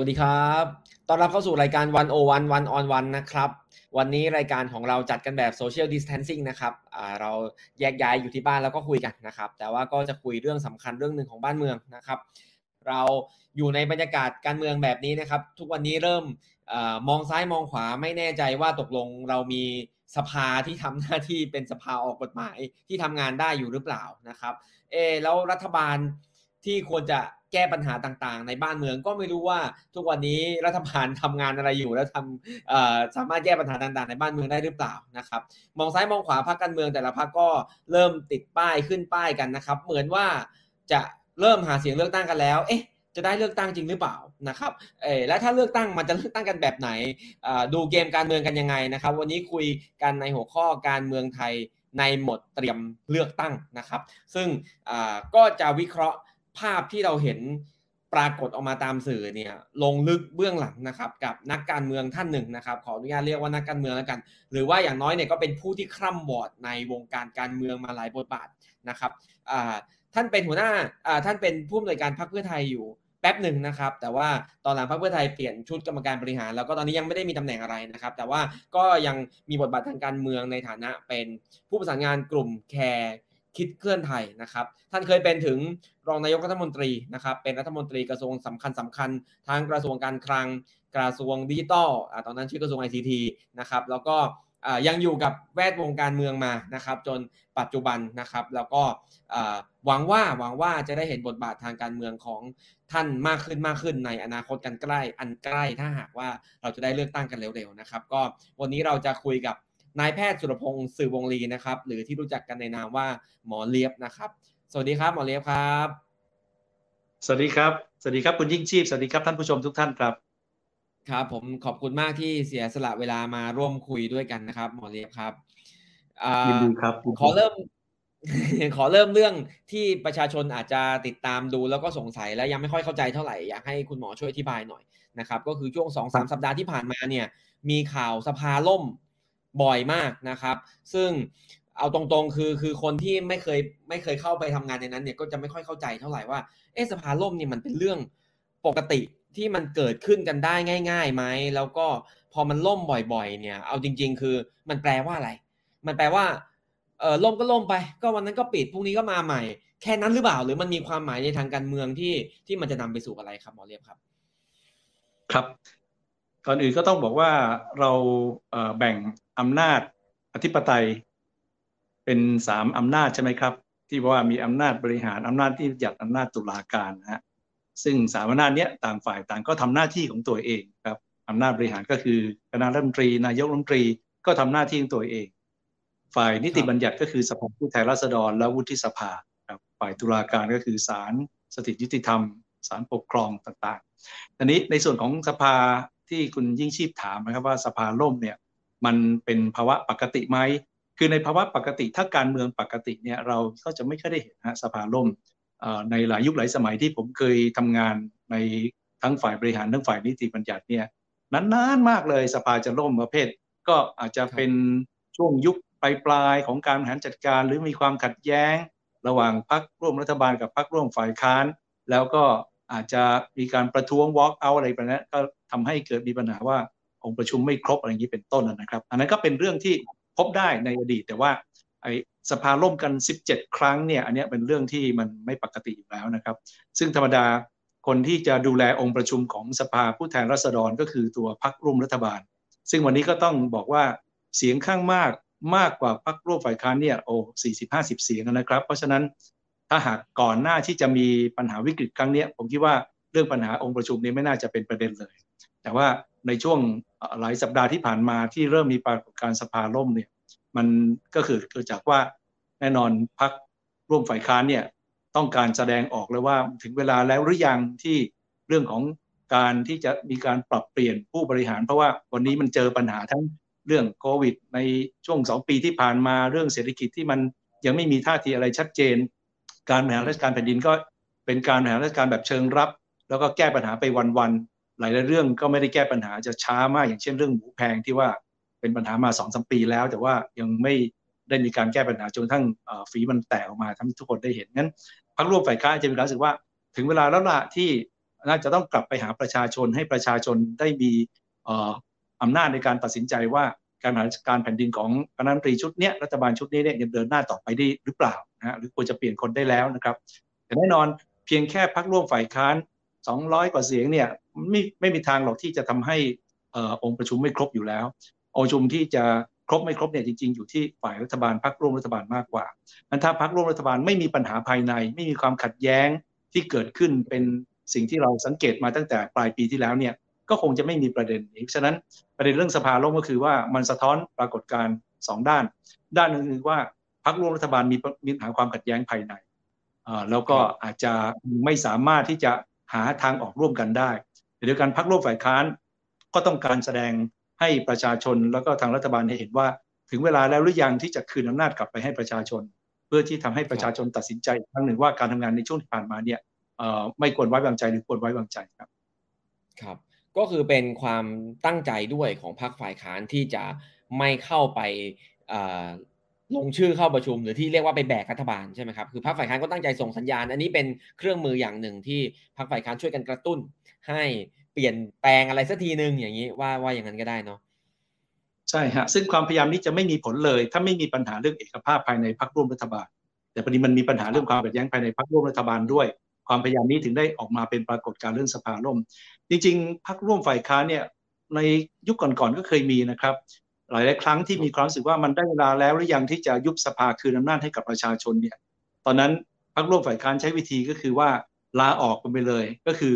วัสดีครับต้อนรับเข้าสู่รายการวันโอวันวันออนวันนะครับ วันนี้รายการของเราจัดกันแบบโซเชียลดิสเทนซิ่งนะครับเราแยกย้ายอยู่ที่บ้านแล้วก็คุยกันนะครับ แต่ว่าก็จะคุยเรื่องสำคัญเรื่องหนึ่งของบ้านเมืองนะครับ เราอยู่ในบรรยากาศการเมืองแบบนี้นะครับ ทุกวันนี้เริ่มอมองซ้ายมองขวาไม่แน่ใจว่าตกลงเรามีสภาที่ทำหน้าที่เป็นสภาออกกฎหมายที่ทำงานได้อยู่หรือเปล่านะครับ เอแล้วรัฐบาลที่ควรจะ แก้ปัญหาต่างๆ ในบ้านเมืองก็ไม่รู้ว่าทุกวันนี้รัฐบาลทำงานอะไรอยู่แล้วทำสามารถแก้ปัญหาต่างๆ ในบ้านเมืองได้หรือเปล่านะครับมองซ้ายมองขวาพรรคการเมืองแต่ละพรรคก็เริ่มติดป้ายขึ้นป้ายกันนะครับ เหมือนว่าจะเริ่มหาเสียงเลือกตั้งกันแล้ว เอ๊ะจะได้เลือกตั้งจริงหรือเปล่านะครับเออและถ้าเลือกตั้งมันจะเลือกตั้งกันแบบไหน ดูเกมการเมืองกันยังไงนะครับ วันนี้คุยกันในหัวข้อการเมืองไทยในหมดเตรียมเลือกตั้งนะครับ ซึ่งก็จะวิเคราะห์ ภาพที่เราเห็นปรากฏออกมาตามสื่อเนี่ยลงลึกเบื้องหลังนะครับกับนักการเมืองท่านหนึ่งนะครับ ขออนุญาตเรียกว่านักการเมืองแล้วกัน หรือว่าอย่างน้อยเนี่ยก็เป็นผู้ที่คร่ำวอดในวงการการเมืองมาหลายบทบาทนะครับท่านเป็นหัวหน้าท่านเป็นผู้อำนวยการพรรคเพื่อไทยอยู่แป๊บหนึ่งนะครับ แต่ว่าตอนหลังพรรคเพื่อไทยเปลี่ยนชุดกรรมการบริหาร แล้วก็ตอนนี้ยังไม่ได้มีตำแหน่งอะไรนะครับ แต่ว่าก็ยังมีบทบาททางการเมืองในฐานะเป็นผู้ประสานงานกลุ่มแคร์ คิดเคลื่อนไทยนะครับ ท่านเคยเป็นถึงรองนายกรัฐมนตรีนะครับ เป็นรัฐมนตรีกระทรวงสำคัญสำคัญทางกระทรวงการคลัง กระทรวงดิจิทัลตอนนั้นชื่อกระทรวง ICT นะครับ แล้วก็ยังอยู่กับแวดวงการเมืองมานะครับ จนปัจจุบันนะครับ แล้วก็หวังว่าหวังว่าจะได้เห็นบทบาททางการเมืองของท่านมากขึ้นมากขึ้นในอนาคตกันใกล้อันใกล้ถ้าหากว่าเราจะได้เลือกตั้งกันเร็วๆนะครับ ก็วันนี้เราจะคุยกับ นายแพทย์สุรพงศ์สื่อวงลีนะครับ หรือที่รู้จักกันในนามว่าหมอเลียบนะครับ สวัสดีครับหมอเลียบครับ สวัสดีครับ สวัสดีครับคุณยิ่งชีพ สวัสดีครับท่านผู้ชมทุกท่านครับ ครับ ผมขอบคุณมากที่เสียสละเวลามาร่วมคุยด้วยกันนะครับ หมอเลียบครับยินดีครับขอเริ่ม ขอเริ่มเรื่องที่ประชาชนอาจจะติดตามดูแล้วก็สงสัยและยังไม่ค่อยเข้าใจเท่าไหร่อยากให้คุณหมอช่วยอธิบายหน่อยนะครับ ก็คือช่วงสองสามสัปดาห์ที่ผ่านมาเนี่ย มีข่าวสภาล่ม บ่อยมากนะครับ ซึ่งเอาตรงๆ คือคือคนที่ไม่เคยไม่เคยเข้าไปทำงานในนั้นเนี่ยก็จะไม่ค่อยเข้าใจเท่าไหร่ว่าเอสภาล่มนี่มันเป็นเรื่องปกติที่มันเกิดขึ้นกันได้ง่ายๆไหมแล้วก็พอมันล่มบ่อยๆ เนี่ย เอาจริง ๆ คือมันแปลว่าอะไร มันแปลว่าเออล่มก็ล่มไป ก็วันนั้นก็ปิดพรุ่งนี้ก็มาใหม่ แค่นั้นหรือเปล่า หรือมันมีความหมายในทางการเมืองที่ที่มันจะนำไปสู่อะไรครับหมอเรียบครับ ครับก่อนอื่นก็ต้องบอกว่าเราแบ่ง อำนาจอธิปไตย เป็นสามอำนาจใช่ไหมครับ ที่ว่ามีอำนาจบริหารอำนาจที่จัดอำนาจตุลาการนะฮะซึ่งสามอำนาจเนี้ยต่างฝ่ายต่างก็ทำหน้าที่ของตัวเองครับอำนาจบริหารก็คือคณะรัฐมนตรี นายกรัฐมนตรีก็ทำหน้าที่ของตัวเอง ฝ่ายนิติบัญญัติก็คือสภาผู้แทนราษฎรและวุฒิสภาครับฝ่ายตุลาการก็คือศาลสถิตยุติธรรมศาลปกครองต่างๆอันนี้ในส่วนของสภาที่คุณยิ่งชีพถามนะครับว่าสภาล่มเนี่ย มันเป็นภาวะปกติไหมคือในภาวะปกติถ้าการเมืองปกติเนี่ยเราก็จะไม่ค่อยได้เห็นฮะสภาล่มในหลายยุคหลายสมัยที่ผมเคยทำงานในทั้งฝ่ายบริหารทั้งฝ่ายนิติบัญญัติเนี่ยนานๆมากเลยสภาจะล่มประเภท ก็อาจจะเป็นช่วงยุคปลายปลายของการบริหารจัดการ หรือมีความขัดแย้ง ระหว่างพรรคร่วมรัฐบาลกับพรรคร่วมฝ่ายค้าน แล้วก็อาจจะมีการประท้วง walk out อะไรแบบนี้ก็ทำให้เกิดมีปัญหาว่า องค์ประชุมไม่ครบอะไรอย่างนี้เป็นต้นนะครับ อันนั้นก็เป็นเรื่องที่พบได้ในอดีตแต่ว่าไอ้สภาล่มกัน 17 ครั้งเนี่ยอันนี้เป็นเรื่องที่มันไม่ปกติอยู่แล้วนะครับ ซึ่งธรรมดาคนที่จะดูแลองค์ประชุมของสภาผู้แทนราษฎรก็คือตัวพรรคร่วมรัฐบาล ซึ่งวันนี้ก็ต้องบอกว่าเสียงข้างมากมากกว่าพรรคร่วมฝ่ายค้านเนี่ยโอ้สี่สิบห้าสิบเสียงนะครับ เพราะฉะนั้นถ้าหากก่อนหน้าที่จะมีปัญหาวิกฤตครั้งนี้ผมคิดว่าเรื่องปัญหาองค์ประชุมนี้ไม่น่าจะเป็นประเด็นเลย แต่ว่า ในช่วงหลายสัปดาห์ที่ผ่านมาที่เริ่มมีปรากฏการสภาล่มเนี่ยมันก็คือเกิดจากว่าแน่นอนพักร่วมฝ่ายค้านเนี่ยต้องการแสดงออกเลยว่าถึงเวลาแล้วหรือยังที่เรื่องของการที่จะมีการปรับเปลี่ยนผู้บริหาร เพราะว่าวันนี้มันเจอปัญหาทั้งเรื่องโควิด ในช่วงสองปีที่ผ่านมาเรื่องเศรษฐกิจที่มันยังไม่มีท่าทีอะไรชัดเจน การบริหารราชการแผ่นดินก็เป็นการบริหารราชการแบบเชิงรับ แล้วก็แก้ปัญหาไปวันๆ หลายเรื่องก็ไม่ได้แก้ปัญหาจะช้ามากอย่างเช่นเรื่องหมูแพงที่ว่าเป็นปัญหามาสองสมปีแล้ว แต่ว่ายังไม่ได้มีการแก้ปัญหาจนทั้งฝีมันแตกออกมาทำให้ทุกคนได้เห็นงั้นพรรคร่วมฝ่ายค้านจะมีความรู้สึกว่า ถึงเวลาแล้วล่ะที่น่าจะต้องกลับไปหาประชาชนให้ประชาชนได้มีอำนาจในการตัดสินใจว่าการบริหารการแผ่นดินของคณะรัฐมนตรีชุดนี้รัฐบาลชุดนี้เนี่ยยังเดินหน้าต่อไปได้หรือเปล่านะหรือควรจะเปลี่ยนคนได้แล้วนะครับ แต่แน่นอนเพียงแค่พักร่วมฝ่ายค้าน 200 กว่าเสียงเนี่ยไม่ไม่มีทางหรอกที่จะทำให้องค์ประชุมไม่ครบอยู่แล้ว องค์ประชุมที่จะครบไม่ครบเนี่ยจริงๆ อยู่ที่ฝ่ายรัฐบาลพักร่วมรัฐบาลมากกว่านั้นถ้าพักร่วมรัฐบาลไม่มีปัญหาภายใน ไม่มีความขัดแย้งที่เกิดขึ้นเป็นสิ่งที่เราสังเกตมาตั้งแต่ปลายปีที่แล้วเนี่ยก็คงจะไม่มีประเด็นนี้ฉะนั้นประเด็นเรื่องสภาล่มก็คือว่ามันสะท้อนปรากฏการณ์สองด้าน ด้านหนึ่งคือว่าพรรคร่วมรัฐบาลมีมีปัญหาความขัดแย้งภายในแล้วก็อาจจะไม่สามารถที่จะ หาทางออกร่วมกันได้เดียวกันพรรคร่วมฝ่ายค้านก็ต้องการแสดงให้ประชาชนแล้วก็ทางรัฐบาลเห็นว่า ถึงเวลาแล้วหรือยังที่จะคืนอำนาจกลับไปให้ประชาชน เพื่อที่ทำให้ประชาชนตัดสินใจอีกครั้งหนึ่งว่าการทำงานในช่วงที่ผ่านมาเนี่ยไม่ควรไว้วางใจหรือควรไว้วางใจครับ ครับ ก็คือเป็นความตั้งใจด้วยของพรรคฝ่ายค้านที่จะไม่เข้าไป ลงชื่อเข้าประชุมหรือที่เรียกว่าไปแบกรัฐบาลใช่ไหมครับคือพรรคฝ่ายค้านก็ตั้งใจส่งสัญญาณ อันนี้เป็นเครื่องมืออย่างหนึ่งที่พรรคฝ่ายค้านช่วยกันกระตุ้น ให้เปลี่ยนแปลงอะไรสักทีหนึ่งอย่างนี้ว่าว่าอย่างนั้นก็ได้เนาะใช่ฮะซึ่งความพยายามนี้จะไม่มีผลเลย ถ้าไม่มีปัญหาเรื่องเอกภาพภายในพรรคร่วมรัฐบาล แต่ประเด็นมันมีปัญหาเรื่องความขัดแย้งภายในพรรคร่วมรัฐบาลด้วย ความพยายามนี้ถึงได้ออกมาเป็นปรากฏการณ์เรื่องสภาล่ม จริง ๆพักร่วมฝ่ายค้านเนี่ยในยุคก่อนๆก็เคยมีนะครับ หลายๆครั้งที่มีความรู้สึกว่ามันได้เวลาแล้วหรือยังที่จะยุบสภาคืนอำนาจให้กับประชาชนเนี่ย ตอนนั้นพักร่วมฝ่ายค้านใช้วิธีก็คือว่าลาออกกันไปเลย ก็คือ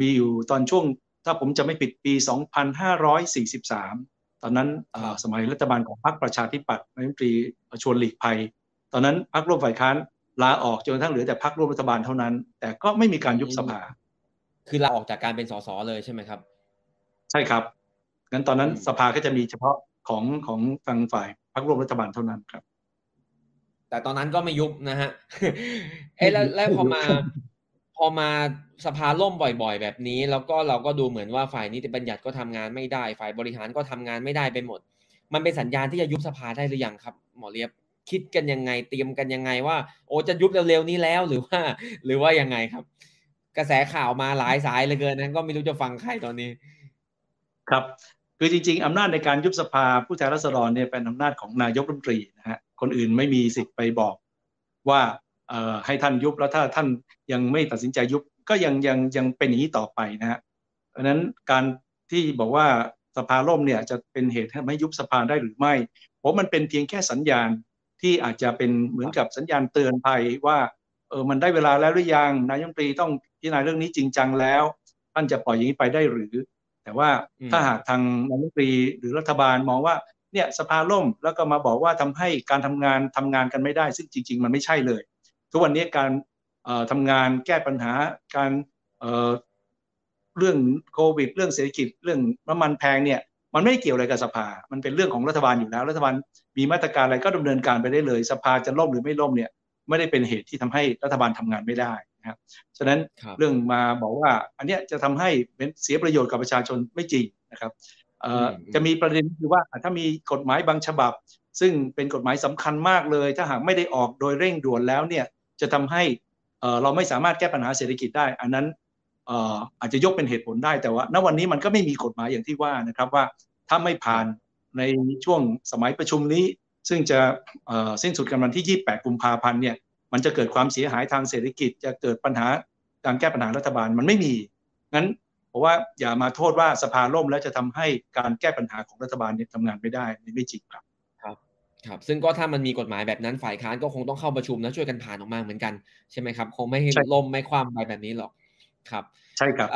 มีอยู่ตอนช่วง ถ้าผมจะไม่ผิดปี 2543 ตอนนั้นสมัยรัฐบาลของพรรคประชาธิปัตย์นายมนตรีชวนหลีกภัย ตอนนั้นพรรคร่วมฝ่ายค้านลาออกจนกระทั่งเหลือแต่พรรคร่วมรัฐบาลเท่านั้น แต่ก็ไม่มีการยุบสภา คือลาออกจากการเป็นสสเลยใช่ไหมครับ ใช่ครับงั้นตอนนั้นสภาก็จะมีเฉพาะ ของของทางฝ่ายพรรคร่วมรัฐบาลเท่านั้นครับ แต่ตอนนั้นก็ไม่ยุบนะฮะเอ้แล้วแล้วพอมา พอมาสภาล่มบ่อย ๆ แบบนี้ แล้วก็เราก็ดูเหมือนว่าฝ่ายนิติบัญญัติก็ทำงานไม่ได้ ฝ่ายบริหารก็ทำงานไม่ได้ไปหมด มันเป็นสัญญาณที่จะยุบสภาได้หรือยังครับ หมอเรียบคิดกันยังไงเตรียมกันยังไงว่า โอ้จะยุบเร็วๆนี้แล้วหรือว่า หรือว่ายังไงครับ กระแสข่าวมาหลายสายเลยเกินนั้นก็ไม่รู้จะฟังใครตอนนี้ ครับ คือจริง ๆ อำนาจในการยุบสภาผู้แทนราษฎรเนี่ยเป็นอำนาจของนายกรัฐมนตรีนะฮะคนอื่นไม่มีสิทธิ์ไปบอกว่าให้ท่านยุบแล้วถ้าท่านยังไม่ตัดสินใจยุบก็ยังยังยังเป็นอย่างนี้ต่อไปนะฮะเพราะนั้นการที่บอกว่าสภาล่มเนี่ยจะเป็นเหตุให้ยุบสภาได้หรือไม่ผมมันเป็นเพียงแค่สัญญาณที่อาจจะเป็นเหมือนกับสัญญาณเตือนภัยว่าเออมันได้เวลาแล้วหรือยังนายกรัมนตรีต้องพิจารณาเรื่องนี้จริงจังแล้ว ท่านจะปล่อยอย่างนี้ไปได้หรือ แต่ว่าถ้าหากทางนายกรัฐมนตรีหรือรัฐบาลมองว่าเนี่ยสภาล่มแล้วก็มาบอกว่าทำให้การทำงานทำงานกันไม่ได้ ซึ่งจริง ๆ มันไม่ใช่เลย ทุกวันนี้การทำงานแก้ปัญหาการเรื่องโควิด เรื่องเศรษฐกิจเรื่องน้ำมันแพงเนี่ยมันไม่เกี่ยวอะไรกับสภา มันเป็นเรื่องของรัฐบาลอยู่แล้ว รัฐบาลมีมาตรการอะไรก็ดำเนินการไปได้เลย สภาจะล่มหรือไม่ล่มเนี่ยไม่ได้เป็นเหตุที่ทำให้รัฐบาลทำงานไม่ได้ นะครับฉะนั้นเรื่องมาบอกว่า อันนี้จะทำให้เป็นเสียประโยชน์กับประชาชนไม่จริงนะครับจะมีประเด็นคือว่าถ้ามีกฎหมายบางฉบับ ซึ่งเป็นกฎหมายสำคัญมากเลย ถ้าหากไม่ได้ออกโดยเร่งด่วนแล้วเนี่ยจะทำให้เราไม่สามารถแก้ปัญหาเศรษฐกิจได้ อันนั้นอาจจะยกเป็นเหตุผลได้แต่ว่า ณวันนี้มันก็ไม่มีกฎหมายอย่างที่ว่านะครับว่าถ้าไม่ผ่านในช่วงสมัยประชุมนี้ ซึ่งจะสิ้นสุดกันวันที่ 28 กุมภาพันธ์เนี่ย มันจะเกิดความเสียหายทางเศรษฐกิจ จะเกิดปัญหาการแก้ปัญหารัฐบาลมันไม่มีงั้นเพราะว่าอย่ามาโทษว่าสภาล่มแล้วจะทำให้การแก้ปัญหาของรัฐบาลเนี่ยทำงานไม่ได้ไม่จริงครับครับครับ ซึ่งก็ถ้ามันมีกฎหมายแบบนั้นฝ่ายค้านก็คงต้องเข้าประชุมแล้วช่วยกันผ่านออกมาเหมือนกันใช่ไหมครับ คงไม่ล่มไม่คว่ำไปแบบนี้หรอกครับ ใช่ครับ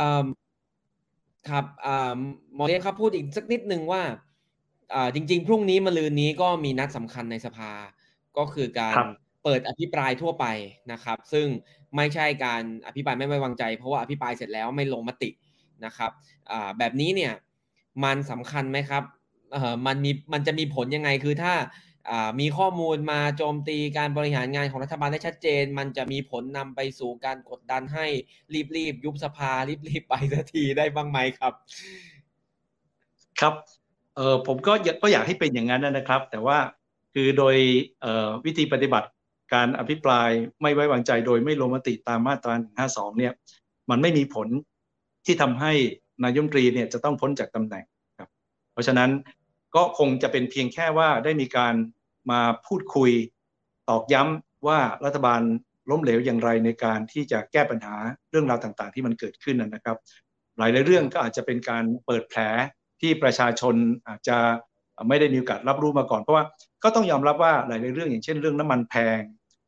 ครับหมอเรียครับพูดอีกสักนิดนึงว่าจริง ๆ พรุ่งนี้มะลืนนี้ก็มีนัดสำคัญในสภาก็คือการ เปิดอภิปรายทั่วไปนะครับ ซึ่งไม่ใช่การอภิปรายไม่ไว้วางใจ เพราะว่าอภิปรายเสร็จแล้วไม่ลงมตินะครับแบบนี้เนี่ยมันสำคัญไหมครับมันมีมันจะมีผลยังไงคือถ้ามีข้อมูลมาโจมตีการบริหารงานของรัฐบาลได้ชัดเจน มันจะมีผลนำไปสู่การกดดันให้รีบๆยุบสภารีบๆไปสักทีได้บ้างไหมครับ ครับเออผมก็ก็อยากให้เป็นอย่างนั้นนะครับ แต่ว่าคือโดยวิธีปฏิบัติ การอภิปรายไม่ไว้วางใจโดยไม่ลงมติตามมาตรา152 เนี่ย มันไม่มีผลที่ทำให้นายมตรีเนี่ยจะต้องพ้นจากตำแหน่งครับ เพราะฉะนั้นก็คงจะเป็นเพียงแค่ว่าได้มีการมาพูดคุยตอกย้ำว่ารัฐบาลล้มเหลวอย่างไรในการที่จะแก้ปัญหาเรื่องราวต่างๆ ที่มันเกิดขึ้นนะครับ หลายๆเรื่องก็อาจจะเป็นการเปิดแผลที่ประชาชนอาจจะไม่ได้มีโอกาสรับรู้มาก่อนเพราะว่าก็ต้องยอมรับว่าหลายๆเรื่องอย่างเช่นเรื่องน้ำมันแพง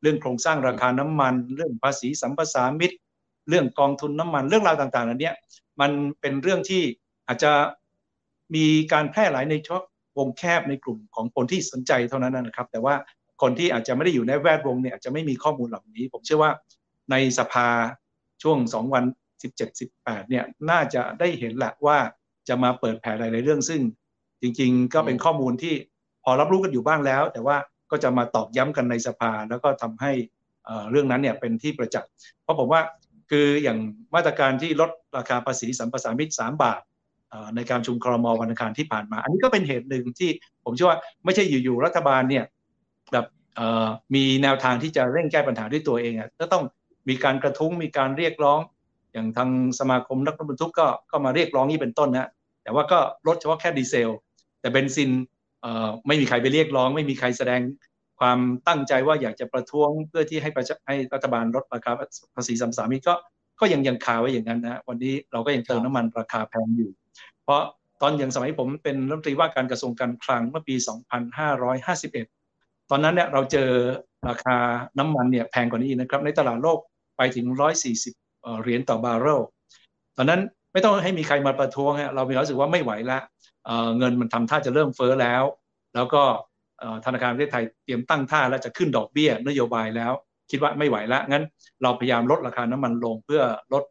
เรื่องโครงสร้างราคาน้ำมัน เรื่องภาษีสัมปทานมิตร เรื่องกองทุนน้ำมันเรื่องราวต่างๆเหล่านี้มันเป็นเรื่องที่อาจจะมีการแพร่หลายในช่วงแคบในกลุ่มของคนที่สนใจเท่านั้นนะครับ แต่ว่าคนที่อาจจะไม่ได้อยู่ในแวดวงเนี่ยอาจจะไม่มีข้อมูลเหล่านี้ ผมเชื่อว่าในสภาช่วงสองวันสิบเจ็ดสิบแปดเนี่ยน่าจะได้เห็นแหละว่าจะมาเปิดแผ่หลายๆเรื่องซึ่งจริง ๆ ก็เป็นข้อมูลที่พอรับรู้กันอยู่บ้างแล้ว แต่ว่า ก็จะมาตอกย้ำกันในสภา แล้วก็ทำให้เรื่องนั้นเนี่ยเป็นที่ประจักษ์เพราะผมว่าคืออย่างมาตรการที่ลดราคาภาษีสัมปทานมิตรสามบาทในการชุมครมวันอังคารที่ผ่านมา อันนี้ก็เป็นเหตุหนึ่งที่ผมเชื่อว่าไม่ใช่อยู่ๆรัฐบาลเนี่ยแบบมีแนวทางที่จะเร่งแก้ปัญหาด้วยตัวเองอะก็ต้องมีการกระทุ้งมีการเรียกร้อง อย่างทางสมาคมนักบรรทุกก็ก็มาเรียกร้องนี่เป็นต้นนะแต่ว่าก็ลดเฉพาะแค่ดีเซล แต่เบนซิน ไม่มีใครไปเรียกร้อง ไม่มีใครแสดงความตั้งใจว่าอยากจะประท้วงเพื่อที่ให้ประให้รัฐบาลลดราคาภาษีสัมสามิก็ก็ยังยังคาไว้อย่างนั้นนะวันนี้เราก็ยังเติมน้ำมันราคาแพงอยู่ เพราะตอนอย่างสมัยผมเป็นรัฐมนตรีว่าการกระทรวงการคลังเมื่อปี 2551 ตอนนั้นเนี่ยเราเจอราคาน้ำมันเนี่ยแพงกว่านี้นะครับ ในตลาดโลกไปถึง 140 เหรียญต่อบาร์เรลตอนนั้นไม่ต้องให้มีใครมาประท้วงฮะเรามีรู้สึกว่าไม่ไหวละ เงินมันทำท่าจะเริ่มเฟ้อแล้ว แล้วก็ธนาคารประเทศไทยเตรียมตั้งท่าแล้วจะขึ้นดอกเบี้ยนโยบายแล้ว คิดว่าไม่ไหวแล้วงั้นเราพยายามลดราคาน้ำมันลงเพื่อลด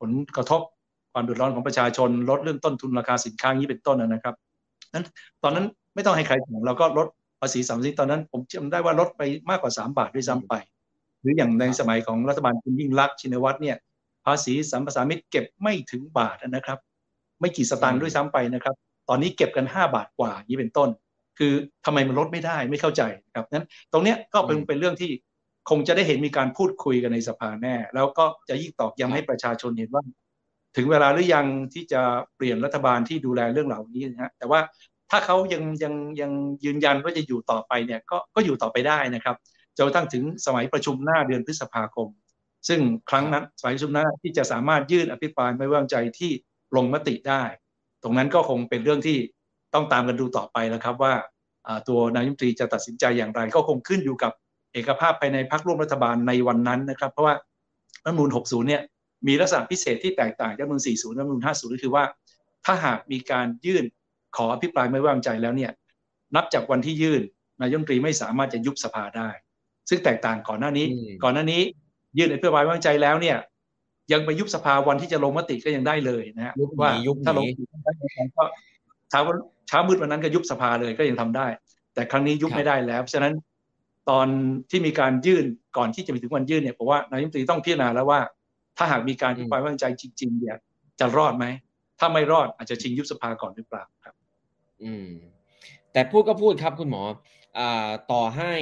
ผลกระทบความเดือดร้อนของประชาชน ลดเรื่องต้นทุนราคาสินค้านี้เป็นต้นนะครับนั้นตอนนั้นไม่ต้องให้ใครถามเราก็ลดภาษีสามสิบตอนนั้น ผมจำได้ว่าลดไปมากกว่า 3 บาทด้วยซ้ำไป หรืออย่างในสมัยของรัฐบาลคุณยิ่งรักชินวัตรเนี่ยภาษีสัมปทามิตเก็บไม่ถึงบาทนะครับ ไม่กี่สตางค์ด้วยซ้ำไปนะครับ ตอนนี้เก็บกัน 5 บาทกว่านี้เป็นต้น คือทำไมมันลดไม่ได้ไม่เข้าใจครับนั้นตรงเนี้ยก็เป็นเป็นเรื่องที่คงจะได้เห็นมีการพูดคุยกันในสภาแน่ แล้วก็จะยิ่งตอกย้าให้ประชาชนเห็นว่า ถึงเวลาหรือยังที่จะเปลี่ยนรัฐบาลที่ดูแลเรื่องเหล่านี้นะฮะแต่ว่าถ้าเขายังยังยังยืนยันว่าจะอยู่ต่อไปเนี่ยก็ก็อยู่ต่อไปได้นะครับจนกระทั่งถึงสมัยประชุมหน้าเดือนพฤษภาคม ซึ่งครั้งนั้นสมัยประชุมหน้าที่จะสามารถยื่นอภิปรายไม่ไว้วางใจที่ ลงมติได้ ตรงนั้นก็คงเป็นเรื่องที่ต้องตามกันดูต่อไปแล้วครับว่าตัวนายมนตรีจะตัดสินใจอย่างไร ก็คงขึ้นอยู่กับเอกภาพภายในพรรคร่วมรัฐบาลในวันนั้นนะครับ เพราะว่ารัฐมนูล60 เนี่ยมีลักษณะพิเศษที่แตกต่างจากรัฐมนูล40 รัฐมนูล50 ก็คือว่า ถ้าหากมีการยื่นขออภิปรายไม่วางใจแล้วเนี่ยนับจากวันที่ยื่นนายมนตรีไม่สามารถจะยุบสภาได้ ซึ่งแตกต่างก่อนหน้านี้ ก่อนหน้านี้ยื่นอภิปรายไม่วางใจแล้วเนี่ย ยังไปยุบสภาวันที่จะลงมติก็ยังได้เลยนะฮะว่าถ้าลงก็เช้าเช้ามืดวันนั้นก็ยุบสภาเลยก็ยังทำได้ แต่ครั้งนี้ยุบไม่ได้แล้วฉะนั้นตอนที่มีการยื่นก่อนที่จะไปถึงวันยื่นเนี่ยผมว่านายมนตรีต้องพิจารณาแล้วว่า ถ้าหากมีการอภิปรายไม่วางใจจริง ๆ เนี่ยจะรอดไหมถ้าไม่รอดอาจจะชิงยุบสภาก่อนหรือเปล่าครับ อืม แต่พูดก็พูดครับคุณหมออ่าต่อให้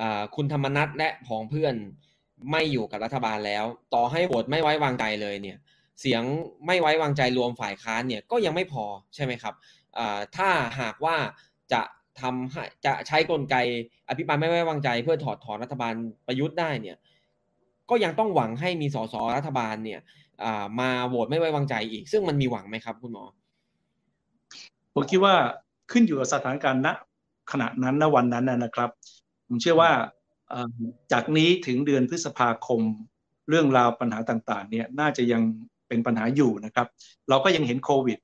อ่าคุณธรรมนัทและผองเพื่อน ไม่อยู่กับรัฐบาลแล้ว ต่อให้โหวตไม่ไว้วางใจเลยเนี่ย เสียงไม่ไว้วางใจรวมฝ่ายค้านเนี่ยก็ยังไม่พอใช่ไหมครับถ้าหากว่าจะทำให้จะใช้กลไกอภิปรายไม่ไว้วางใจ เพื่อถอดถอนรัฐบาลประยุทธ์ได้เนี่ย ก็ยังต้องหวังให้มีสสรัฐบาลเนี่ยมาโหวตไม่ไว้วางใจอีก ซึ่งมันมีหวังไหมครับคุณหมอผมคิดว่าขึ้นอยู่กับสถานการณ์ณขณะนั้นณวันนั้นนะครับ ผมเชื่อว่า จากนี้ถึงเดือนพฤษภาคมเรื่องราวปัญหาต่างๆเนี่ยน่าจะยังเป็นปัญหาอยู่นะครับ เราก็ยังเห็นโควิด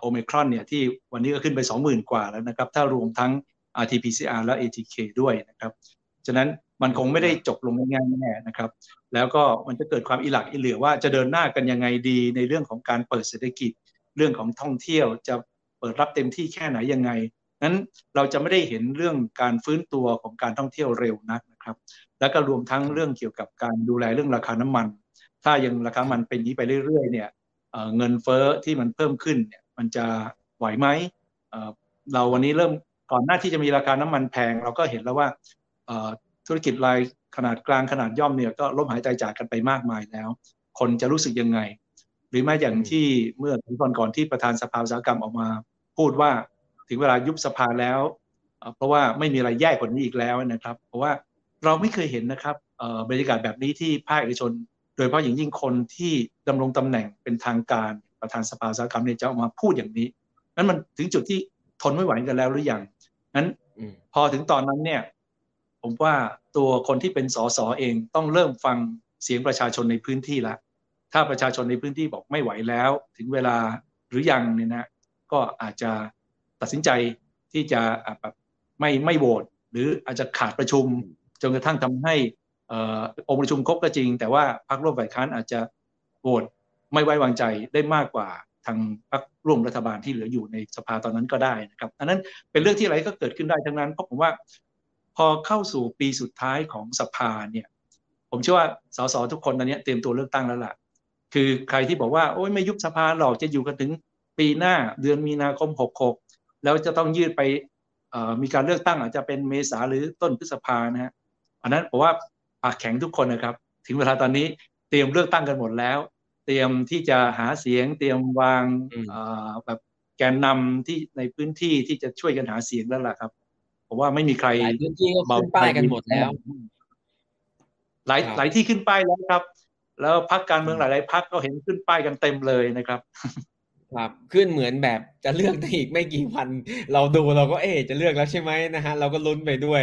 โอเมครอนเนี่ยที่วันนี้ก็ขึ้นไป 20,000 กว่าแล้วนะครับ ถ้ารวมทั้ง RT-PCR และ ATK ด้วยนะครับ ฉะนั้นมันคงไม่ได้จบลงง่ายๆแน่นะครับ แล้วก็มันจะเกิดความอิหลักอิเหลือว่าจะเดินหน้ากันยังไงดีในเรื่องของการเปิดเศรษฐกิจ เรื่องของท่องเที่ยวจะเปิดรับเต็มที่แค่ไหนยังไงนั้นเราจะไม่ได้เห็นเรื่องการฟื้นตัวของการท่องเที่ยวเร็วนัก ครับแล้วก็รวมทั้งเรื่องเกี่ยวกับการดูแลเรื่องราคาน้ำมัน ถ้ายังราคามันเป็นนี้ไปเรื่อยๆเนี่ยเงินเฟ้อที่มันเพิ่มขึ้นเนี่ยมันจะไหวไหมเราวันนี้เริ่มก่อนหน้าที่จะมีราคาน้ำมันแพง เราก็เห็นแล้วว่าธุรกิจรายขนาดกลางขนาดย่อมเนี่ยก็ล้มหายใจจากกันไปมากมายแล้ว คนจะรู้สึกยังไง หรือแม้อย่างที่เมื่อถึงก่อนก่อนที่ประธานสภาอุตสาหกรรมออกมา พูดว่าถึงเวลายุบสภาแล้ว เพราะว่าไม่มีอะไรแย่กว่านี้อีกแล้วนะครับ เพราะว่า เราไม่เคยเห็นนะครับบรรยากาศแบบนี้ที่ภาคเอกชน โดยเฉพาะอย่างยิ่งคนที่ดำรงตำแหน่งเป็นทางการประธานสภาอุตสาหกรรมเนี่ยจะออกมาพูดอย่างนี้นั้นมันถึงจุดที่ทนไม่ไหวกันแล้วหรือยังนั้นพอถึงตอนนั้นเนี่ย ผมว่าตัวคนที่เป็นสสเองต้องเริ่มฟังเสียงประชาชนในพื้นที่ละถ้าประชาชนในพื้นที่บอกไม่ไหวแล้ว ถึงเวลาหรือยังเนี่ยนะ ก็อาจจะตัดสินใจที่จะแบบไม่ไม่โหวตหรืออาจจะขาดประชุม จนกระทั่งทำให้องค์ประชุมครบก็จริง แต่ว่าพรรคร่วมฝ่ายค้านอาจจะโหวตไม่ไว้วางใจได้มากกว่าทางพรรคร่วมรัฐบาลที่เหลืออยู่ในสภาตอนนั้นก็ได้นะครับอันนั้นเป็นเรื่องที่อะไรก็เกิดขึ้นได้ทั้งนั้นเพราะผมว่า พอเข้าสู่ปีสุดท้ายของสภาเนี่ยผมเชื่อว่าสสทุกคนตอนนี้เตรียมตัวเลือกตั้งแล้วล่ะ คือใครที่บอกว่าโอ้ยไม่ยุบสภาหรอกจะอยู่กันถึงปีหน้าเดือนมีนาคม 66 แล้วจะต้องยืดไปมีการเลือกตั้งอาจจะเป็นเมษาหรือต้นพฤษภานะฮะ อันนั้นผมว่าปากแข็งทุกคนนะครับ ถึงเวลาตอนนี้เตรียมเลือกตั้งกันหมดแล้ว เตรียมที่จะหาเสียง เตรียมวางแบบแกนนำที่ในพื้นที่ที่จะช่วยกันหาเสียงแล้วล่ะครับผมว่าไม่มีใครหลายพื้นที่ก็ขึ้นป้ายกันหมดแล้ว หลายหลายที่ขึ้นป้ายแล้วครับ แล้วพักการเมืองหลาย ๆพักก็เห็นขึ้นป้ายกันเต็มเลยนะครับ ครับขึ้นเหมือนแบบจะเลือกได้อีกไม่กี่วัน เราดูเราก็เอ๊จะเลือกแล้วใช่ไหมนะฮะเราก็ลุ้นไปด้วย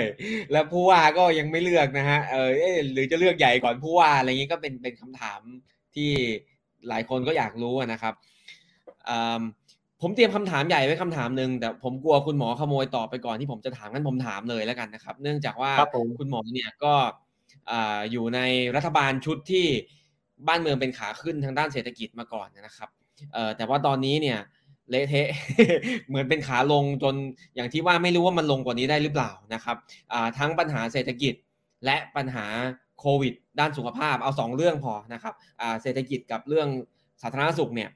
แล้วผู้ว่าก็ยังไม่เลือกนะฮะเออเอหรือจะเลือกใหญ่ก่อนผู้ว่าอะไรเงี้ยก็เป็นเป็นคำถามที่หลายคนก็อยากรู้นะครับผมเตรียมคำถามใหญ่ไว้คำถามหนึ่งแต่ผมกลัวคุณหมอขโมยตอบไปก่อนที่ผมจะถามงั้นผมถามเลยแล้วกันนะครับ เนื่องจากว่าคุณหมอเนี่ยก็อยู่ในรัฐบาลชุดที่บ้านเมืองเป็นขาขึ้นทางด้านเศรษฐกิจมาก่อนนะครับ เอ่อแต่ว่าตอนนี้เนี่ยเละเทะเหมือนเป็นขาลงจนอย่างที่ว่าไม่รู้ว่ามันลงกว่านี้ได้หรือเปล่านะครับทั้งปัญหาเศรษฐกิจและปัญหาโควิด ด้านสุขภาพเอาสองเรื่องพอนะครับเศรษฐกิจกับเรื่องสาธารณสุขเนี่ย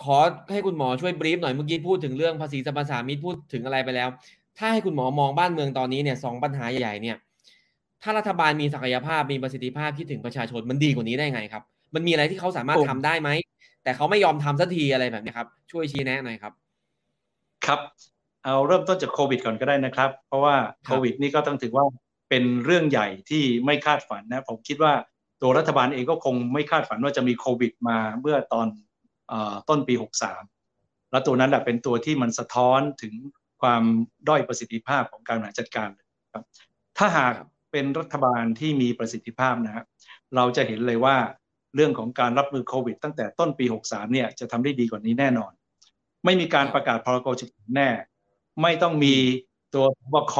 ขอให้คุณหมอช่วยบรีฟหน่อยเมื่อกี้พูดถึงเรื่องภาษีสรรพสามิตพูดถึงอะไรไปแล้ว ถ้าให้คุณหมอมองบ้านเมืองตอนนี้เนี่ยสองปัญหาใหญ่ๆเนี่ยถ้ารัฐบาลมีศักยภาพมีประสิทธิภาพคิดถึงประชาชนมันดีกว่านี้ได้ไงครับ มันมีอะไรที่เขาสามารถทำได้ไหม แต่เขาไม่ยอมทำสักทีอะไรแบบนี้ครับ ช่วยชี้แนะหน่อยครับ ครับ เอาเริ่มต้นจากโควิดก่อนก็ได้นะครับ เพราะว่าโควิดนี่ก็ต้องถือว่าเป็นเรื่องใหญ่ที่ไม่คาดฝันนะ ผมคิดว่าตัวรัฐบาลเองก็คงไม่คาดฝันว่าจะมีโควิดมาเมื่อตอนต้นปี 63 แล้วตัวนั้นแหละเป็นตัวที่มันสะท้อนถึงความด้อยประสิทธิภาพของการบริหารจัดการครับถ้าหากเป็นรัฐบาลที่มีประสิทธิภาพนะครับเราจะเห็นเลยว่า เรื่องของการรับมือโควิด ตั้งแต่ต้นปี 63 เนี่ยจะทำได้ดีกว่านี้แน่นอน ไม่มีการประกาศพรกฉุกเฉินแน่ ไม่ต้องมีตัวบค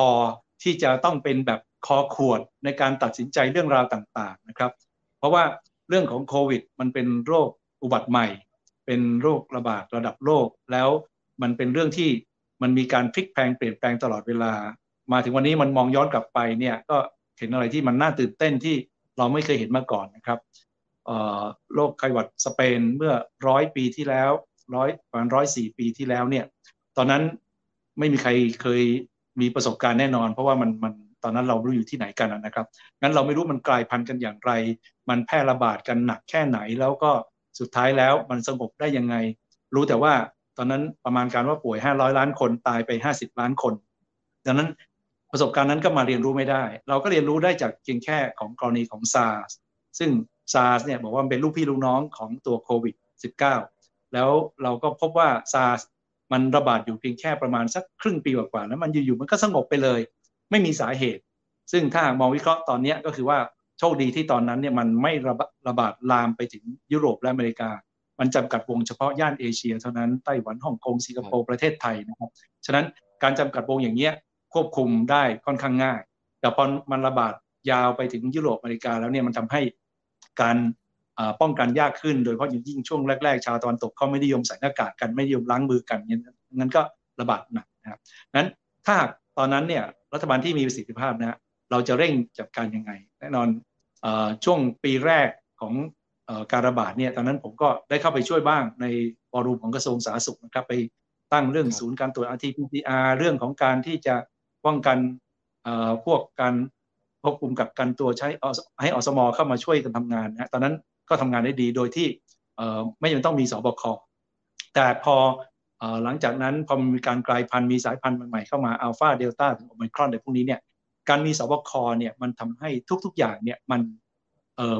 ที่จะต้องเป็นแบบคอขวดในการตัดสินใจเรื่องราวต่างๆนะครับ เพราะว่าเรื่องของโควิด มันเป็นโรคอุบัติใหม่ เป็นโรคระบาดระดับโลก แล้วมันเป็นเรื่องที่มันมีการพลิกแพลงเปลี่ยนแปลงตลอดเวลา มาถึงวันนี้มันมองย้อนกลับไปเนี่ยก็เห็นอะไรที่มันน่าตื่นเต้นที่เราไม่เคยเห็นมาก่อนนะครับ โรคไข้หวัดสเปนเมื่อร้อยปีที่แล้วร้อยประมาณร้อยสี่ปีที่แล้วเนี่ยตอนนั้นไม่มีใครเคยมีประสบการณ์แน่นอน เพราะว่ามันมันตอนนั้นเราไม่รู้อยู่ที่ไหนกันนะครับงั้นเราไม่รู้มันกลายพันธุ์กันอย่างไร มันแพร่ระบาดกันหนักแค่ไหน แล้วก็สุดท้ายแล้วมันสงบได้ยังไง รู้แต่ว่าตอนนั้นประมาณการว่าป่วย 500 ล้านคนตายไป 50 ล้านคน ดังนั้นประสบการณ์นั้นก็มาเรียนรู้ไม่ได้ เราก็เรียนรู้ได้จากเพียงแค่ของกรณีของซาร์ซึ่ง ซาร์สเนี่ยบอกว่าเป็นลูกพี่ลูกน้องของตัวโควิด -19 แล้วเราก็พบว่าซาร์สมันระบาดอยู่เพียงแค่ประมาณสักครึ่งปีกว่าๆแล้วมันอยู่ๆมันก็สงบไปเลย ไม่มีสาเหตุ ซึ่งถ้ามองวิเคราะห์ตอนนี้ก็คือว่าโชคดีที่ตอนนั้นเนี่ยมันไม่ระระบาดลามไปถึงยุโรปและอเมริกา มันจำกัดวงเฉพาะย่านเอเชียเท่านั้นไต้หวันฮ่องกงสิงคโปร์ประเทศไทยนะครับฉะนั้นการจำกัดวงอย่างเงี้ยควบคุมได้ค่อนข้างง่าย แต่พอมันระบาดยาวไปถึงยุโรปอเมริกาแล้วเนี่ยมันทำให้ การป้องกันยากขึ้น โดยเฉพาะยิ่งช่วงแรกๆ ชาวตะวันตกเขาไม่นิยมใส่หน้ากากกันไม่นิยมล้างมือกันงั้นก็ระบาดหนักนะครับนั้นถ้าตอนนั้นเนี่ยรัฐบาลที่มีประสิทธิภาพนะเราจะเร่งจัดการยังไง แน่นอนช่วงปีแรกของการระบาดเนี่ยตอนนั้นผมก็ได้เข้าไปช่วยบ้างในวอรูมของกระทรวงสาธารณสุขนะครับไปตั้งเรื่องศูนย์การตรวจ RT-PCR เรื่องของการที่จะป้องกันพวกการ ควบคุมกับกันตัวใช้ให้อสมเข้ามาช่วยกันทำงานนะตอนนั้นก็ทำงานได้ดีโดยที่ไม่ยังต้องมีสบคแต่พอหลังจากนั้นพอมีการกลายพันธุ์มีสายพันธุ์ใหม่ๆเข้ามาอัลฟาเดลต้าถึงโอมิครอนในพวกนี้เนี่ยการมีสบคเนี่ยมันทำให้ทุกๆอย่างเนี่ยมัน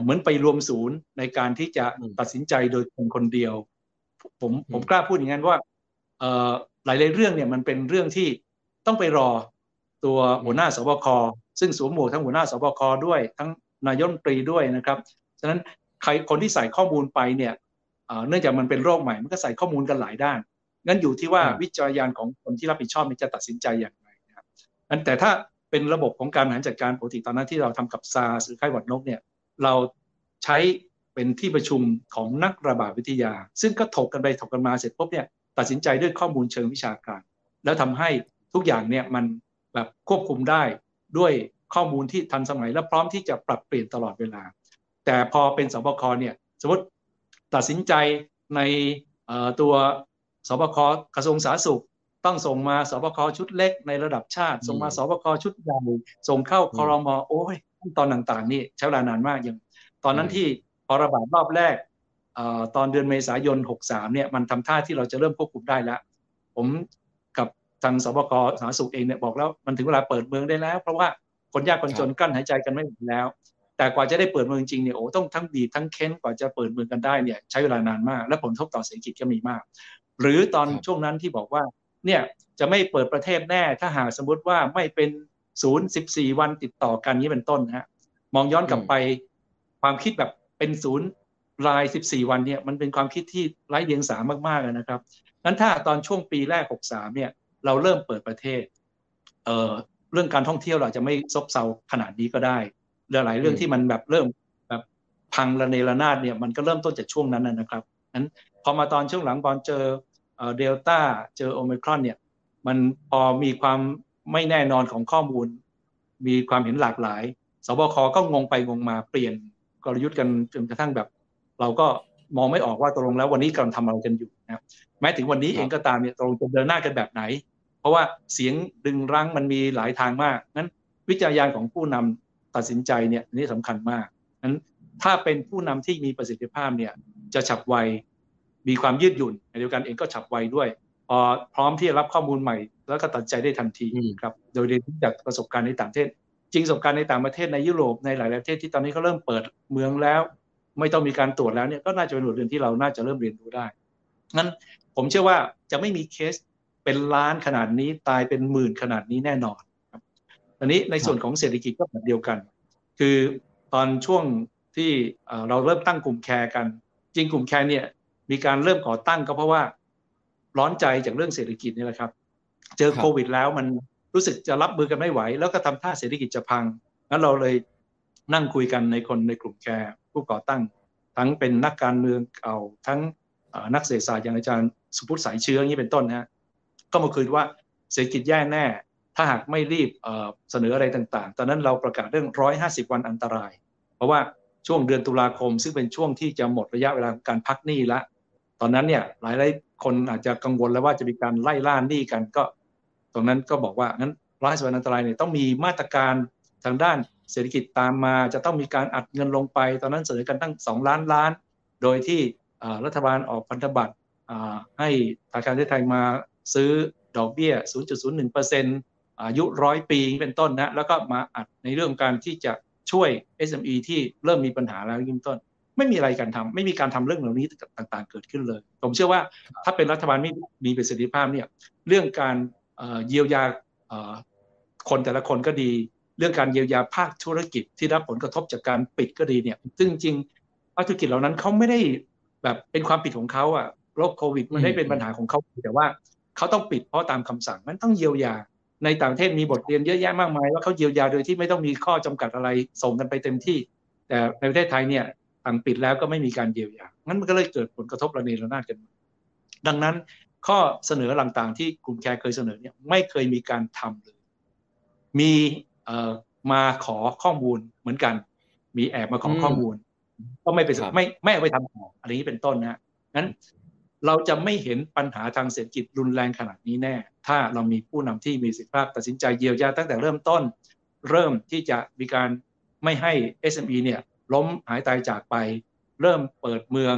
เหมือนไปรวมศูนย์ในการที่จะตัดสินใจโดยคนคนเดียว ผมผมกล้าพูดอย่างนั้นว่าหลายๆเรื่องเนี่ยมันเป็นเรื่องที่ต้องไปรอตัวหัวหน้าสบค ซึ่งสวมหมวกทั้งหัวหน้าสบคด้วย ทั้งนายกรัฐมนตรีด้วยนะครับ ฉะนั้นใครคนที่ใส่ข้อมูลไปเนี่ยเนื่องจากมันเป็นโรคใหม่มันก็ใส่ข้อมูลกันหลายด้าน งั้นอยู่ที่ว่าวิจารยานของคนที่รับผิดชอบจะตัดสินใจอย่างไรนะครับงั้นแต่ถ้าเป็นระบบของการบริหารจัดการปกติตอนนั้นที่เราทำกับซาหรือไข้หวัดนกเนี่ยเราใช้เป็นที่ประชุมของนักระบาดวิทยา ซึ่งก็ถกกันไปถกกันมาเสร็จปุ๊บเนี่ยตัดสินใจด้วยข้อมูลเชิงวิชาการ แล้วทำให้ทุกอย่างเนี่ยมันแบบควบคุมได้ ด้วยข้อมูลที่ทันสมัยและพร้อมที่จะปรับเปลี่ยนตลอดเวลา แต่พอเป็นสบคเนี่ยสมมติตัดสินใจในตัวสบคกระทรวงสาธารณสุข ต้องส่งมาสบคชุดเล็กในระดับชาติ ส่งมาสบคชุดใหญ่ส่งเข้าคอรมอโอ้ยขั้นตอนต่างๆ นี่ใช้เวลานานมากอย่าง ตอนนั้นที่พอระบาดรอบแรกตอนเดือนเมษายน 63เนี่ยมันทำท่าที่เราจะเริ่มควบคุมได้แล้ว ผม ทางสบคสาธารณสุขเองเนี่ยบอกแล้วมันถึงเวลาเปิดเมืองได้แล้ว เพราะว่าคนยากคนจนกั้นหายใจกันไม่ไหวแล้ว แต่กว่าจะได้เปิดเมืองจริงเนี่ยโอ้ต้องทั้งบีบทั้งเค้นกว่าจะเปิดเมืองกันได้เนี่ยใช้เวลานานมาก และผลทบต่อเศรษฐกิจก็มีมาก หรือตอนช่วงนั้นที่บอกว่าเนี่ยจะไม่เปิดประเทศแน่ ถ้าหากสมมติว่าไม่เป็นศูนย์สิบสี่วันติดต่อกันนี้เป็นต้นฮะมองย้อนกลับไปความคิดแบบเป็นศูนย์ราย 14 วันเนี่ยมันเป็นความคิดที่ไร้เดียงสามากๆนะครับนั้นถ้าตอนช่วงปีแรก 63 เนี่ย เราเริ่มเปิดประเทศ เอ่อเรื่องการท่องเที่ยวเราจะไม่ซบเซาขนาดนี้ก็ได้เรื่องหลายเรื่องที่มันแบบเริ่มแบบพังระเนระนาดเนี่ยมันก็เริ่มต้นจากช่วงนั้นนะครับนั้นพอมาตอนช่วงหลังตอนเจอเดลต้าเจอโอมิครอนเนี่ยมันพอมีความไม่แน่นอนของข้อมูล มีความเห็นหลากหลายสบคก็งงไปงงมาเปลี่ยนกลยุทธ์กันจนกระทั่งแบบ เราก็มองไม่ออกว่าตกลงแล้ววันนี้กำลังทำอะไรกันอยู่นะแม้ถึงวันนี้เองก็ตามเนี่ยตกลงจะเดินหน้ากันแบบไหน เพราะว่าเสียงดึงรั้งมันมีหลายทางมากนั้นวิจารยานของผู้นำตัดสินใจเนี่ยนี่สำคัญมากนั้นถ้าเป็นผู้นำที่มีประสิทธิภาพเนี่ยจะฉับไวมีความยืดหยุ่นในเดียวกันเองก็ฉับไวด้วยพอพร้อมที่จะรับข้อมูลใหม่ แล้วก็ตัดใจได้ทันทีครับโดยเรียนจากประสบการณ์ในต่างประเทศ จริงสงการในต่างประเทศในยุโรปในหลายประเทศที่ตอนนี้เขาเริ่มเปิดเมืองแล้ว ไม่ต้องมีการตรวจแล้วเนี่ยก็น่าจะเป็นบทเรียนที่เราน่าจะเริ่มเรียนรู้ได้งั้นผมเชื่อว่าจะไม่มีเคส เป็นล้านขนาดนี้ตายเป็นหมื่นขนาดนี้แน่นอนครับอันนี้ในส่วนของเศรษฐกิจก็แบบเดียวกัน คือตอนช่วงที่เราเริ่มตั้งกลุ่มแคร์กัน จริงกลุ่มแคร์เนี่ยมีการเริ่มก่อตั้งก็เพราะว่าร้อนใจจากเรื่องเศรษฐกิจนี่แหละครับ เจอโควิดแล้วมันรู้สึกจะรับมือกันไม่ไหว แล้วก็ทำท่าเศรษฐกิจจะพังงั้นเราเลยนั่งคุยกันในคนในกลุ่มแคร์ผู้ก่อตั้ง ทั้งเป็นนักการเมืองเก่าทั้งนักเศรษฐศาสตร์อย่างอาจารย์สุพุทธสายเชื้ออย่างนี้เป็นต้นนะ ก็มาคุยว่าเศรษฐกิจแย่แน่ ถ้าหากไม่รีบเสนออะไรต่าง ๆ ตอนนั้นเราประกาศเรื่อง 150 วันอันตราย เพราะว่าช่วงเดือนตุลาคม ซึ่งเป็นช่วงที่จะหมดระยะเวลาการพักหนี้ละ ตอนนั้นเนี่ยหลายๆคนอาจจะกังวลแล้วว่าจะมีการไล่ล่าหนี้กันก็ ตรงนั้นก็บอกว่างั้นร้อยสวนอันตรายเนี่ยต้องมีมาตรการทางด้านเศรษฐกิจตามมา จะต้องมีการอัดเงินลงไป ตอนนั้นเสนอกันตั้ง 2 ล้านล้าน โดยที่รัฐบาลออกพันธบัตรให้ธนาคารไทยมา ซื้อดอกเบี้ย 0.01%อายุร้อยปีเป็นต้นนะ แล้วก็มาอัดในเรื่องการที่จะช่วย SME ที่เริ่มมีปัญหาแล้วยิ่งต้น ไม่มีอะไรการทำไม่มีการทำเรื่องเหล่านี้ต่างๆ เกิดขึ้นเลย ผมเชื่อว่าถ้าเป็นรัฐบาลไม่มีประสิทธิภาพเนี่ยเรื่องการเยียวยาคนแต่ละคนก็ดี เรื่องการเยียวยาภาคธุรกิจที่รับผลกระทบจากการปิดก็ดีเนี่ยซึ่งจริงภาคธุรกิจเหล่านั้นเขาไม่ได้แบบเป็นความผิดของเขาอะโรคโควิดมันได้เป็นปัญหาของเขาแต่ว่า เขาต้องปิดเพราะตามคำสั่งมันต้องเยียวยา ในต่างประเทศมีบทเรียนเยอะแยะมากมายว่าเขาเยียวยาโดยที่ไม่ต้องมีข้อจำกัดอะไรส่งกันไปเต็มที่ แต่ในประเทศไทยเนี่ยต่างปิดแล้วก็ไม่มีการเยียวยางั้นมันก็เลยเกิดผลกระทบระเนระนาดกัน ดังนั้นข้อเสนอต่างๆ ที่กลุ่มแคร์เคยเสนอเนี่ยไม่เคยมีการทำเลยมีมาขอข้อมูลเหมือนกัน มีแอบมาขอข้อมูล ก็ไม่ไปไม่ไม่เอาไปทำของอะไรนี้เป็นต้นนะงั้น เราจะไม่เห็นปัญหาทางเศรษฐกิจรุนแรงขนาดนี้แน่ ถ้าเรามีผู้นำที่มีสิทธิภาพตัดสินใจเยียวยาตั้งแต่เริ่มต้น เริ่มที่จะมีการไม่ให้ SME เนี่ยล้มหายตายจากไป เริ่มเปิดเมือง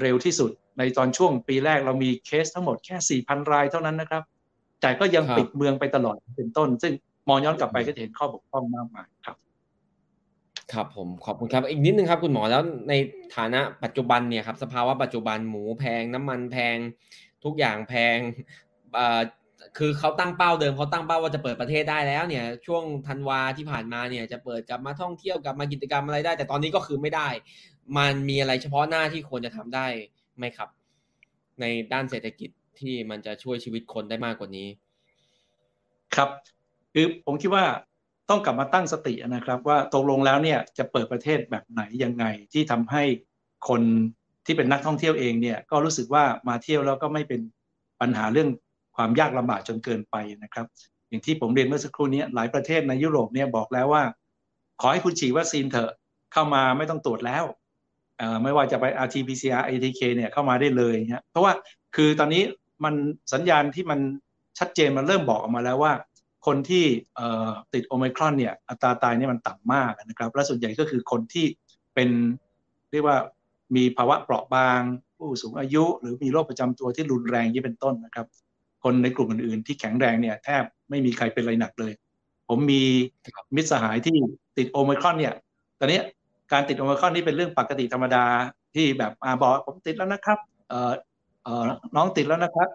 เร็วที่สุด ในตอนช่วงปีแรกเรามีเคสทั้งหมดแค่ 4,000 รายเท่านั้นนะครับ แต่ก็ยังปิดเมืองไปตลอดเป็นต้น ซึ่งมองย้อนกลับไปก็จะเห็นข้อบกพร่องมากมาย ครับผมขอบคุณครับอีกนิดนึงครับคุณหมอแล้วในฐานะปัจจุบันเนี่ยครับสภาวะปัจจุบันหมูแพงน้ำมันแพง ทุกอย่างแพงคือเขาตั้งเป้าเดิมเขาตั้งเป้าว่าจะเปิดประเทศได้แล้วเนี่ย ช่วงธันวาที่ผ่านมาเนี่ยจะเปิดกลับมาท่องเที่ยวกลับมากิจกรรมอะไรได้ แต่ตอนนี้ก็คือไม่ได้ มันมีอะไรเฉพาะหน้าที่ควรจะทำได้ไหมครับ ในด้านเศรษฐกิจที่มันจะช่วยชีวิตคนได้มากกว่านี้ ครับคือผมคิดว่า ต้องกลับมาตั้งสตินะครับว่าตกลงแล้วเนี่ยจะเปิดประเทศแบบไหนยังไงที่ทำให้คนที่เป็นนักท่องเที่ยวเองเนี่ยก็รู้สึกว่ามาเที่ยวแล้วก็ไม่เป็นปัญหาเรื่องความยากลำบากจนเกินไปนะครับ อย่างที่ผมเรียนเมื่อสักครู่นี้หลายประเทศในยุโรปเนี่ยบอกแล้วว่า ขอให้คุณฉีดวัคซีนเถอะเข้ามาไม่ต้องตรวจแล้วไม่ว่าจะไป RT-PCR ATK เนี่ยเข้ามาได้เลยเนี่ยเพราะว่าคือตอนนี้มันสัญญาณที่มันชัดเจนมันเริ่มบอกออกมาแล้วว่า คนที่ติดโอมิครอนเนี่ยอัตราตายเนี่ยมันต่ำมากนะครับ และส่วนใหญ่ก็คือคนที่เป็นเรียกว่ามีภาวะเปราะบาง ผู้สูงอายุ หรือมีโรคประจำตัวที่รุนแรงยี่เป็นต้นนะครับ คนในกลุ่มอื่นๆ ที่แข็งแรงเนี่ยแทบไม่มีใครเป็นอะไรหนักเลย ผมมีมิตรสหายที่ติดโอมิครอนเนี่ยตอนนี้การติดโอมิครอนนี่เป็นเรื่องปกติธรรมดาที่แบบอาบอกผมติดแล้วนะครับเอ่อเอ่อน้องติดแล้วนะครับ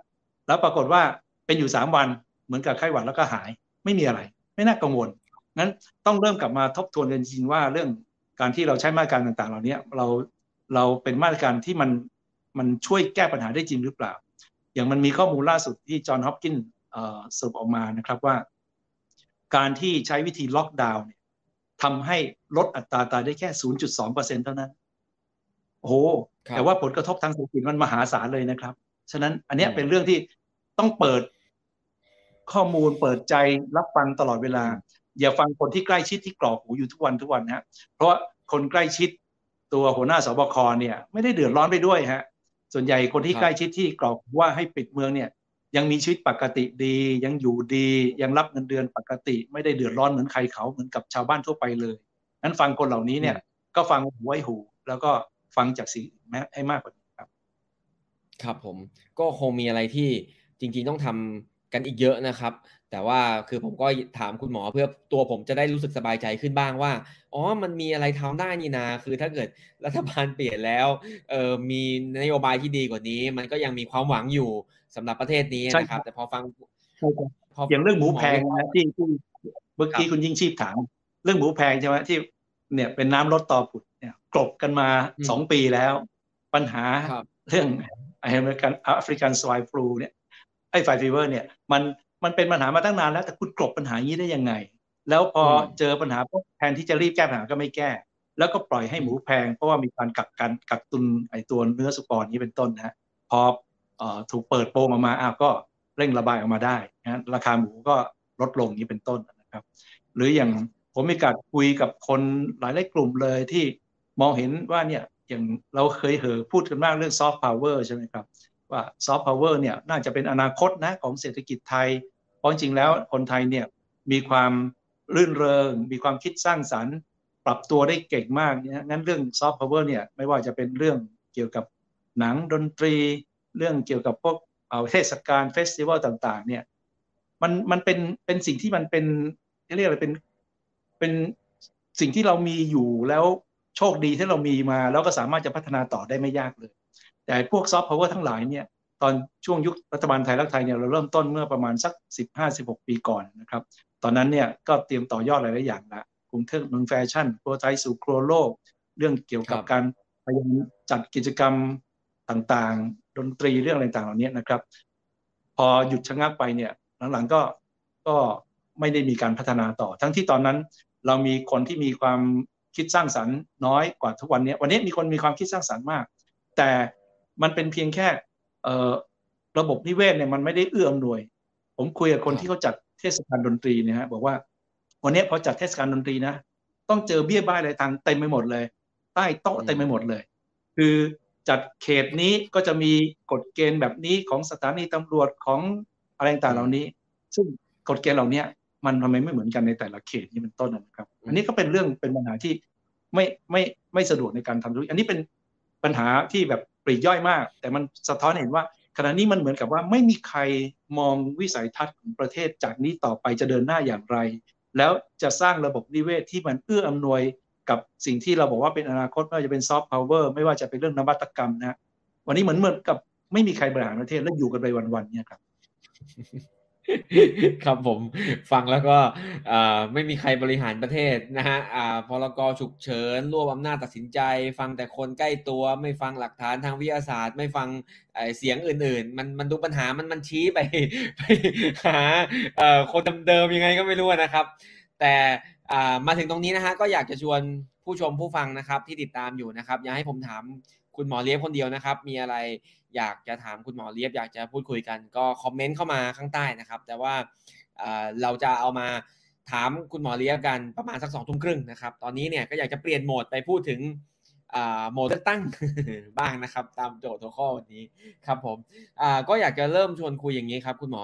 แล้วปรากฏว่าเป็นอยู่สามวันเหมือนกับไข้หวัดแล้วก็หาย ไม่มีอะไร ไม่น่ากังวลงั้นต้องเริ่มกลับมาทบทวนกันจริงว่าเรื่องการที่เราใช้มาตรการต่างๆ เหล่านี้เราเราเป็นมาตรการที่มันมันช่วยแก้ปัญหาได้จริงหรือเปล่า อย่างมันมีข้อมูลล่าสุดที่จอห์นฮอปกินสรุปออกมานะครับว่า การที่ใช้วิธีล็อกดาวน์เนี่ยทำให้ลดอัตราตายได้แค่ 0.2%เท่านั้น โอ้โห แต่ว่าผลกระทบทางเศรษฐกิจมันมหาศาลเลยนะครับ ฉะนั้นอันนี้เป็นเรื่องที่ต้องเปิด ข้อมูลเปิดใจรับฟังตลอดเวลา อย่าฟังคนที่ใกล้ชิดที่กรอกหูอยู่ทุกวันทุกวันฮะเพราะคนใกล้ชิดตัวหัวหน้าสบคเนี่ย ไม่ได้เดือดร้อนไปด้วยฮะส่วนใหญ่คนที่ใกล้ชิดที่กรอกว่าให้ปิดเมืองเนี่ย ยังมีชีวิตปกติดี ยังอยู่ดี ยังรับเงินเดือนปกติ ไม่ได้เดือดร้อนเหมือนใครเขาเหมือนกับชาวบ้านทั่วไปเลยนั้นฟังคนเหล่านี้เนี่ย ก็ฟังหูไว้หู แล้วก็ฟังจากสิ่งแม้ให้มากกว่านี้ครับ ครับผมก็คงมีอะไรที่จริง ๆ ต้องทำ กันอีกเยอะนะครับ แต่ว่าคือผมก็ถามคุณหมอเพื่อตัวผมจะได้รู้สึกสบายใจขึ้นบ้างว่า อ๋อ มันมีอะไรทำได้นี่นาคือถ้าเกิดรัฐบาลเปลี่ยนแล้วเออมีนโยบายที่ดีกว่านี้ มันก็ยังมีความหวังอยู่สำหรับประเทศนี้นะครับ แต่พอฟังอย่างเรื่องหมูแพงนะที่ที่เมื่อกี้คุณยิ่งชีพถาม เรื่องหมูแพงใช่ไหมที่ เนี่ยเป็นน้ำลดต่อผุดเนี่ยกลบกันมาสองปีแล้ว ปัญหาเรื่องไอเมริกัน African swine flu เนี่ย ไอ swine fever เนี่ยมันมันเป็นปัญหามาตั้งนานแล้วแต่คุณกลบปัญหานี้ได้ยังไง แล้วพอเจอปัญหาพวกแทนที่จะรีบแก้ปัญหาก็ไม่แก้ แล้วก็ปล่อยให้หมูแพง เพราะว่ามีการกักกันกักตุนไอตัวเนื้อสุกรนี้เป็นต้นนะฮะพอถูกเปิดโปงออกมาอ้าวก็เร่งระบายออกมาได้นะราคาหมูก็ลดลงนี้เป็นต้นนะครับ หรืออย่างผมมีการคุยกับคนหลายหลายกลุ่มเลยที่มองเห็นว่าเนี่ยอย่างเราเคยเหอพูดกันมากเรื่อง soft power ใช่ไหมครับ ว่า soft power เนี่ยน่าจะเป็นอนาคตนะของเศรษฐกิจไทย เพราะจริงแล้วคนไทยเนี่ยมีความรื่นเริง มีความคิดสร้างสรรค์ ปรับตัวได้เก่งมากเนี่ยงั้นเรื่อง soft power เนี่ยไม่ว่าจะเป็นเรื่องเกี่ยวกับหนังดนตรี เรื่องเกี่ยวกับพวกเอาเทศกาล festival ต่างๆเนี่ยมันมันเป็นเป็นสิ่งที่มันเป็นเรียกอะไรเป็นเป็นสิ่งที่เรามีอยู่แล้วโชคดีที่เรามีมา แล้วก็สามารถจะพัฒนาต่อได้ไม่ยากเลย แต่พวก soft power ทั้งหลายเนี่ยตอนช่วงยุครัฐบาลไทยรักไทยเนี่ยเราเริ่มต้นเมื่อประมาณสัก 15-16 ปีก่อนนะครับตอนนั้นเนี่ยก็เตรียมต่อยอดหลายๆอย่างละกรุงเทพเมืองแฟชั่นโปรไทยสู่ครัวโลก เรื่องเกี่ยวกับการพยายามจัดกิจกรรมต่างๆ ดนตรีเรื่องอะไรต่างๆเหล่านี้นะครับ พอหยุดชะงักไปเนี่ยหลังๆก็ก็ไม่ได้มีการพัฒนาต่อ ทั้งที่ตอนนั้นเรามีคนที่มีความคิดสร้างสรรค์น้อยกว่าทุกวันนี้ วันนี้มีคนมีความคิดสร้างสรรค์มาก แต่ มันเป็นเพียงแค่ระบบนิเวศเนี่ยมันไม่ได้เอื้ออำนวย ผมคุยกับคนที่เขาจัดเทศกาลดนตรีเนี่ยฮะบอกว่า วันนี้พอจัดเทศกาลดนตรีนะ ต้องเจอเบี้ยบ้ายอะไรทางเต็มไปหมดเลย ใต้โต๊ะเต็มไปหมดเลย คือจัดเขตนี้ก็จะมีกฎเกณฑ์แบบนี้ของสถานีตำรวจของอะไรต่างเหล่านี้ ซึ่งกฎเกณฑ์เหล่านี้มันทำไมไม่เหมือนกันในแต่ละเขตนี่เป็นต้นนะครับ อันนี้ก็เป็นเรื่องเป็นปัญหาที่ไม่ไม่ไม่สะดวกในการทำธุรกิจอันนี้เป็นปัญหาที่แบบ ปรีกย่อยมาก แต่มันสะท้อนเห็นว่า ขณะนี้มันเหมือนกับว่าไม่มีใครมองวิสัยทัศน์ของประเทศจากนี้ต่อไปจะเดินหน้าอย่างไร แล้วจะสร้างระบบนิเวศที่มันเอื้ออำนวยกับสิ่งที่เราบอกว่าเป็นอนาคตไม่ว่าจะเป็นซอฟต์พาวเวอร์ไม่ว่าจะเป็นเรื่องนวัตกรรมนะวันนี้เหมือนเหมือนกับไม่มีใครบริหารประเทศแล้วอยู่กันไปวันๆเนี่ยครับ ครับผมฟังแล้วก็ไม่มีใครบริหารประเทศนะฮะพรกฉุกเฉินรวบอำนาจตัดสินใจ ฟังแต่คนใกล้ตัวไม่ฟังหลักฐานทางวิทยาศาสตร์ ไม่ฟังเสียงอื่น ๆ มันมันดูปัญหามันมันชี้ไปไปหาคนเดิมๆยังไงก็ไม่รู้นะครับ แต่มาถึงตรงนี้นะฮะก็อยากจะชวนผู้ชมผู้ฟังนะครับที่ติดตามอยู่นะครับ อยากให้ผมถามคุณหมอเลี้ยงคนเดียวนะครับ มีอะไร อยากจะถามคุณหมอเลียบ อยากจะพูดคุยกันก็คอมเมนต์เข้ามาข้างใต้นะครับ แต่ว่าเราจะเอามาถามคุณหมอเลียบกันประมาณสักสองทุ่มครึ่งนะครับ ตอนนี้เนี่ยก็อยากจะเปลี่ยนโหมดไปพูดถึงโหมดเลือกตั้งบ้างนะครับ ตามโจทย์หัวข้อวันนี้ครับผมก็อยากจะเริ่มชวนคุยอย่างนี้ครับ คุณหมอ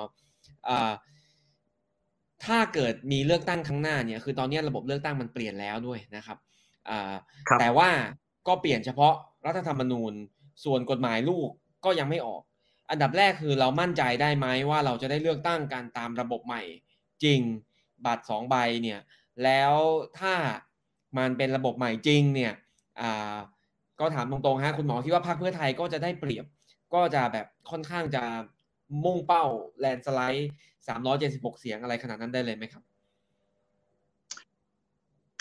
ถ้าเกิดมีเลือกตั้งครั้งหน้าเนี่ยคือตอนนี้ระบบเลือกตั้งมันเปลี่ยนแล้วด้วยนะครับแต่ว่าก็เปลี่ยนเฉพาะรัฐธรรมนูญ ส่วนกฎหมายลูก ก็ยังไม่ออก อันดับแรกคือเรามั่นใจได้ไหมว่าเราจะได้เลือกตั้งการตามระบบใหม่ จริงบัตรสองใบเนี่ยแล้วถ้ามันเป็นระบบใหม่จริงเนี่ยอ่าก็ถามตรงๆฮะคุณหมอคิดว่าพรรคเพื่อไทยก็จะได้เปรียบก็จะแบบค่อนข้างจะมุ่งเป้าแลนสไลด์สามร้อยเจ็ดสิบหกเสียงอะไรขนาดนั้นได้เลยไหมครับ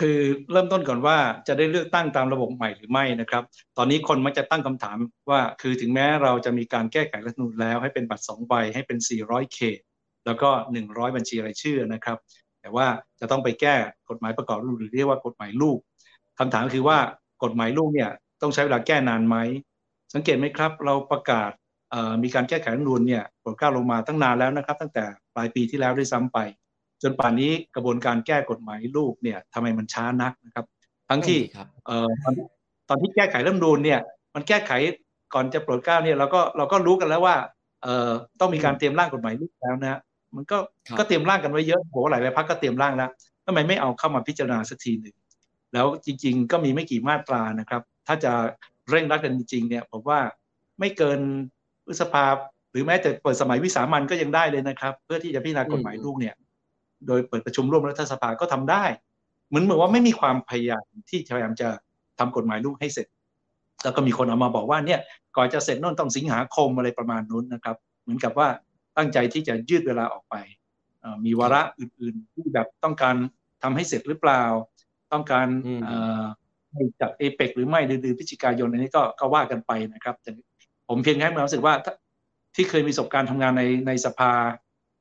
คือเริ่มต้นก่อนว่าจะได้เลือกตั้งตามระบบใหม่หรือไม่นะครับ ตอนนี้คนมักจะตั้งคำถามว่าคือถึงแม้เราจะมีการแก้ไขรัฐนูญแล้วให้เป็นบัตรสองใบให้เป็น 400 เขต แล้วก็ 100 บัญชีรายชื่อนะครับ แต่ว่าจะต้องไปแก้กฎหมายประกอบรูนหรือเรียกว่ากฎหมายลูกคำถามคือว่ากฎหมายลูกเนี่ยต้องใช้เวลาแก้นานไหม สังเกตไหมครับ เราประกาศมีการแก้ไขรัฐนูญเนี่ยโปรดกล้าลงมาตั้งนานแล้วนะครับ ตั้งแต่ปลายปีที่แล้วด้วยซ้ำไป จนป่านนี้กระบวนการแก้กฎหมายลูกเนี่ยทำไมมันช้านักนะครับ ทั้งที่เอ่อตอนที่แก้ไขเริ่มดูนเนี่ยมันแก้ไขก่อนจะโปรดเกล้าเนี่ยเราก็เราก็รู้กันแล้วว่าเอ่อต้องมีการเตรียมร่างกฎหมายลูกแล้วนะมันก็ก็เตรียมร่างกันไว้เยอะโหหลายหลายพักก็เตรียมร่างแล้วทำไมไม่เอาเข้ามาพิจารณาสักทีหนึ่งแล้วจริง ๆ ก็มีไม่กี่มาตรานะครับ ถ้าจะเร่งรัดกันจริงๆเนี่ยผมว่าไม่เกินพฤษภาหรือแม้แต่เปิดสมัยวิสามันก็ยังได้เลยนะครับ เพื่อที่จะพิจารณากฎหมายลูกเนี่ย โดยเปิดประชุมร่วมรัฐสภาก็ทำได้ เหมือนเหมือนว่าไม่มีความพยายามที่พยายามจะทำกฎหมายลูกให้เสร็จ แล้วก็มีคนเอามาบอกว่าเนี่ยก่อนจะเสร็จน่นต้องสิงหาคมอะไรประมาณนู้นนะครับ เหมือนกับว่าตั้งใจที่จะยืดเวลาออกไป มีวาระอื่นๆ ที่แบบต้องการทำให้เสร็จหรือเปล่า ต้องการให้จัดเอเปกหรือไม่ดือพฤศจิกายนอันนี้ก็ก็ว่ากันไปนะครับแต่ผมเพียงแค่มีความรู้สึกว่าที่เคยมีประสบการณ์ทำงานในในสภา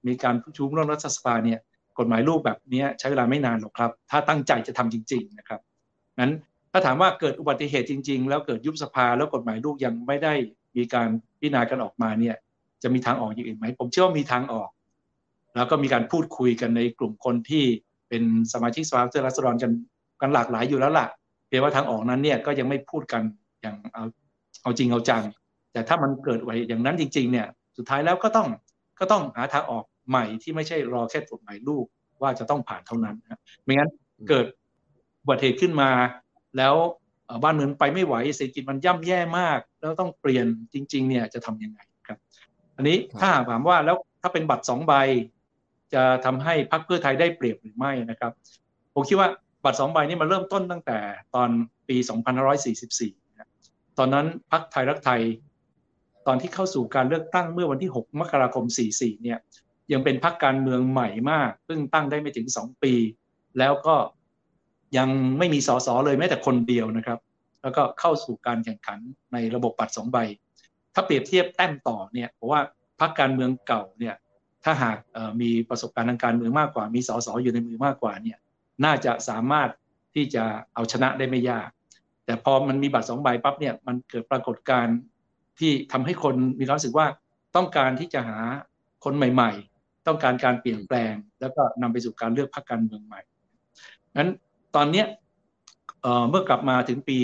มีการประชุมร่วมรัฐสภาเนี่ย กฎหมายลูกแบบนี้ใช้เวลาไม่นานหรอกครับ ถ้าตั้งใจจะทำจริง ๆ นะครับนั้นถ้าถามว่าเกิดอุบัติเหตุจริง ๆ แล้วเกิดยุบสภาแล้วกฎหมายลูกยังไม่ได้มีการพิจารณากันออกมาเนี่ยจะมีทางออกอย่างอื่นไหมผมเชื่อว่ามีทางออก แล้วก็มีการพูดคุยกันในกลุ่มคนที่เป็นสมาชิกสภาผู้แทนราษฎรกันกันหลากหลายอยู่แล้วล่ะเพียงว่าทางออกนั้นเนี่ยก็ยังไม่พูดกันอย่างเอาเอาจริงเอาจัง แต่ถ้ามันเกิดไว้อย่างนั้นจริง ๆ เนี่ย สุดท้ายแล้วก็ต้องก็ต้องหาทางออก ใหม่ที่ไม่ใช่รอแค่กฎหมายลูกว่าจะต้องผ่านเท่านั้นนะไม่งั้นเกิดอุบัติเหตุขึ้นมา แล้วบ้านเมืองไปไม่ไหวเศรษฐกิจมันย่ำแย่มาก แล้วต้องเปลี่ยนจริง ๆ เนี่ยจะทํำยังไงครับ อันนี้ถ้าถามว่าแล้วถ้าเป็นบัตรสองใบ จะทำให้พรรคเพื่อไทยได้เปรียบหรือไม่นะครับ ผมคิดว่าบัตรสองใบนี้มาเริ่มต้นตั้งแต่ตอนปี 2544ตอนนั้นพรรคไทยรักไทย ตอนที่เข้าสู่การเลือกตั้งเมื่อวันที่ 6 มกราคม 44 เนี่ย ยังเป็นพรรคการเมืองใหม่มากเพิ่งตั้งได้ไม่ถึง2ปี แล้วก็ยังไม่มีสสเลยแม้แต่คนเดียวนะครับ แล้วก็เข้าสู่การแข่งขันในระบบบัตรสองใบ ถ้าเปรียบเทียบแต้มต่อเนี่ยเพราะว่าพรรคการเมืองเก่าเนี่ยถ้าหากมีประสบการณ์ทางการเมืองมากกว่า มีสสอยู่ในมือมากกว่าเนี่ยน่าจะสามารถที่จะเอาชนะได้ไม่ยาก แต่พอมันมีบัตรสองใบปั๊บเนี่ยมันเกิดปรากฏการณ์ที่ทำให้คนมีความรู้สึกว่าต้องการที่จะหาคนใหม่ๆ ต้องการการเปลี่ยนแปลง แล้วก็นำไปสู่การเลือกพรรคการเมืองใหม่นั้นตอนนี้เมื่อกลับมาถึงปี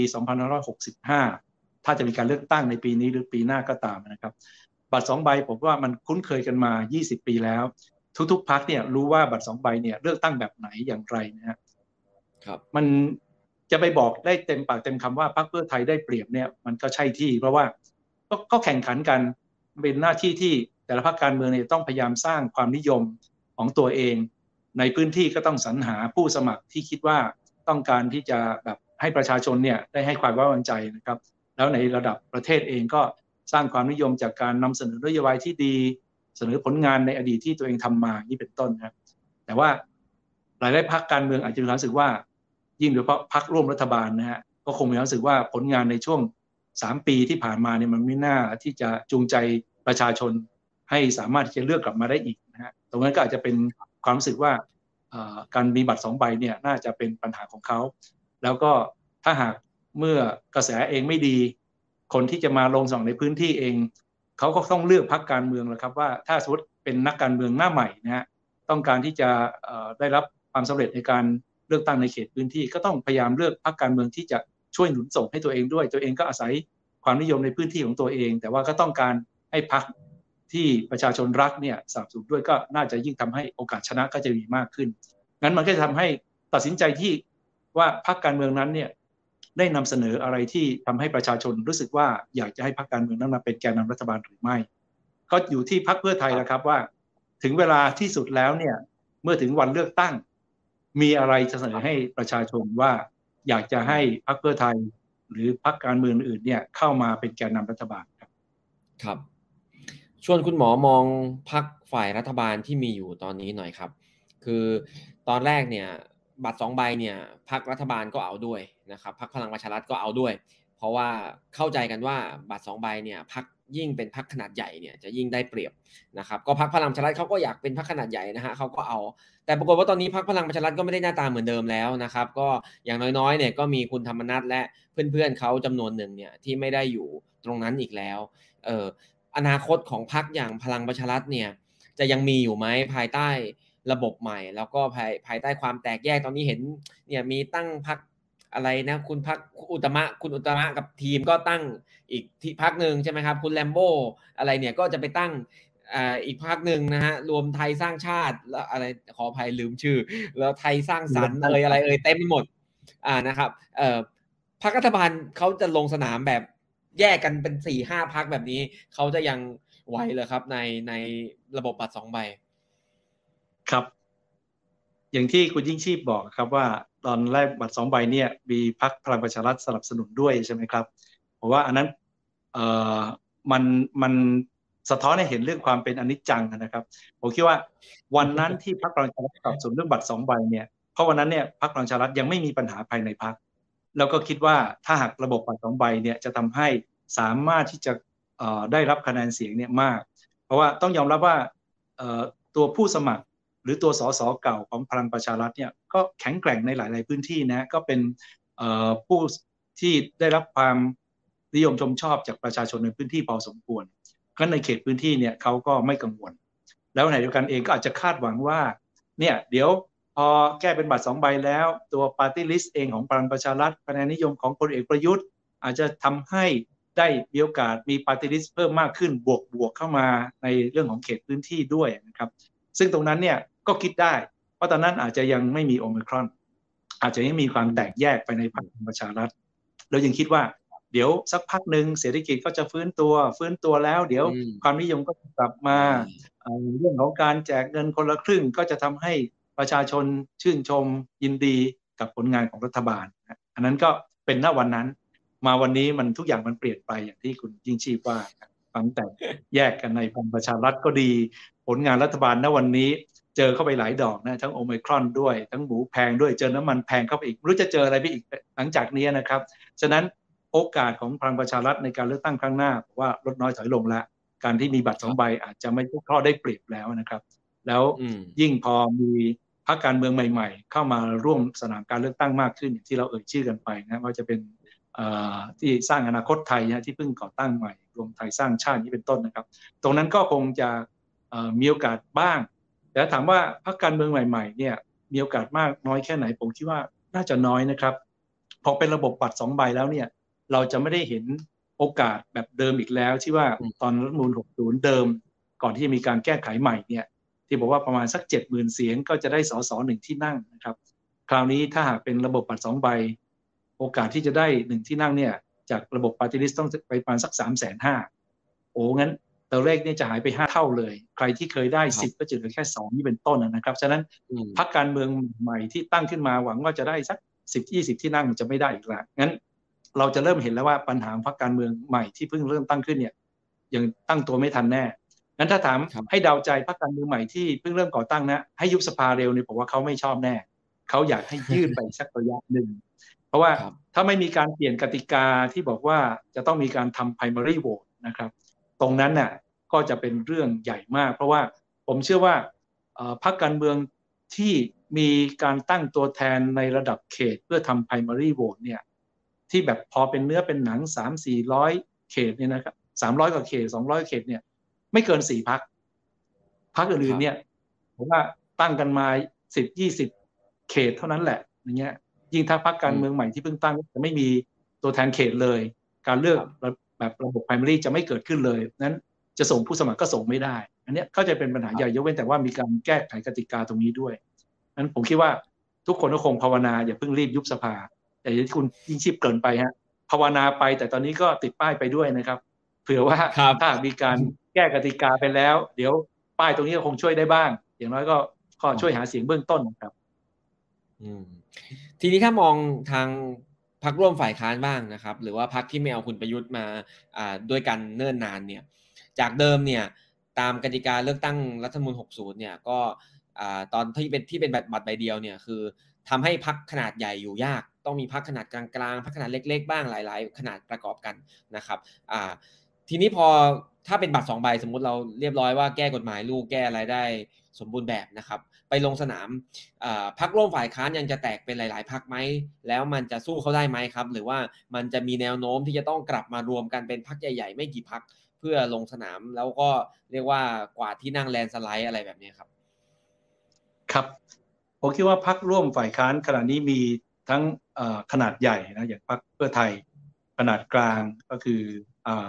2565 ถ้าจะมีการเลือกตั้งในปีนี้หรือปีหน้าก็ตามนะครับ บัตรสองใบผมว่ามันคุ้นเคยกันมา 20 ปีแล้ว ทุกๆพรรคเนี่ยรู้ว่าบัตรสองใบเนี่ยเลือกตั้งแบบไหนอย่างไรนะครับ มันจะไปบอกได้เต็มปากเต็มคำว่าพรรคเพื่อไทยได้เปรียบเนี่ยมันก็ใช่ที่ เพราะว่าก็แข่งขันกันเป็นหน้าที่ที่ แต่ละพรรคการเมืองเนี่ยต้องพยายามสร้างความนิยมของตัวเอง ในพื้นที่ก็ต้องสรรหาผู้สมัครที่คิดว่าต้องการที่จะแบบให้ประชาชนเนี่ยได้ให้ความไว้วางใจนะครับ แล้วในระดับประเทศเองก็สร้างความนิยมจากการนำเสนอนโยบายที่ดี เสนอผลงานในอดีตที่ตัวเองทำมานี่เป็นต้นครับแต่ว่าหลายๆพรรคการเมืองอาจจะมีความรู้สึกว่า ยิ่งโดยเฉพาะพรรคร่วมรัฐบาลนะฮะก็คงมีความรู้สึกว่าผลงานในช่วงสามปีที่ผ่านมาเนี่ยมันไม่น่าที่จะจูงใจประชาชน ให้สามารถที่จะเลือกกลับมาได้อีกนะฮะตรงนั้นก็อาจจะเป็นความรู้สึกว่าการมีบัตรสองใบเนี่ยน่าจะเป็นปัญหาของเขา แล้วก็ถ้าหากเมื่อกระแสเองไม่ดี คนที่จะมาลงสองในพื้นที่เอง เขาก็ต้องเลือกพักการเมืองแล้วครับว่าถ้าสมมติเป็นนักการเมืองหน้าใหม่นะฮะต้องการที่จะได้รับความสำเร็จในการเลือกตั้งในเขตพื้นที่ ก็ต้องพยายามเลือกพักการเมืองที่จะช่วยหนุนส่งให้ตัวเองด้วย ตัวเองก็อาศัยความนิยมในพื้นที่ของตัวเอง แต่ว่าก็ต้องการให้พัก ที่ประชาชนรักเนี่ยสนับสนุนด้วยก็น่าจะยิ่งทำให้โอกาสชนะก็จะมีมากขึ้น งั้นมันก็จะทำให้ตัดสินใจที่ว่าพรรคการเมืองนั้นเนี่ยได้นำเสนออะไรที่ทำให้ประชาชนรู้สึกว่าอยากจะให้พรรคการเมืองนั้นมาเป็นแกนนารัฐบาลหรือไม่ ก็อยู่ที่พรรคเพื่อไทยแล้วครับว่า ถึงเวลาที่สุดแล้วเนี่ยเมื่อถึงวันเลือกตั้ง มีอะไรจะเสนอให้ประชาชนว่าอยากจะให้พรรคเพื่อไทย หรือพรรคการเมืองอื่นเนี่ยเข้ามาเป็นแกนนำรัฐบาลครับ ครับ ชวนคุณหมอมองพักฝ่ายรัฐบาลที่มีอยู่ตอนนี้หน่อยครับ คือตอนแรกเนี่ยบัตรสองใบเนี่ยพักรัฐบาลก็เอาด้วยนะครับพักพลังประชารัฐก็เอาด้วย เพราะว่าเข้าใจกันว่าบัตรสองใบเนี่ยพักยิ่งเป็นพักขนาดใหญ่เนี่ยจะยิ่งได้เปรียบนะครับก็พักพลังประชารัฐเขาก็อยากเป็นพักขนาดใหญ่นะฮะเขาก็เอา แต่ปรากฏว่าตอนนี้พักพลังประชารัฐก็ไม่ได้หน้าตาเหมือนเดิมแล้วนะครับ ก็อย่างน้อยๆเนี่ยก็มีคุณธรรมนัฐและเพื่อนๆเขาจำนวนหนึ่งเนี่ยที่ไม่ได้อยู่ตรงนั้นอีกแล้วเออ อนาคตของพรรคอย่างพลังประชารัฐเนี่ย จะยังมีอยู่ไหมภายใต้ระบบใหม่ แล้วก็ภายภายใต้ความแตกแยกตอนนี้เห็นเนี่ยมีตั้งพรรคอะไรนะ คุณพักอุตมะคุณอุตมะกับทีมก็ตั้งอีกที่พักหนึ่งใช่ไหมครับ คุณแลมโบอะไรเนี่ยก็จะไปตั้งอ่าอีกพักหนึ่งนะฮะรวมไทยสร้างชาติแล้วอะไรขออภัยลืมชื่อ แล้วไทยสร้างสรรค์เอ่ยอะไรเอ่ยเต็มไปหมดอ่านะครับเอ่อพรรครัฐบาลเขาจะลงสนามแบบ แยกกันเป็นสี่ห้าพักแบบนี้ เขาจะยังไหวเลยครับ ในในระบบบัตรสองใบ ครับ อย่างที่คุณยิ่งชีพบอกครับว่าตอนแรกบัตรสองใบเนี่ย มีพักพลังประชารัฐสนับสนุนด้วยใช่ไหมครับเพราะว่าอันนั้นเอ่อมันมันสะท้อนให้เห็นเรื่องความเป็นอนิจจังนะครับผมคิดว่าวันนั้นที่พรรคพลังประชารัฐสนับสนุนเรื่องบัตรสองใบเนี่ยเพราะวันนั้นเนี่ยพรรคพลังประชารัฐยังไม่มีปัญหาภายในพรรค แล้วก็คิดว่าถ้าหากระบบบัตรสองใบเนี่ยจะทำให้สามารถที่จะได้รับคะแนนเสียงเนี่ยมาก เพราะว่าต้องยอมรับว่าตัวผู้สมัครหรือตัวสสเก่าของพลังประชารัฐเนี่ยก็แข็งแกร่งในหลาย ๆ พื้นที่นะก็เป็นผู้ที่ได้รับความนิยมชมชอบจากประชาชนในพื้นที่พอสมควรก็ในเขตพื้นที่เนี่ยเขาก็ไม่กังวล แล้วในขณะเดียวกันเองก็อาจจะคาดหวังว่าเนี่ยเดี๋ยว พอแก้เป็นบัตรสองใบแล้ว ตัว party list เองของพลังประชารัฐคะแนนนิยมของพลเอกประยุทธ์ อาจจะทำให้ได้มีโอกาสมี party list เพิ่มมากขึ้นบวกบวกเข้ามาในเรื่องของเขตพื้นที่ด้วยนะครับ ซึ่งตรงนั้นเนี่ยก็คิดได้เพราะตอนนั้นอาจจะยังไม่มีโอมิครอน อาจจะยังมีความแตกแยกไปในพรรคประชารัฐเรายังคิดว่าเดี๋ยวสักพักหนึ่งเศรษฐกิจก็จะฟื้นตัว ฟื้นตัวแล้ว เดี๋ยวความนิยมก็กลับมาเรื่องของการแจกเงินคนละครึ่งก็จะทำให้ ประชาชนชื่นชมยินดีกับผลงานของรัฐบาล อันนั้นก็เป็นหน้าวันนั้น มาวันนี้มันทุกอย่างมันเปลี่ยนไปอย่างที่คุณยิ่งชีพว่าฟังแต่แยกกันในพลังประชารัฐก็ดี ผลงานรัฐบาลณวันนี้เจอเข้าไปหลายดอกนะทั้งโอมครอนด้วย ทั้งหมูแพงด้วยเจอน้ำมันแพงเข้าไปอีกไม่รู้จะเจออะไรไปอีกหลังจากนี้นะครับฉะนั้นโอกาสของพลังประชารัฐในการเลือกตั้งครั้งหน้าว่าลดน้อยถอยลงแล้วการที่มีบัตรสองใบอาจจะไม่ข้อได้เปรียบแล้วนะครับ แล้วยิ่งพอมีพรรคการเมืองใหม่ ๆ เข้ามาร่วมสนามการเลือกตั้งมากขึ้นอย่างที่เราเอ่ยชื่อกันไปนะว่าจะเป็นที่สร้างอนาคตไทยนะที่เพิ่งก่อตั้งใหม่ รวมไทยสร้างชาตินี้เป็นต้นนะครับ ตรงนั้นก็คงจะมีโอกาสบ้าง แต่ถามว่าพรรคการเมืองใหม่ๆเนี่ยมีโอกาสมากน้อยแค่ไหนผมคิดว่าน่าจะน้อยนะครับพอเป็นระบบบัตรสองใบแล้วเนี่ยเราจะไม่ได้เห็นโอกาสแบบเดิมอีกแล้วที่ว่าตอนรัฐมนูล60 เดิม ก่อนที่จะมีการแก้ไขใหม่เนี่ย ที่บอกว่าประมาณสัก 70,000 เสียงก็จะได้สสหนึ่งที่นั่งนะครับ คราวนี้ถ้าหากเป็นระบบบัตรสองใบ โอกาสที่จะได้หนึ่งที่นั่งเนี่ยจากระบบปาร์ตี้ลิสต้องไปประมาณสักสามแสนห้าโอ้งั้นตัวเลขนี่จะหายไปห้าเท่าเลย ใครที่เคยได้สิบก็จะเหลือแค่สองนี่เป็นต้นนะครับ ฉะนั้นพรรคการเมืองใหม่ที่ตั้งขึ้นมาหวังว่าจะได้สักสิบยี่สิบที่นั่งมันจะไม่ได้อีกแล้วงั้นเราจะเริ่มเห็นแล้วว่าปัญหาพรรคการเมืองใหม่ที่เพิ่งเริ่มตั้งขึ้นเนี่ยยังตั้งตัวไม่ทันแน่ งั้นถ้าถามให้เดาใจพรรคการเมืองใหม่ที่เพิ่งเริ่มก่อตั้งนะให้ยุบสภาเร็วเนี่ยผมว่าเขาไม่ชอบแน่เขาอยากให้ยืดไปสักระยะหนึ่งเพราะว่าถ้าไม่มีการเปลี่ยนกติกาที่บอกว่าจะต้องมีการทำ primary vote นะครับ ตรงนั้นน่ะก็จะเป็นเรื่องใหญ่มาก เพราะว่าผมเชื่อว่าพรรคการเมืองที่มีการตั้งตัวแทนในระดับเขตเพื่อทำ primary vote เนี่ยที่แบบพอเป็นเนื้อเป็นหนังสามสี่ร้อยเขตเนี่ยนะครับสามร้อยกว่าเขตสองร้อยเขตเนี่ย ไม่เกินสี่พักพักอื่นๆเนี่ยผมว่าตั้งกันมาสิบยี่สิบเขตเท่านั้นแหละอย่างเงี้ย ยิ่งถ้าพักการเมืองใหม่ที่เพิ่งตั้งจะไม่มีตัวแทนเขตเลย การเลือกแบบระบบ primary จะไม่เกิดขึ้นเลยนั้นจะส่งผู้สมัครก็ส่งไม่ได้ อันนี้ก็จะเป็นปัญหาใหญ่ยกเว้นแต่ว่ามีการแก้ไขกติกาตรงนี้ด้วยนั้นผมคิดว่าทุกคนก็คงภาวนาอย่าเพิ่งรีบยุบสภา แต่ที่คุณยิ่งชีพเกินไปฮะภาวนาไปแต่ตอนนี้ก็ติดป้ายไปด้วยนะครับ เผื่อว่าถ้ามีการ แก้กติกาไปแล้ว เดี๋ยวป้ายตรงนี้ก็คงช่วยได้บ้าง อย่างน้อยก็ก็ช่วยหาเสียงเบื้องต้นครับทีนี้ถ้ามองทางพักร่วมฝ่ายค้านบ้างนะครับ หรือว่าพักที่ไม่เอาคุณประยุทธ์มาด้วยกันเนิ่นนานเนี่ย จากเดิมเนี่ยตามกติกาเลือกตั้งรัฐมนูล60 เนี่ยก็ตอนที่เป็นที่เป็นบัตรใบเดียวเนี่ยคือทำให้พักขนาดใหญ่อยู่ยาก ต้องมีพักขนาดกลางๆพักขนาดเล็ก ๆ บ้างหลาย ๆ ขนาดประกอบกันนะครับ ทีนี้พอถ้าเป็นบัตรสองใบสมมุติเราเรียบร้อยว่าแก้กฎหมายลูกแก้อะไรได้สมบูรณ์แบบนะครับ ไปลงสนามพักร่วมฝ่ายค้านยังจะแตกเป็นหลาย ๆพักไหม แล้วมันจะสู้เขาได้ไหมครับ หรือว่ามันจะมีแนวโน้มที่จะต้องกลับมารวมกันเป็นพักใหญ่ ๆ ไม่กี่พักเพื่อลงสนามแล้วก็เรียกว่ากว่าที่นั่งแลนสไลด์อะไรแบบนี้ครับ ครับผมคิดว่าพักร่วมฝ่ายค้านขณะนี้มีทั้งขนาดใหญ่นะอย่างพักเพื่อไทย ขนาดกลางก็คือ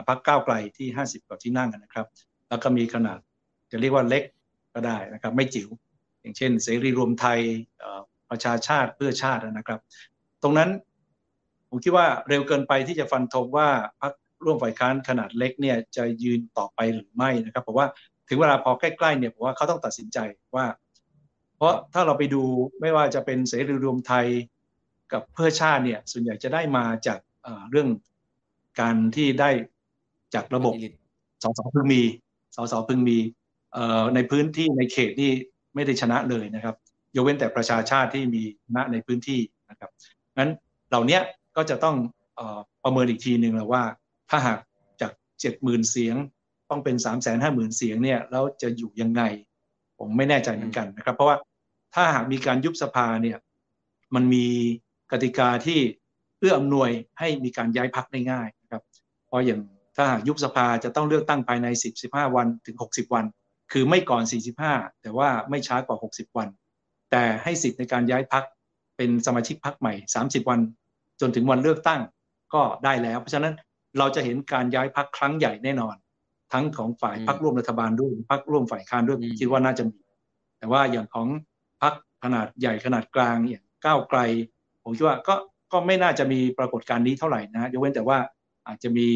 พักก้าวไกลที่ 50 กว่าที่นั่งนะครับ แล้วก็มีขนาดจะเรียกว่าเล็กก็ได้นะครับ ไม่จิ๋วอย่างเช่น เสรีรวมไทยประชาชาติเพื่อชาตินะครับ ตรงนั้นผมคิดว่าเร็วเกินไปที่จะฟันธงว่าพรรคร่วมฝ่ายค้านขนาดเล็กเนี่ยจะยืนต่อไปหรือไม่นะครับเพราะว่าถึงเวลาพอใกล้ๆเนี่ยผมว่าเขาต้องตัดสินใจว่า เพราะถ้าเราไปดูไม่ว่าจะเป็นเสรีรวมไทยกับเพื่อชาติเนี่ยส่วนใหญ่จะได้มาจากเรื่อง การที่ได้จากระบบสสพึงมีสสพึงมีในพื้นที่ในเขตนี่ไม่ได้ชนะเลยนะครับ ยกเว้นแต่ประชาชาติที่มีชนะในพื้นที่นะครับงั้นเหล่านี้ก็จะต้องประเมินอีกทีหนึ่งแล้วว่า ถ้าหากจากเจ็ดหมื่นเสียง ต้องเป็นสามแสนห้าหมื่นเสียงเนี่ยแล้วจะอยู่ยังไง ผมไม่แน่ใจเหมือนกันนะครับ เพราะว่าถ้าหากมีการยุบสภาเนี่ยมันมีกติกาที่เอื้ออำนวยให้มีการย้ายพักได้ง่ายนะครับ เพราะอย่างถ้าหากยุบสภาจะต้องเลือกตั้งภายใน 10-15 วันถึง 60 วัน คือไม่ก่อน 45 แต่ว่าไม่ช้ากว่า 60 วัน แต่ให้สิทธิ์ในการย้ายพักเป็นสมาชิกพักใหม่ 30 วัน จนถึงวันเลือกตั้งก็ได้แล้ว เพราะฉะนั้นเราจะเห็นการย้ายพักครั้งใหญ่แน่นอน ทั้งของฝ่ายพักร่วมรัฐบาลด้วยพักร่วมฝ่ายค้านด้วยคิดว่าน่าจะมี แต่ว่าอย่างของพักขนาดใหญ่ขนาดกลางอย่างก้าวไกล ผมคิดว่าก็ก็ไม่น่าจะมีปรากฏการณ์นี้เท่าไหร่นะยกเว้นแต่ว่า อาจจะมี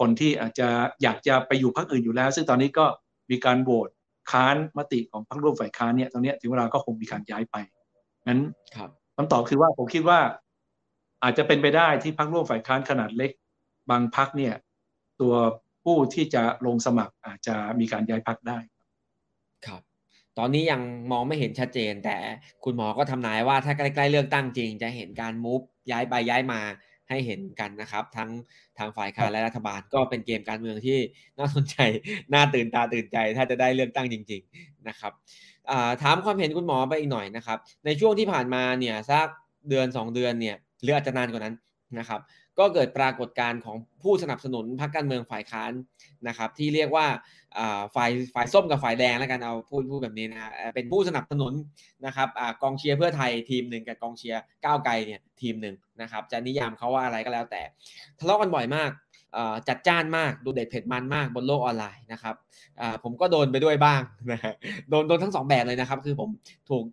คนที่อาจจะอยากจะไปอยู่พักอื่นอยู่แล้ว ซึ่งตอนนี้ก็มีการโหวตค้านมติของพรรคร่วมฝ่ายค้านเนี่ยตรงนี้ถึงเวลาก็คงมีการย้ายไปงั้นคำตอบคือว่าผมคิดว่า อาจจะเป็นไปได้ที่พรรคร่วมฝ่ายค้านขนาดเล็ก บางพรรคเนี่ย ตัวผู้ที่จะลงสมัครอาจจะมีการย้ายพรรคได้ครับ ตอนนี้ยังมองไม่เห็นชัดเจน แต่คุณหมอก็ทำนายว่าถ้าใกล้ๆเลือกตั้งจริง จะเห็นการมูฟย้ายไปย้ายมา ให้เห็นกันนะครับ ทั้งทางฝ่ายค้านและรัฐบาลก็เป็นเกมการเมืองที่น่าสนใจน่าตื่นตาตื่นใจ ถ้าจะได้เลือกตั้งจริง ๆนะครับถามความเห็นคุณหมอไปอีกหน่อยนะครับ ในช่วงที่ผ่านมาเนี่ยสักเดือน 2 เดือนเนี่ยหรืออาจจะนานกว่านั้นนะครับ ก็เกิดปรากฏการณ์ของผู้สนับสนุนพรรคการเมืองฝ่ายค้านนะครับ ที่เรียกว่าฝ่ายฝ่ายส้มกับฝ่ายแดงแล้วกันเอาพูดพูดแบบนี้นะฮะเป็นผู้สนับสนุนนะครับอกองเชียร์เพื่อไทยทีมหนึ่งกับกองเชียร์ก้าวไกลเนี่ยทีมหนึ่งนะครับจะนิยามเขาว่าอะไรก็แล้วแต่ทะเลาะกันบ่อยมาก จัดจ้านมากดูเด็ดเผ็ดมันมากบนโลกออนไลน์นะครับผมก็โดนไปด้วยบ้างนะโดนโดนทั้งสองแบบเลยนะครับ คือผมถูก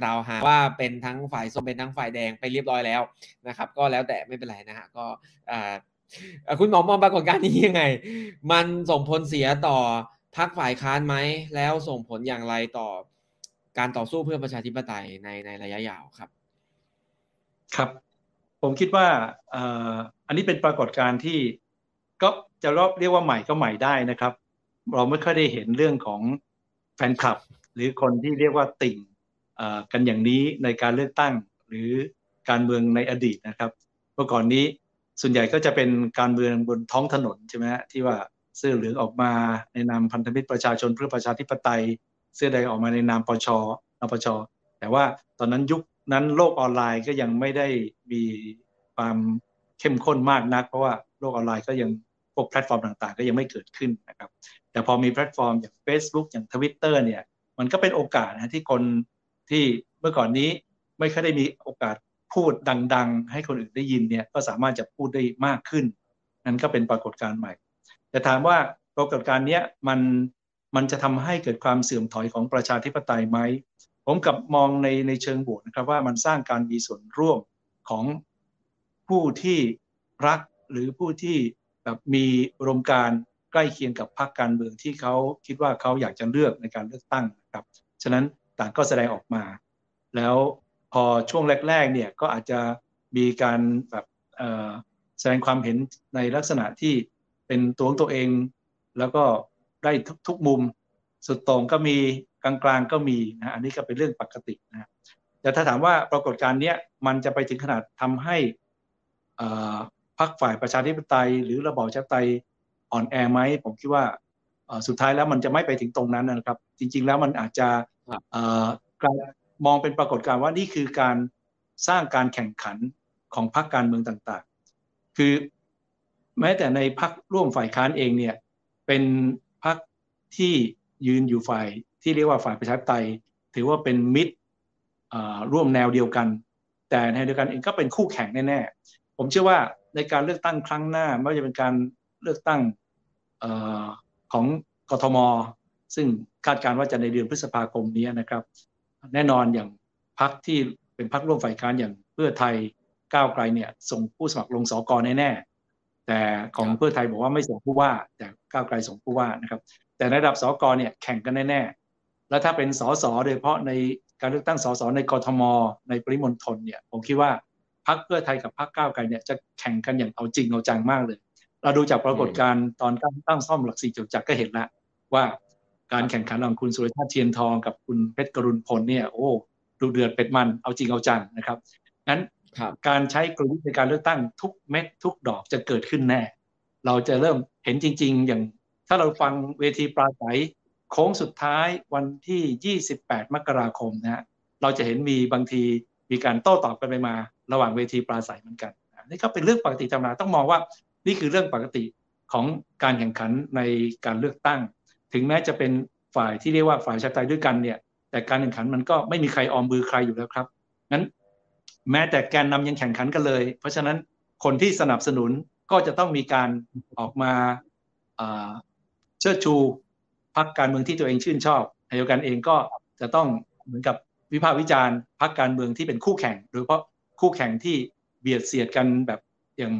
กล่าวหาว่าเป็นทั้งฝ่ายส้มเป็นทั้งฝ่ายแดงไปเรียบร้อยแล้วนะครับ ก็แล้วแต่ไม่เป็นไรนะฮะก็คุณหมอมองปรากฏการณ์นี้ยังไง มันส่งผลเสียต่อพักฝ่ายค้านไหม แล้วส่งผลอย่างไรต่อการต่อสู้เพื่อประชาธิปไตยในในระยะยาวครับ ครับ ผมคิดว่าอันนี้เป็นปรากฏการณ์ที่ ก็จะรอบเรียกว่าใหม่ก็ใหม่ได้นะครับ เราไม่ค่อยได้เห็นเรื่องของแฟนคลับ หรือคนที่เรียกว่าติ่งกันอย่างนี้ในการเลือกตั้งหรือการเมืองในอดีตนะครับเมื่อก่อนนี้ส่วนใหญ่ก็จะเป็นการเมืองบนท้องถนนใช่ไหมที่ว่าเสื้อเหลืองออกมาในนามพันธมิตรประชาชนเพื่อประชาธิปไตย เสื้อแดงออกมาในนามปชนปช แต่ว่าตอนนั้นยุคนั้นโลกออนไลน์ก็ยังไม่ได้มีความเข้มข้นมากนัก เพราะว่าโลกออนไลน์ก็ยัง พวกแพลตฟอร์มต่างๆ ก็ยังไม่เกิดขึ้นนะครับ แต่พอมีแพลตฟอร์มอย่าง Facebook อย่าง Twitter เนี่ยมันก็เป็นโอกาสนะที่คนที่เมื่อก่อนนี้ไม่ค่อยได้มีโอกาสพูดดัง ๆ ให้คนอื่นได้ยินเนี่ยก็สามารถจะพูดได้มากขึ้น นั่นก็เป็นปรากฏการณ์ใหม่ แต่ถามว่าปรากฏการณ์นี้มันมันจะทำให้เกิดความเสื่อมถอยของประชาธิปไตยไหม ผมกับมองในในเชิงบวกนะครับว่ามันสร้างการมีส่วนร่วมของผู้ที่รักหรือผู้ที่ แบบมีอุดมการใกล้เคียงกับพรรคการเมืองที่เขาคิดว่าเขาอยากจะเลือกในการเลือกตั้งนะครับ ฉะนั้นต่างก็แสดงออกมา แล้วพอช่วงแรก ๆ เนี่ยก็อาจจะมีการแบบแสดงความเห็นในลักษณะที่เป็นตัวของตัวเอง แล้วก็ได้ทุกมุม สุดตรงก็มีกลางๆก็มีนะอันนี้ก็เป็นเรื่องปกตินะแต่ถ้าถามว่าปรากฏการณ์นี้มันจะไปถึงขนาดทำให้ พรรคฝ่ายประชาธิปไตย หรือระบอบประชาธิปไตยอ่อนแอไหมผมคิดว่าสุดท้ายแล้วมันจะไม่ไปถึงตรงนั้นนะครับ จริง ๆ แล้วมันอาจจะกลายมองเป็นปรากฏการณ์ว่านี่คือการสร้างการแข่งขันของพรรคการเมืองต่างๆ คือแม้แต่ในพรรคร่วมฝ่ายค้านเองเนี่ยเป็นพรรคที่ยืนอยู่ฝ่ายที่เรียกว่าฝ่ายประชาธิปไตย ถือว่าเป็นมิตรร่วมแนวเดียวกัน แต่ในเดียวกันเองก็เป็นคู่แข่งแน่ๆผมเชื่อว่าในการเลือกตั้งครั้งหน้าไม่ว่าจะเป็นการเลือกตั้งอของกทม ซึ่งคาดการณ์ว่าจะในเดือนพฤษภาคมนี้นะครับ แน่นอนอย่างพรรคที่เป็นพรรคร่วมฝ่ายค้านอย่างเพื่อไทยก้าวไกลเนี่ยส่งผู้สมัครลงสอกรแน่ๆแต่ของเพื่อไทยบอกว่าไม่ส่งผู้ว่า แต่ก้าวไกลส่งผู้ว่านะครับ แต่ในระดับสอกรเนี่ยแข่งกันแน่ๆแล้วถ้าเป็นสสโดยเฉพาะในการเลือกตั้งสสในกรทม ในปริมณฑลเนี่ยผมคิดว่า พรรคเพื่อไทยกับพรรคก้าวไกลเนี่ยจะแข่งกันอย่างเอาจริงเอาจังมากเลย เราดูจากปรากฏการณ์ตอนตั้งตั้งซ่อมหลักสี่จุดจักก็เห็นแล้วว่าการแข่งขันของคุณสุรชาติเทียนทองกับคุณเพชรกรุณพลเนี่ยโอ้ดูเดือดเป็ดมันเอาจริงเอาจังนะครับงั้นการใช้กลยุทธ์ในการเลือกตั้งทุกเม็ดทุกดอกจะเกิดขึ้นแน่ เราจะเริ่มเห็นจริง ๆ อย่างถ้าเราฟังเวทีปราศัยโค้งสุดท้ายวันที่ 28 มกราคมนะฮะเราจะเห็นมีบางทีมีการโต้ตอบกันไปมา ระหว่างเวทีปราศัยเหมือนกันนี่ก็เป็นเรื่องปกติธรรมดาต้องมองว่า นี่คือเรื่องปกติของการแข่งขันในการเลือกตั้ง ถึงแม้จะเป็นฝ่ายที่เรียกว่าฝ่ายชาติไตยด้วยกันเนี่ย แต่การแข่งขันมันก็ไม่มีใครออมมือใครอยู่แล้วครับงั้น แม้แต่แกนนำยังแข่งขันกันเลย เพราะฉะนั้นคนที่สนับสนุนก็จะต้องมีการออกมาเชิดชูพรรคการเมืองที่ตัวเองชื่นชอบนายกันเองก็จะต้องเหมือนกับวิพากษ์วิจารณ์พรรคการเมืองที่เป็นคู่แข่ง โดยเฉพาะ คู่แข่งที่เบียดเสียดกันแบบอย่าง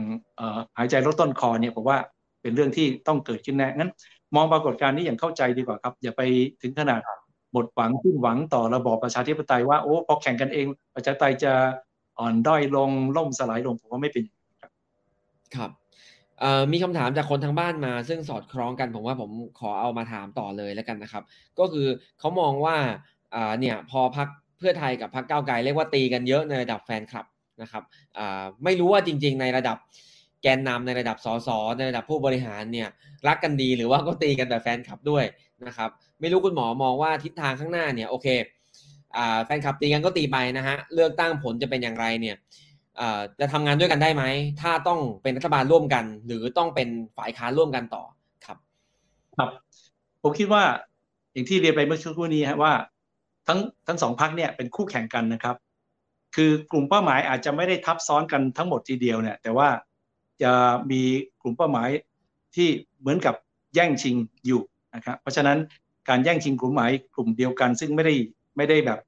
หายใจลดต้นคอเนี่ยผมว่าเป็นเรื่องที่ต้องเกิดขึ้นแน่งั้น มองปรากฏการณ์นี้อย่างเข้าใจดีกว่าครับ อย่าไปถึงขนาดหมดหวังขึ้นหวังต่อระบอบประชาธิปไตยว่าโอ้พอแข่งกันเอง ประชาธิปไตยจะอ่อนด้อยลงล่มสลายลงผมว่าไม่เป็นครับครับมีคำถามจากคนทางบ้านมา ซึ่งสอดคล้องกันผมว่าผมขอเอามาถามต่อเลยแล้วกันนะครับ ก็คือเขามองว่าเนี่ยพอพัก เพื่อไทยกับพักเก้าไกลเรียกว่าตีกันเยอะในระดับแฟนคลับนะครับไม่รู้ว่าจริง ๆ ในระดับแกนนำในระดับสสในระดับผู้บริหารเนี่ยรักกันดีหรือว่าก็ตีกันแบบแฟนคลับด้วยนะครับไม่รู้คุณหมอมองว่าทิศทางข้างหน้าเนี่ยโอเคแฟนคลับตีกันก็ตีไปนะฮะเลือกตั้งผลจะเป็นอย่างไรเนี่ยจะทำงานด้วยกันได้ไหม ถ้าต้องเป็นรัฐบาลร่วมกัน หรือต้องเป็นฝ่ายค้านร่วมกันต่อครับ ครับ ผมคิดว่าอย่างที่เรียนไปเมื่อช่วงนี้ฮะว่า ทั้งทั้งสองพักเนี่ยเป็นคู่แข่งกันนะครับ คือกลุ่มเป้าหมายอาจจะไม่ได้ทับซ้อนกันทั้งหมดทีเดียวเนี่ย แต่ว่าจะมีกลุ่มเป้าหมายที่เหมือนกับแย่งชิงอยู่นะครับ เพราะฉะนั้นการแย่งชิงกลุ่มหมายกลุ่มเดียวกัน ซึ่งไม่ได้ไม่ได้แบบ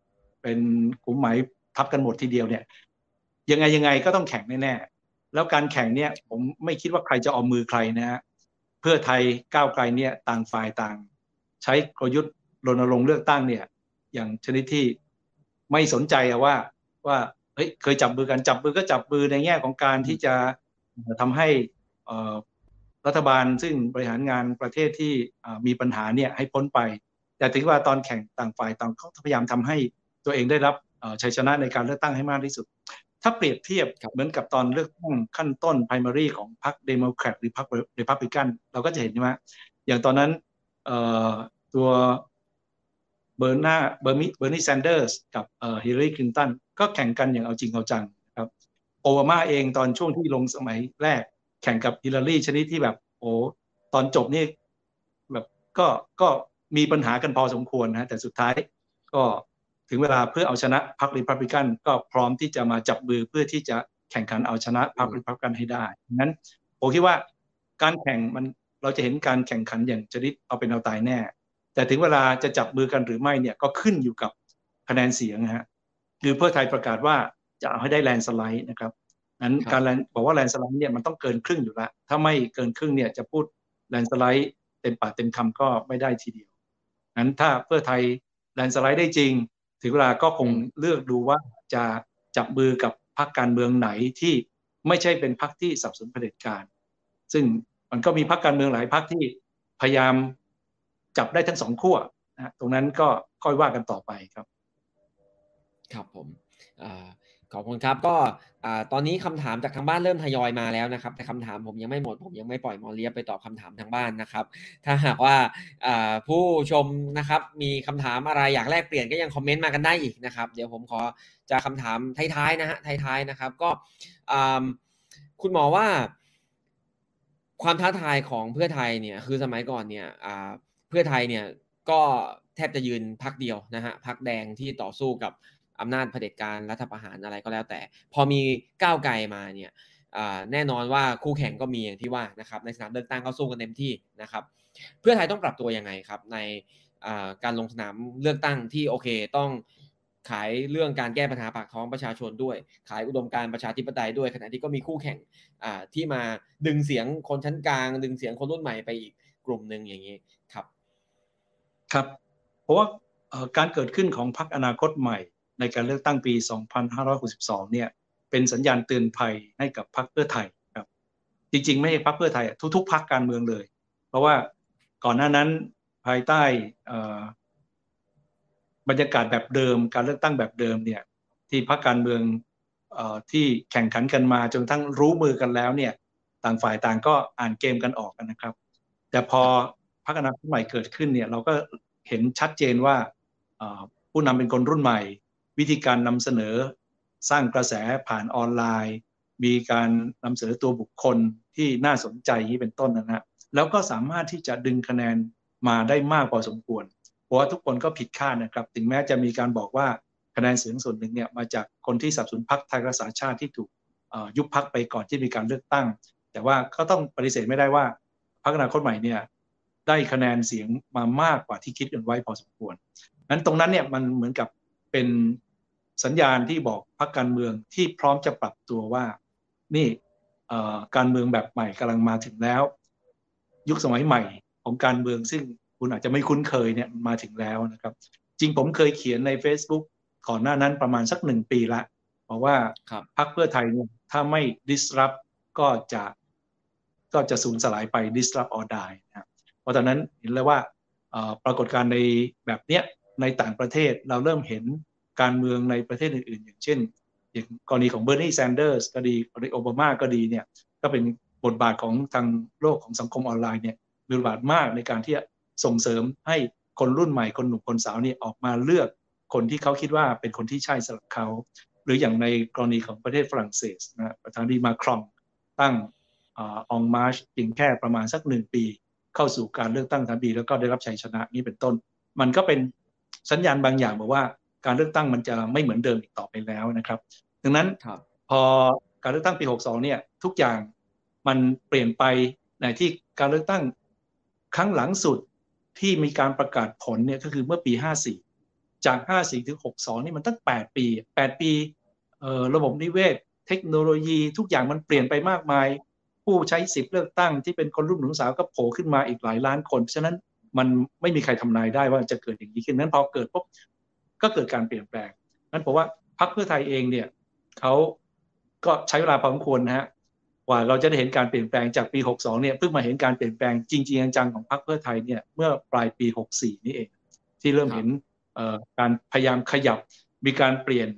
เป็นกลุ่มหมายทับกันหมดทีเดียวเนี่ย ยังไงยังไงก็ต้องแข่งแน่ๆแล้วการแข่งเนี่ยผมไม่คิดว่าใครจะเอามือใครนะฮะเพื่อไทยก้าวไกลเนี่ยต่างฝ่ายต่าง ใช้กลยุทธ์รณรงค์เลือกตั้งเนี่ย อย่างชนิดที่ไม่สนใจว่าว่าเฮ้ยเคยจับมือกันจับมือก็จับมือในแง่ของการที่จะทำให้รัฐบาลซึ่งบริหารงานประเทศที่มีปัญหาเนี่ยให้พ้นไป แต่ถึงว่าตอนแข่งต่างฝ่ายต่างเขาพยายามทำให้ตัวเองได้รับชัยชนะในการเลือกตั้งให้มากที่สุด ถ้าเปรียบเทียบเหมือนกับตอนเลือกตั้งขั้นต้น primary ของพรรคเดโมแครตหรือพรรคเรพับลิกันเราก็จะเห็นว่าอย่างตอนนั้นตัว เบอร์นาเบอร์มิเบอร์นีแซนเดอร์สกับฮิลลารีคลินตันก็แข่งกันอย่างเอาจริงเอาจังครับโอบามาเองตอนช่วงที่ลงสมัยแรก แข่งกับฮิลลารีชนิดที่แบบโอ้ตอนจบนี่แบบก็ก็มีปัญหากันพอสมควรนะแต่สุดท้ายก็ถึงเวลาเพื่อเอาชนะพรรครีพับลิกันก็พร้อมที่จะมาจับมือเพื่อที่จะแข่งขันเอาชนะพรรครีพับลิกันให้ได้นั้นผมคิดว่าการแข่งมันเราจะเห็นการแข่งขันอย่างชนิดเอาเป็นเอาตายแน่ แต่ถึงเวลาจะจับมือกันหรือไม่เนี่ยก็ขึ้นอยู่กับคะแนนเสียงฮะคือเพื่อไทยประกาศว่าจะเอาให้ได้แลนสไลด์นะครับนั้นการบอกว่าแลนสไลด์เนี่ยมันต้องเกินครึ่งอยู่แล้วถ้าไม่เกินครึ่งเนี่ยจะพูดแลนสไลด์เต็มปากเต็มคำก็ไม่ได้ทีเดียวนั้นถ้าเพื่อไทยแลนสไลด์ได้จริง ถึงเวลาก็คงเลือกดูว่าจะจับมือกับพรรคการเมืองไหนที่ไม่ใช่เป็นพรรคที่สับสนเผด็จการ ซึ่งมันก็มีพรรคการเมืองหลายพรรคที่พยายาม จับได้ทั้งสองขั้วนะตรงนั้นก็ค่อยว่ากันต่อไปครับ ครับผมขอบคุณครับก็ตอนนี้คำถามจากทางบ้านเริ่มทยอยมาแล้วนะครับ แต่คำถามผมยังไม่หมด ผมยังไม่ปล่อยมอเลียไปตอบคำถามทางบ้านนะครับ ถ้าหากว่าผู้ชมนะครับมีคำถามอะไรอยากแลกเปลี่ยนก็ยังคอมเมนต์มากันได้อีกนะครับ เดี๋ยวผมขอจะคำถามท้ายๆนะฮะท้ายๆนะครับ ก็คุณหมอว่า ความท้าทายของเพื่อไทยเนี่ยคือสมัยก่อนเนี่ย เพื่อไทยเนี่ยก็แทบจะยืนพักเดียวนะฮะพักแดงที่ต่อสู้กับอำนาจเผด็จการรัฐประหารอะไรก็แล้วแต่ พอมีก้าวไกลมาเนี่ยแน่นอนว่าคู่แข่งก็มีอย่างที่ว่านะครับในสนามเลือกตั้งก็สู้กันเต็มที่นะครับ เพื่อไทยต้องปรับตัวยังไงครับ ในการลงสนามเลือกตั้งที่โอเคต้องขายเรื่องการแก้ปัญหาปากท้องประชาชนด้วย ขายอุดมการประชาธิปไตยด้วยขณะที่ก็มีคู่แข่งที่มาดึงเสียงคนชั้นกลาง ดึงเสียงคนรุ่นใหม่ไปอีกกลุ่มหนึ่งอย่างนี้ครับ ครับ เพราะว่าการเกิดขึ้นของพรรคอนาคตใหม่ ในการเลือกตั้งปี 2562 เนี่ย เป็นสัญญาณเตือนภัยให้กับพรรคเพื่อไทยครับ จริงๆ ไม่ใช่พรรคเพื่อไทยทุกๆพรรคการเมืองเลย เพราะว่าก่อนหน้านั้นภายใต้บรรยากาศแบบเดิม การเลือกตั้งแบบเดิมเนี่ย ที่พรรคการเมืองที่แข่งขันกันมาจนทั้งรู้มือกันแล้วเนี่ย ต่างฝ่ายต่างก็อ่านเกมกันออกกันนะครับ แต่พอ พรรคอนาคตใหม่เกิดขึ้นเนี่ยเราก็เห็นชัดเจนว่าผู้นำเป็นคนรุ่นใหม่ วิธีการนำเสนอสร้างกระแสผ่านออนไลน์ มีการนำเสนอตัวบุคคลที่น่าสนใจนี้เป็นต้นนะฮะแล้วก็สามารถที่จะดึงคะแนนมาได้มากพอสมควร เพราะว่าทุกคนก็ผิดคาดนะครับ ถึงแม้จะมีการบอกว่าคะแนนเสียงส่วนหนึ่งเนี่ยมาจากคนที่สับสนพักไทยรักษาชาติที่ถูกยุบพักไปก่อนที่มีการเลือกตั้ง แต่ว่าเขาต้องปฏิเสธไม่ได้ว่าพักอนาคตใหม่เนี่ย ได้คะแนนเสียงมามากกว่าที่คิดกันไว้พอสมควรนั้นตรงนั้นเนี่ยมันเหมือนกับเป็นสัญญาณที่บอกพรรคการเมืองที่พร้อมจะปรับตัวว่า นี่การเมืองแบบใหม่กำลังมาถึงแล้ว ยุคสมัยใหม่ของการเมืองซึ่งคุณอาจจะไม่คุ้นเคยเนี่ยมาถึงแล้วนะครับ จริงผมเคยเขียนใน Facebook ก่อนหน้านั้นประมาณสักหนึ่งปีละบอกว่าพรรคเพื่อไทยเนี่ยถ้าไม่ disrupt ก็จะก็จะสูญสลายไป disrupt or die นะเพ ราะตอนนั้นเห็นเลยว่าปรากฏการณ์ในแบบเนี้ยในต่างประเทศเราเริ่มเห็นการเมืองในประเทศอื่น ๆ อย่างเช่น อย่างกรณีของเบอร์นีแซนเดอร์สก็ดีกรณีโอบามาก็ดีเนี่ยก็เป็นบทบาทของทางโลกของสังคมออนไลน์เนี่ยมีบทบาทมากในการที่จะส่งเสริมให้คนรุ่นใหม่คนหนุ่มคนสาวนี่ออกมาเลือกคนที่เขาคิดว่าเป็นคนที่ใช่สำหรับเขา หรืออย่างในกรณีของประเทศฝรั่งเศสนะประธานาธิบดีมาครองตั้งอองมาร์ชเพียงแค่ประมาณสักหนึ่งปี เข้าสู่การเลือกตั้งทันทีแล้วก็ได้รับชัยชนะนี้เป็นต้น มันก็เป็นสัญญาณบางอย่างบอกว่าการเลือกตั้งมันจะไม่เหมือนเดิมอีกต่อไปแล้วนะครับ ดังนั้นพอการเลือกตั้งปี 62 เนี่ย ทุกอย่างมันเปลี่ยนไปในที่การเลือกตั้งครั้งหลังสุดที่มีการประกาศผลเนี่ยก็คือเมื่อปี 54 จาก 54 ถึง 62 นี่มันตั้ง 8 ปี 8 ปีระบบนิเวศ เทคโนโลยีทุกอย่างมันเปลี่ยนไปมากมาย ผู้ใช้สิทธิ์เลือกตั้งที่เป็นคนรุ่นหนุ่มสาวก็โผล่ขึ้นมาอีกหลายล้านคน ฉะนั้นมันไม่มีใครทำนายได้ว่าจะเกิดอย่างนี้ขึ้นนั้นพอเกิดปุ๊บก็เกิดการเปลี่ยนแปลงนั้นผมว่าพรรคเพื่อไทยเองเนี่ยเขาก็ใช้เวลาพอสมควรนะฮะกว่าเราจะได้เห็นการเปลี่ยนแปลงจากปี 62 เนี่ยเพิ่งมาเห็นการเปลี่ยนแปลงจริงๆจังๆของพรรคเพื่อไทยเนี่ยเมื่อปลายปี 64 นี่เอง ที่เริ่มเห็นการพยายามขยับมีการเปลี่ยน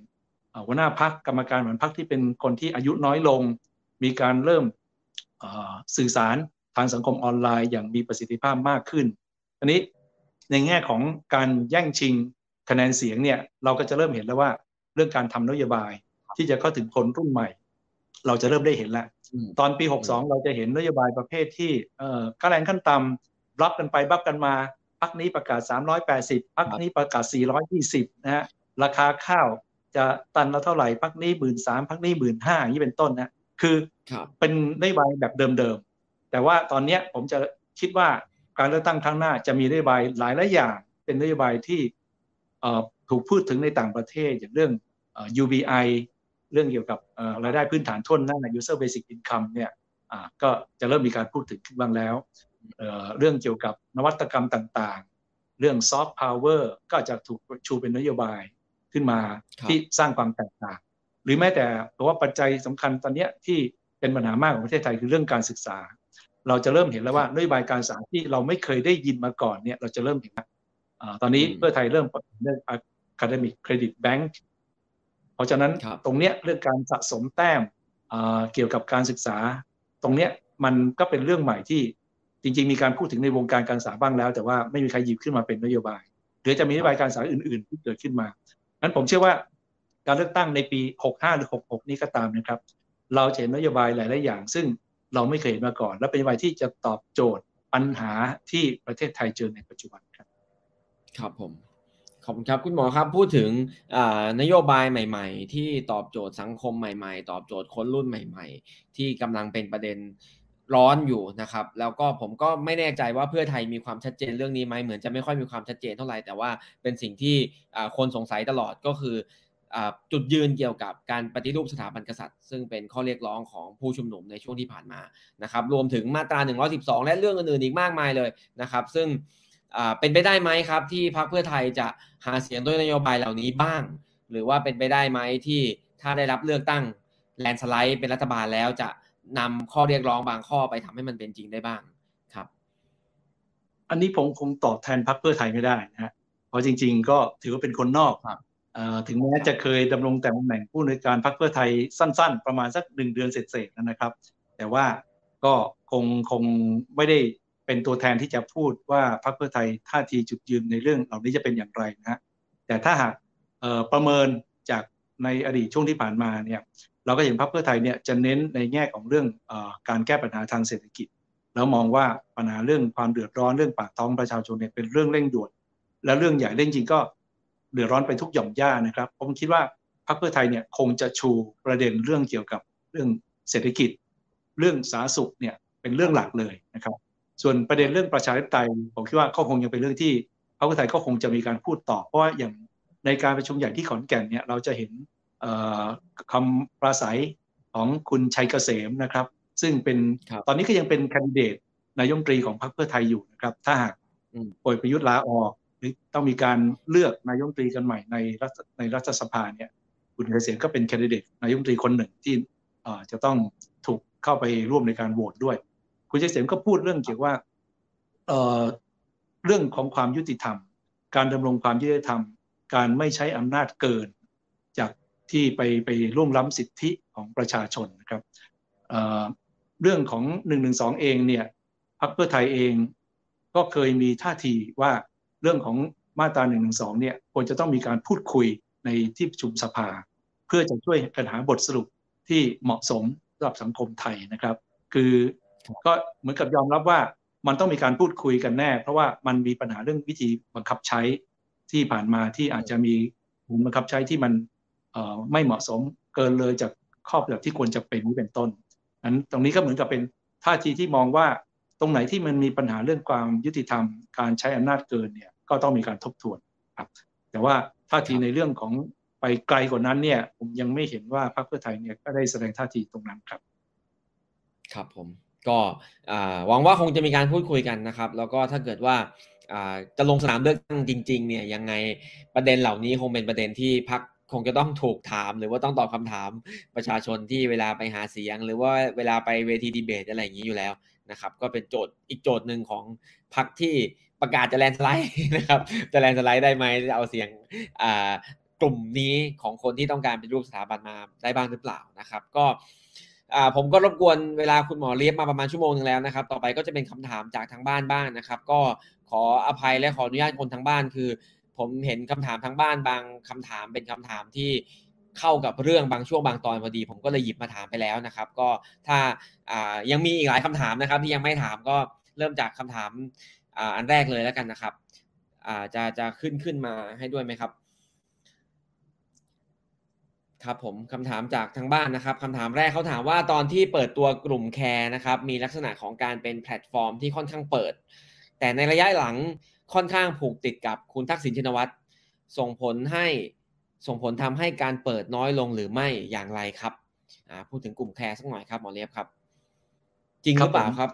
หัวหน้าพักกรรมการเหมือนพักที่เป็นคนที่อายุน้อยลง มีการเริ่ม สื่อสารทางสังคมออนไลน์อย่างมีประสิทธิภาพมากขึ้นอันนี้ในแง่ของการแย่งชิงคะแนนเสียงเนี่ยเราก็จะเริ่มเห็นแล้วว่าเรื่องการทำนโยบายที่จะเข้าถึงคนรุ่นใหม่ เราจะเริ่มได้เห็นแล้วตอนปี 62 เราจะเห็นนโยบายประเภทที่เอ่อค่าแรงขั้นต่ำรับกันไปบับกันมาพักนี้ประกาศ 380พักนี้ประกาศ 420 นะฮะราคาข้าวจะตันละเท่าไหร่พักนี้หมื่นสามพักนี้หมื่นห้าอย่างนี้เป็นต้นนะคือเป็นนโยบายแบบเดิมๆ แต่ว่าตอนนี้ผมจะคิดว่าการเลือกตั้งครั้งหน้าจะมีนโยบายหลายหลายอย่างเป็นนโยบายที่ถูกพูดถึงในต่างประเทศอย่างเรื่อง UBI เรื่องเกี่ยวกับรายได้พื้นฐานทุนหน้า user basic income เนี่ยก็จะเริ่มมีการพูดถึงขึ้นบ้างแล้ว เรื่องเกี่ยวกับนวัตกรรมต่างๆ เรื่อง soft power ก็จะถูกชูเป็นนโยบายขึ้นมาที่สร้างความแตกต่าง หรือแม้แต่เพราะว่าปัจจัยสำคัญตอนนี้ที่ เป็นปัญหามากของประเทศไทยคือเรื่องการศึกษา เราจะเริ่มเห็นแล้วว่านโยบายการศึกษาที่เราไม่เคยได้ยินมาก่อนเนี่ยเราจะเริ่มเห็นตอนนี้เพื่อไทยเริ่มเรื่อง academic credit bank เพราะฉะนั้นตรงเนี้ยเรื่องการสะสมแต้มเกี่ยวกับการศึกษา ตรงเนี้ยมันก็เป็นเรื่องใหม่ที่จริง ๆ มีการพูดถึงในวงการการศึกษาบ้างแล้ว แต่ว่าไม่มีใครหยิบขึ้นมาเป็นนโยบายหรือจะมีนโยบายการศึกษาอื่นๆที่เกิดขึ้นมานั้นผมเชื่อว่าการเลือกตั้งในปี 65 หรือ 66 นี้ก็ตามนะครับ เราจะเห็นนโยบายหลายๆอย่าง ซึ่งเราไม่เคยเห็นมาก่อน และเป็นนโยบายที่จะตอบโจทย์ปัญหาที่ประเทศไทยเจอในปัจจุบันครับ ครับผมขอบคุณครับคุณหมอครับพูดถึงนโยบายใหม่ ๆ ที่ตอบโจทย์สังคมใหม่ ๆ ตอบโจทย์คนรุ่นใหม่ ๆ ที่กำลังเป็นประเด็นร้อนอยู่นะครับ แล้วก็ผมก็ไม่แน่ใจว่าเพื่อไทยมีความชัดเจนเรื่องนี้ไหมเหมือนจะไม่ค่อยมีความชัดเจนเท่าไหร่แต่ว่าเป็นสิ่งที่คนสงสัยตลอดก็คือ จุดยืนเกี่ยวกับการปฏิรูปสถาบันกษัตริย์ ซึ่งเป็นข้อเรียกร้องของผู้ชุมนุมในช่วงที่ผ่านมานะครับรวมถึงมาตรา 112 และเรื่องอื่นๆอีกมากมายเลยนะครับซึ่งเป็นไปได้ไหมครับที่พรรคเพื่อไทยจะหาเสียงด้วยนโยบายเหล่านี้บ้าง หรือว่าเป็นไปได้ไหมที่ถ้าได้รับเลือกตั้งแลนสไลด์เป็นรัฐบาลแล้วจะนำข้อเรียกร้องบางข้อไปทำให้มันเป็นจริงได้บ้างครับ อันนี้ผมคงตอบแทนพรรคเพื่อไทยไม่ได้นะฮะเพราะจริง ๆ ก็ถือว่าเป็นคนนอก ถึงแม้จะเคยดำรงแต่ตำแหน่งผู้ในการพรรคเพื่อไทยสั้น ๆ ประมาณสักหนึ่งเดือนเสร็จๆนะครับ แต่ว่าก็คงคงไม่ได้เป็นตัวแทนที่จะพูดว่าพรรคเพื่อไทยท่าทีจุดยืนในเรื่องเหล่านี้จะเป็นอย่างไรนะฮะแต่ถ้าหากประเมินจากในอดีตช่วงที่ผ่านมาเนี่ยเราก็เห็นพรรคเพื่อไทยเนี่ยจะเน้นในแง่ของเรื่องอการแก้ปัญหาทางเศรษฐกิจ แล้วมองว่าปัญหาเรื่องความเดือดร้อนเรื่องปากท้องประชาชนเนี่ยเป็นเรื่องเร่งด่วน และเรื่องใหญ่เร่งจริงก็ เดือดร้อนไปทุกหย่อมย่านะครับ ผมคิดว่าพรรคเพื่อไทยเนี่ยคงจะชูประเด็นเรื่องเกี่ยวกับเรื่องเศรษฐกิจ เรื่องสาธารณสุขเนี่ยเป็นเรื่องหลักเลยนะครับ ส่วนประเด็นเรื่องประชาธิปไตยผมคิดว่าก็คงยังเป็นเรื่องที่พรรคเพื่อไทยก็คงจะมีการพูดต่อ เพราะว่าอย่างในการประชุมใหญ่ที่ขอนแก่นเนี่ยเราจะเห็นคำปราศัยของคุณชัยเกษมนะครับ ซึ่งเป็นตอนนี้ก็ยังเป็นคนดิเดตนายมนตรีของพรรคเพื่อไทยอยู่นะครับ ถ้าหากป่วยประยุทธ์ลาออก ต้องมีการเลือกนายกรัฐมนตรีกันใหม่ในรัฐในรัฐสภาเนี่ยคุณเกษมก็เป็นแคนดิเดตนายกรัฐมนตรีคนหนึ่งที่จะต้องถูกเข้าไปร่วมในการโหวตด้วย คุณเกษมก็พูดเรื่องเกี่ยวว่าเรื่องของความยุติธรรม การดำรงความยุติธรรม การไม่ใช้อำนาจเกิน จากที่ไปไปร่วมล้ำสิทธิของประชาชนนะครับเรื่องของ1นึเองเนี่ยพรรคเพื่อไทยเองก็เคยมีท่าทีว่า เรื่องของมาตรา1นึเนี่ยควรจะต้องมีการพูดคุยในที่ประชุมสภา เพื่อจะช่วยกันหาบทสรุปที่เหมาะสมสำหรับสังคมไทยนะครับ คือก็เหมือนกับยอมรับว่ามันต้องมีการพูดคุยกันแน่ เพราะว่ามันมีปัญหาเรื่องวิธีบังคับใช้ที่ผ่านมาที่อาจจะมีผลบังคับใช้ที่มันไม่เหมาะสมเกินเลยจากข้อแบบที่ควรจะเป็นนี้เป็นต้นนั้นตรงนี้ก็เหมือนกับเป็นท่าทีที่มองว่าตรงไหนที่มันมีปัญหาเรื่องความยุติธรรม การใช้อำนาจเกินเนี่ย ก็ต้องมีการทบทวนครับ แต่ว่าท่าทีในเรื่องของไปไกลกว่านั้นเนี่ย ผมยังไม่เห็นว่าพรรคเพื่อไทยเนี่ยก็ได้แสดงท่าทีตรงนั้นครับ ครับผมก็หวังว่าคงจะมีการพูดคุยกันนะครับ แล้วก็ถ้าเกิดว่าจะลงสนามเลือกตั้งจริง ๆ เนี่ยยังไงประเด็นเหล่านี้คงเป็นประเด็นที่พักคงจะต้องถูกถาม หรือว่าต้องตอบคำถามประชาชนที่เวลาไปหาเสียง หรือว่าเวลาไปเวทีดีเบตอะไรอย่างนี้อยู่แล้วนะครับ ก็เป็นโจทย์อีกโจทย์หนึ่งของพักที่ ประกาศจะแลนสไลด์นะครับ จะแลนสไลด์ได้ไหมจะเอาเสียงกลุ่มนี้ของคนที่ต้องการเป็นรูปสถาบันมาได้บ้างหรือเปล่านะครับ ก็ผมก็รบกวนเวลาคุณหมอเลียบมาประมาณชั่วโมงนึงแล้วนะครับ ต่อไปก็จะเป็นคำถามจากทางบ้านบ้างนะครับ ก็ขออภัยและขออนุญาตคนทางบ้านคือ ผมเห็นคำถามทางบ้านบางคำถามเป็นคำถามที่เข้ากับเรื่องบางช่วงบางตอนพอดี ผมก็เลยหยิบมาถามไปแล้วนะครับ ก็ถ้ายังมีอีกหลายคำถามนะครับ ที่ยังไม่ถามก็เริ่มจากคำถาม อันแรกเลยแล้วกันนะครับจะจะขึ้นขึ้นมาให้ด้วยไหมครับ ครับผมคำถามจากทางบ้านนะครับคำถามแรกเขาถามว่าตอนที่เปิดตัวกลุ่มแคร์นะครับ มีลักษณะของการเป็นแพลตฟอร์มที่ค่อนข้างเปิด แต่ในระยะหลังค่อนข้างผูกติดกับคุณทักษิณชินวัตรส่งผลให้ส่งผลทำให้การเปิดน้อยลงหรือไม่อย่างไรครับพูดถึงกลุ่มแคร์สักหน่อยครับหมอเลียบครับ จริงหรือเปล่าครับ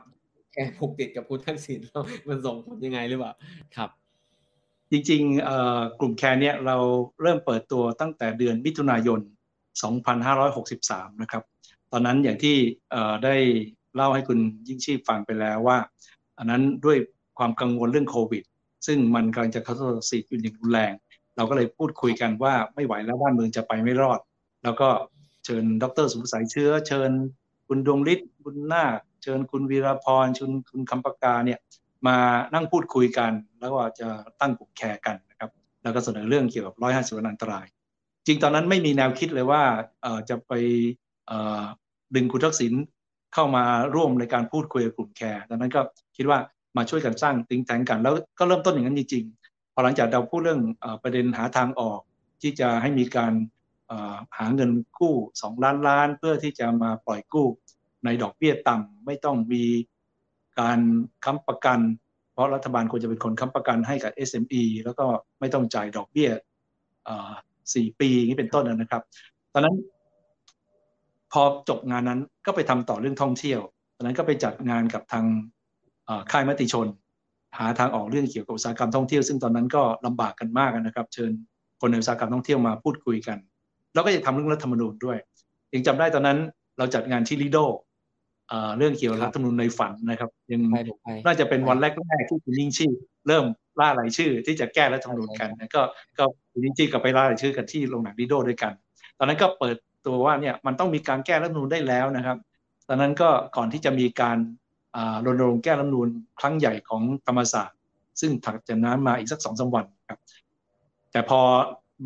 แคร์ผูกติดกับคุณทักษิณมันส่งผลยังไงหรือเปล่าครับ จริงๆกลุ่มแคร์เนี่ยเราเริ่มเปิดตัวตั้งแต่เดือนมิถุนายน 2563 นะครับ ตอนนั้นอย่างที่ได้เล่าให้คุณยิ่งชีพฟังไปแล้วว่า อันนั้นด้วยความกังวลเรื่องโควิด ซึ่งมันกำลังจะเข้าสู่สีอยู่อย่างรุนแรง เราก็เลยพูดคุยกันว่าไม่ไหวแล้วบ้านเมืองจะไปไม่รอด แล้วก็เชิญดรสุภสายเชื้อ เชิญคุณดวงฤทธิ์บุญนาค ชิญคุณวีรพรชิญคุณคำปากาเนี่ยมานั่งพูดคุยกัน แล้วก็จะตั้งกลุ่มแคร์กันนะครับแล้วก็เสนอเรื่องเกี่ยวกับร้อยห้าสิบวันอันตราย จริงตอนนั้นไม่มีแนวคิดเลยว่าจะไปดึงคุณทักษิณเข้ามาร่วมในการพูดคุยกับกลุ่มแคร์ดังนั้นก็คิดว่ามาช่วยกันสร้างติ้งแทงกัน แล้วก็เริ่มต้นอย่างนั้นจริงๆพอหลังจากเราพูดเรื่องประเด็นหาทางออก ที่จะให้มีการหาเงินกู้ 2 ล้านล้าน เพื่อที่จะมาปล่อยกู้ ในดอกเบี้ยต่ำไม่ต้องมีการค้ำประกัน เพราะรัฐบาลควรจะเป็นคนค้ำประกันให้กับ SME แล้วก็ไม่ต้องจ่ายดอกเบี้ยสี่ปีนี้เป็นต้นนะครับ ตอนนั้นพอจบงานนั้นก็ไปทำต่อเรื่องท่องเที่ยว ตอนนั้นก็ไปจัดงานกับทางค่ายมติชน หาทางออกเรื่องเกี่ยวกับอุตสาหกรรมท่องเที่ยว ซึ่งตอนนั้นก็ลำบากกันมากนะครับ เชิญคนในอุตสาหกรรมท่องเที่ยวมาพูดคุยกัน แล้วก็จะทำเรื่องรัฐธรรมนูญด้วยยังจำได้ตอนนั้นเราจัดงานที่ลิโด เรื่องเกี่ยวกับรัฐธรรมนูญในฝันนะครับ ยังน่าจะเป็นวันแรกๆที่คุณยิ่งชีพเริ่มล่ารายชื่อที่จะแก้รัฐธรรมนูญกันก็ก็คุณยิ่งชีพกับไปล่ารายชื่อกันที่โรงหนังดิโดด้วยกัน ตอนนั้นก็เปิดตัวว่าเนี่ยมันต้องมีการแก้รัฐธรรมนูญได้แล้วนะครับ ตอนนั้นก็ก่อนที่จะมีการรณรงค์แก้รัฐธรรมนูญครั้งใหญ่ของธรรมศาสตร์ ซึ่งถัดจากนั้นมาอีกสักสองสาวันครับแต่พอ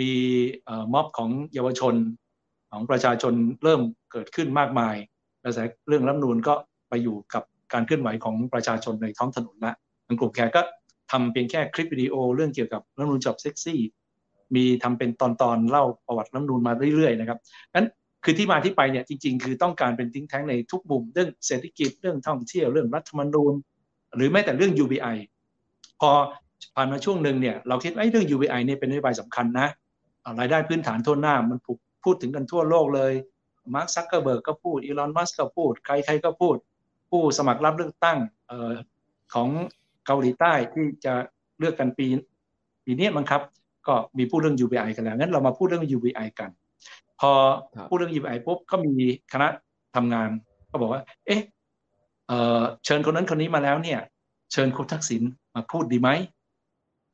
มีม็อบของเยาวชนของประชาชนเริ่มเกิดขึ้นมากมาย กระแสเรื่องรัฐนูนก็ไปอยู่กับการเคลื่อนไหวของประชาชนในท้องถนนละทางกลุ่มแขกก็ทำเพียงแค่คลิปวิดีโอเรื่องเกี่ยวกับรัฐนูนจบเซ็กซี่ มีทำเป็นตอนๆเล่าประวัติรัฐนูนมาเรื่อยๆนะครับนั้นคือที่มาที่ไปเนี่ยจริง ๆ คือต้องการเป็นทิ้งแท้งในทุกมุมเรื่องเศรษฐกิจเรื่องท่องเที่ยวเรื่องรัฐธรรมนูญ หรือแม้แต่เรื่อง UBI พอผ่านมาช่วงหนึ่งเนี่ยเราคิดว่าเรื่อง UBI เนี่ยเป็นนโยบายสำคัญนะรายได้พื้นฐานทั่วหน้ามันถูกพูดถึงกันทั่วโลกเลย มาร์คซักเกอร์เบิร์กก็พูดอีลอนมัสก์ก็พูด ใครๆก็พูด ผู้สมัครรับเลือกตั้งออของเกาหลีใต้ที่จะเลือกกันปีปีนี้มั้งครับ ก็มีพูดเรื่อง UBI กันแล้วงั้นเรามาพูดเรื่อง UBI กัน พอพูดเรื่อง UBI ปุ๊บก็มีคณะทำงาน ก็บอกว่า เอ๊ะเชิญคนนั้นคนนี้มาแล้วเนี่ย เชิญคุณทักษิณมาพูดดีไหม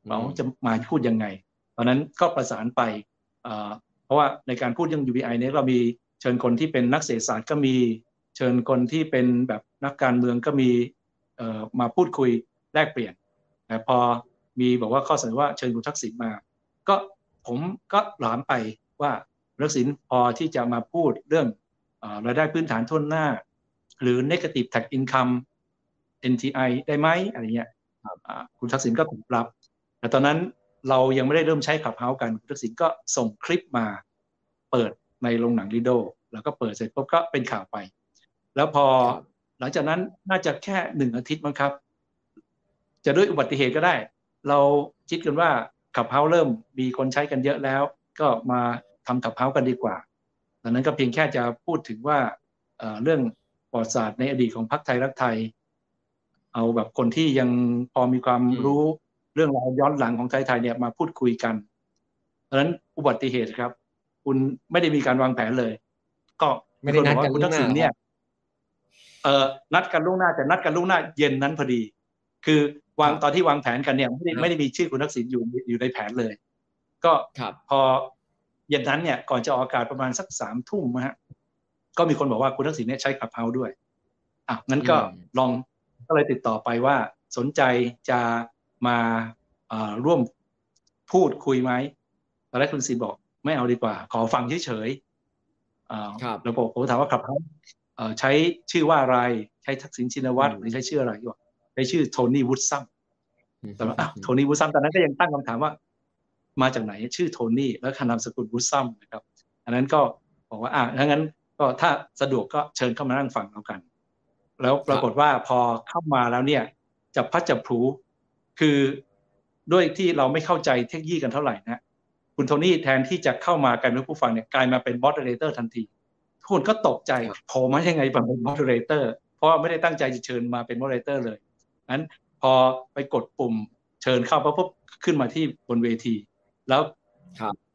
เราจะมาพูดยังไงตอนนั้นก็ประสานไปเพราะว่าในการพูดเรื่อง UBI เนี่ยเรามี เชิญคนที่เป็นนักเศรษฐศาสตร์ก็มี เชิญคนที่เป็นแบบนักการเมืองก็มีมาพูดคุยแลกเปลี่ยนแต่พอมีบอกว่าข้อเสนอว่าเชิญคุณทักษิณมา ก็ผมก็หลามไปว่าทักษิณพอที่จะมาพูดเรื่องรายได้พื้นฐานทุนหน้า หรือ negative tax income NTI ได้ไหมอะไรเงี้ยคุณทักษิณก็ตอบรับ แต่ตอนนั้นเรายังไม่ได้เริ่มใช้ขับเฮากันคุณทักษิณก็ส่งคลิปมาเปิด ในโรงหนังลิโดแล้วก็เปิดเสร็จปุ๊บก็เป็นข่าวไป แล้วพอหลังจากนั้นน่าจะแค่หนึ่งอาทิตย์มั้งครับ จะด้วยอุบัติเหตุก็ได้ เราคิดกันว่าขับเฮาเริ่มมีคนใช้กันเยอะแล้ว ก็มาทำขับเฮากันดีกว่าดังนั้นก็เพียงแค่จะพูดถึงว่าเรื่องประวัติศาสตร์ในอดีตของพรรคไทยรักไทย เอาแบบคนที่ยังพอมีความรู้เรื่องราวย้อนหลังของไทยไทยเนี่ยมาพูดคุยกันดังนั้นอุบัติเหตุครับ คุณไม่ได้มีการวางแผนเลย ก็ไม่ได้นัดกันล่วงหน้าเนี่ยเออนัดกันล่วงหน้าแต่นัดกันล่วงหน้าเย็นนั้นพอดี คือวางตอนที่วางแผนกันเนี่ยไม่ได้ไม่ได้มีชื่อคุณทักษิณอยู่อยู่ในแผนเลย ก็พอเย็นนั้นเนี่ยก่อนจะออกอากาศประมาณสักสามทุ่มนะฮะก็มีคนบอกว่าคุณทักษิณเนี่ยใช้ขับเฮาด้วยอะงั้นก็ลองก็เลยติดต่อไปว่าสนใจจะมาร่วมพูดคุยไหมตอนแรกคุณศินบอก ไม่เอาดีกว่า ขอฟังเฉยๆแล้วผมถามว่าขับเฮาใช้ชื่อว่าอะไร ใช้ทักษิณชินวัตรหรือใช้ชื่ออะไรอยู่ใช้ชื่อโทนี่วูดซัมแต่ว่าโทนี่วูดซัมตอนนั้นก็ยังตั้งคำถามว่า มาจากไหนชื่อโทนี่แล้วคานามสกุลวูดซัมนะครับ อันนั้นก็บอกว่าอะถ้างั้นก็ถ้าสะดวกก็เชิญเข้ามานั่งฟังเรากัน แล้วปรากฏว่าพอเข้ามาแล้วเนี่ยจะพลัดจะผลูคือด้วยที่เราไม่เข้าใจเทคโนโลยีกันเท่าไหร่นะ คุณโทนี่แทนที่จะเข้ามากลายเป็นผู้ฟังเนี่ยกลายมาเป็น moderator ทันทีทุกคนก็ตกใจโผล่มายังไงเป็น moderator เพราะไม่ได้ตั้งใจจะเชิญมาเป็น moderator เลยนั้นพอไปกดปุ่มเชิญเข้าปุ๊บขึ้นมาที่บนเวที แล้ว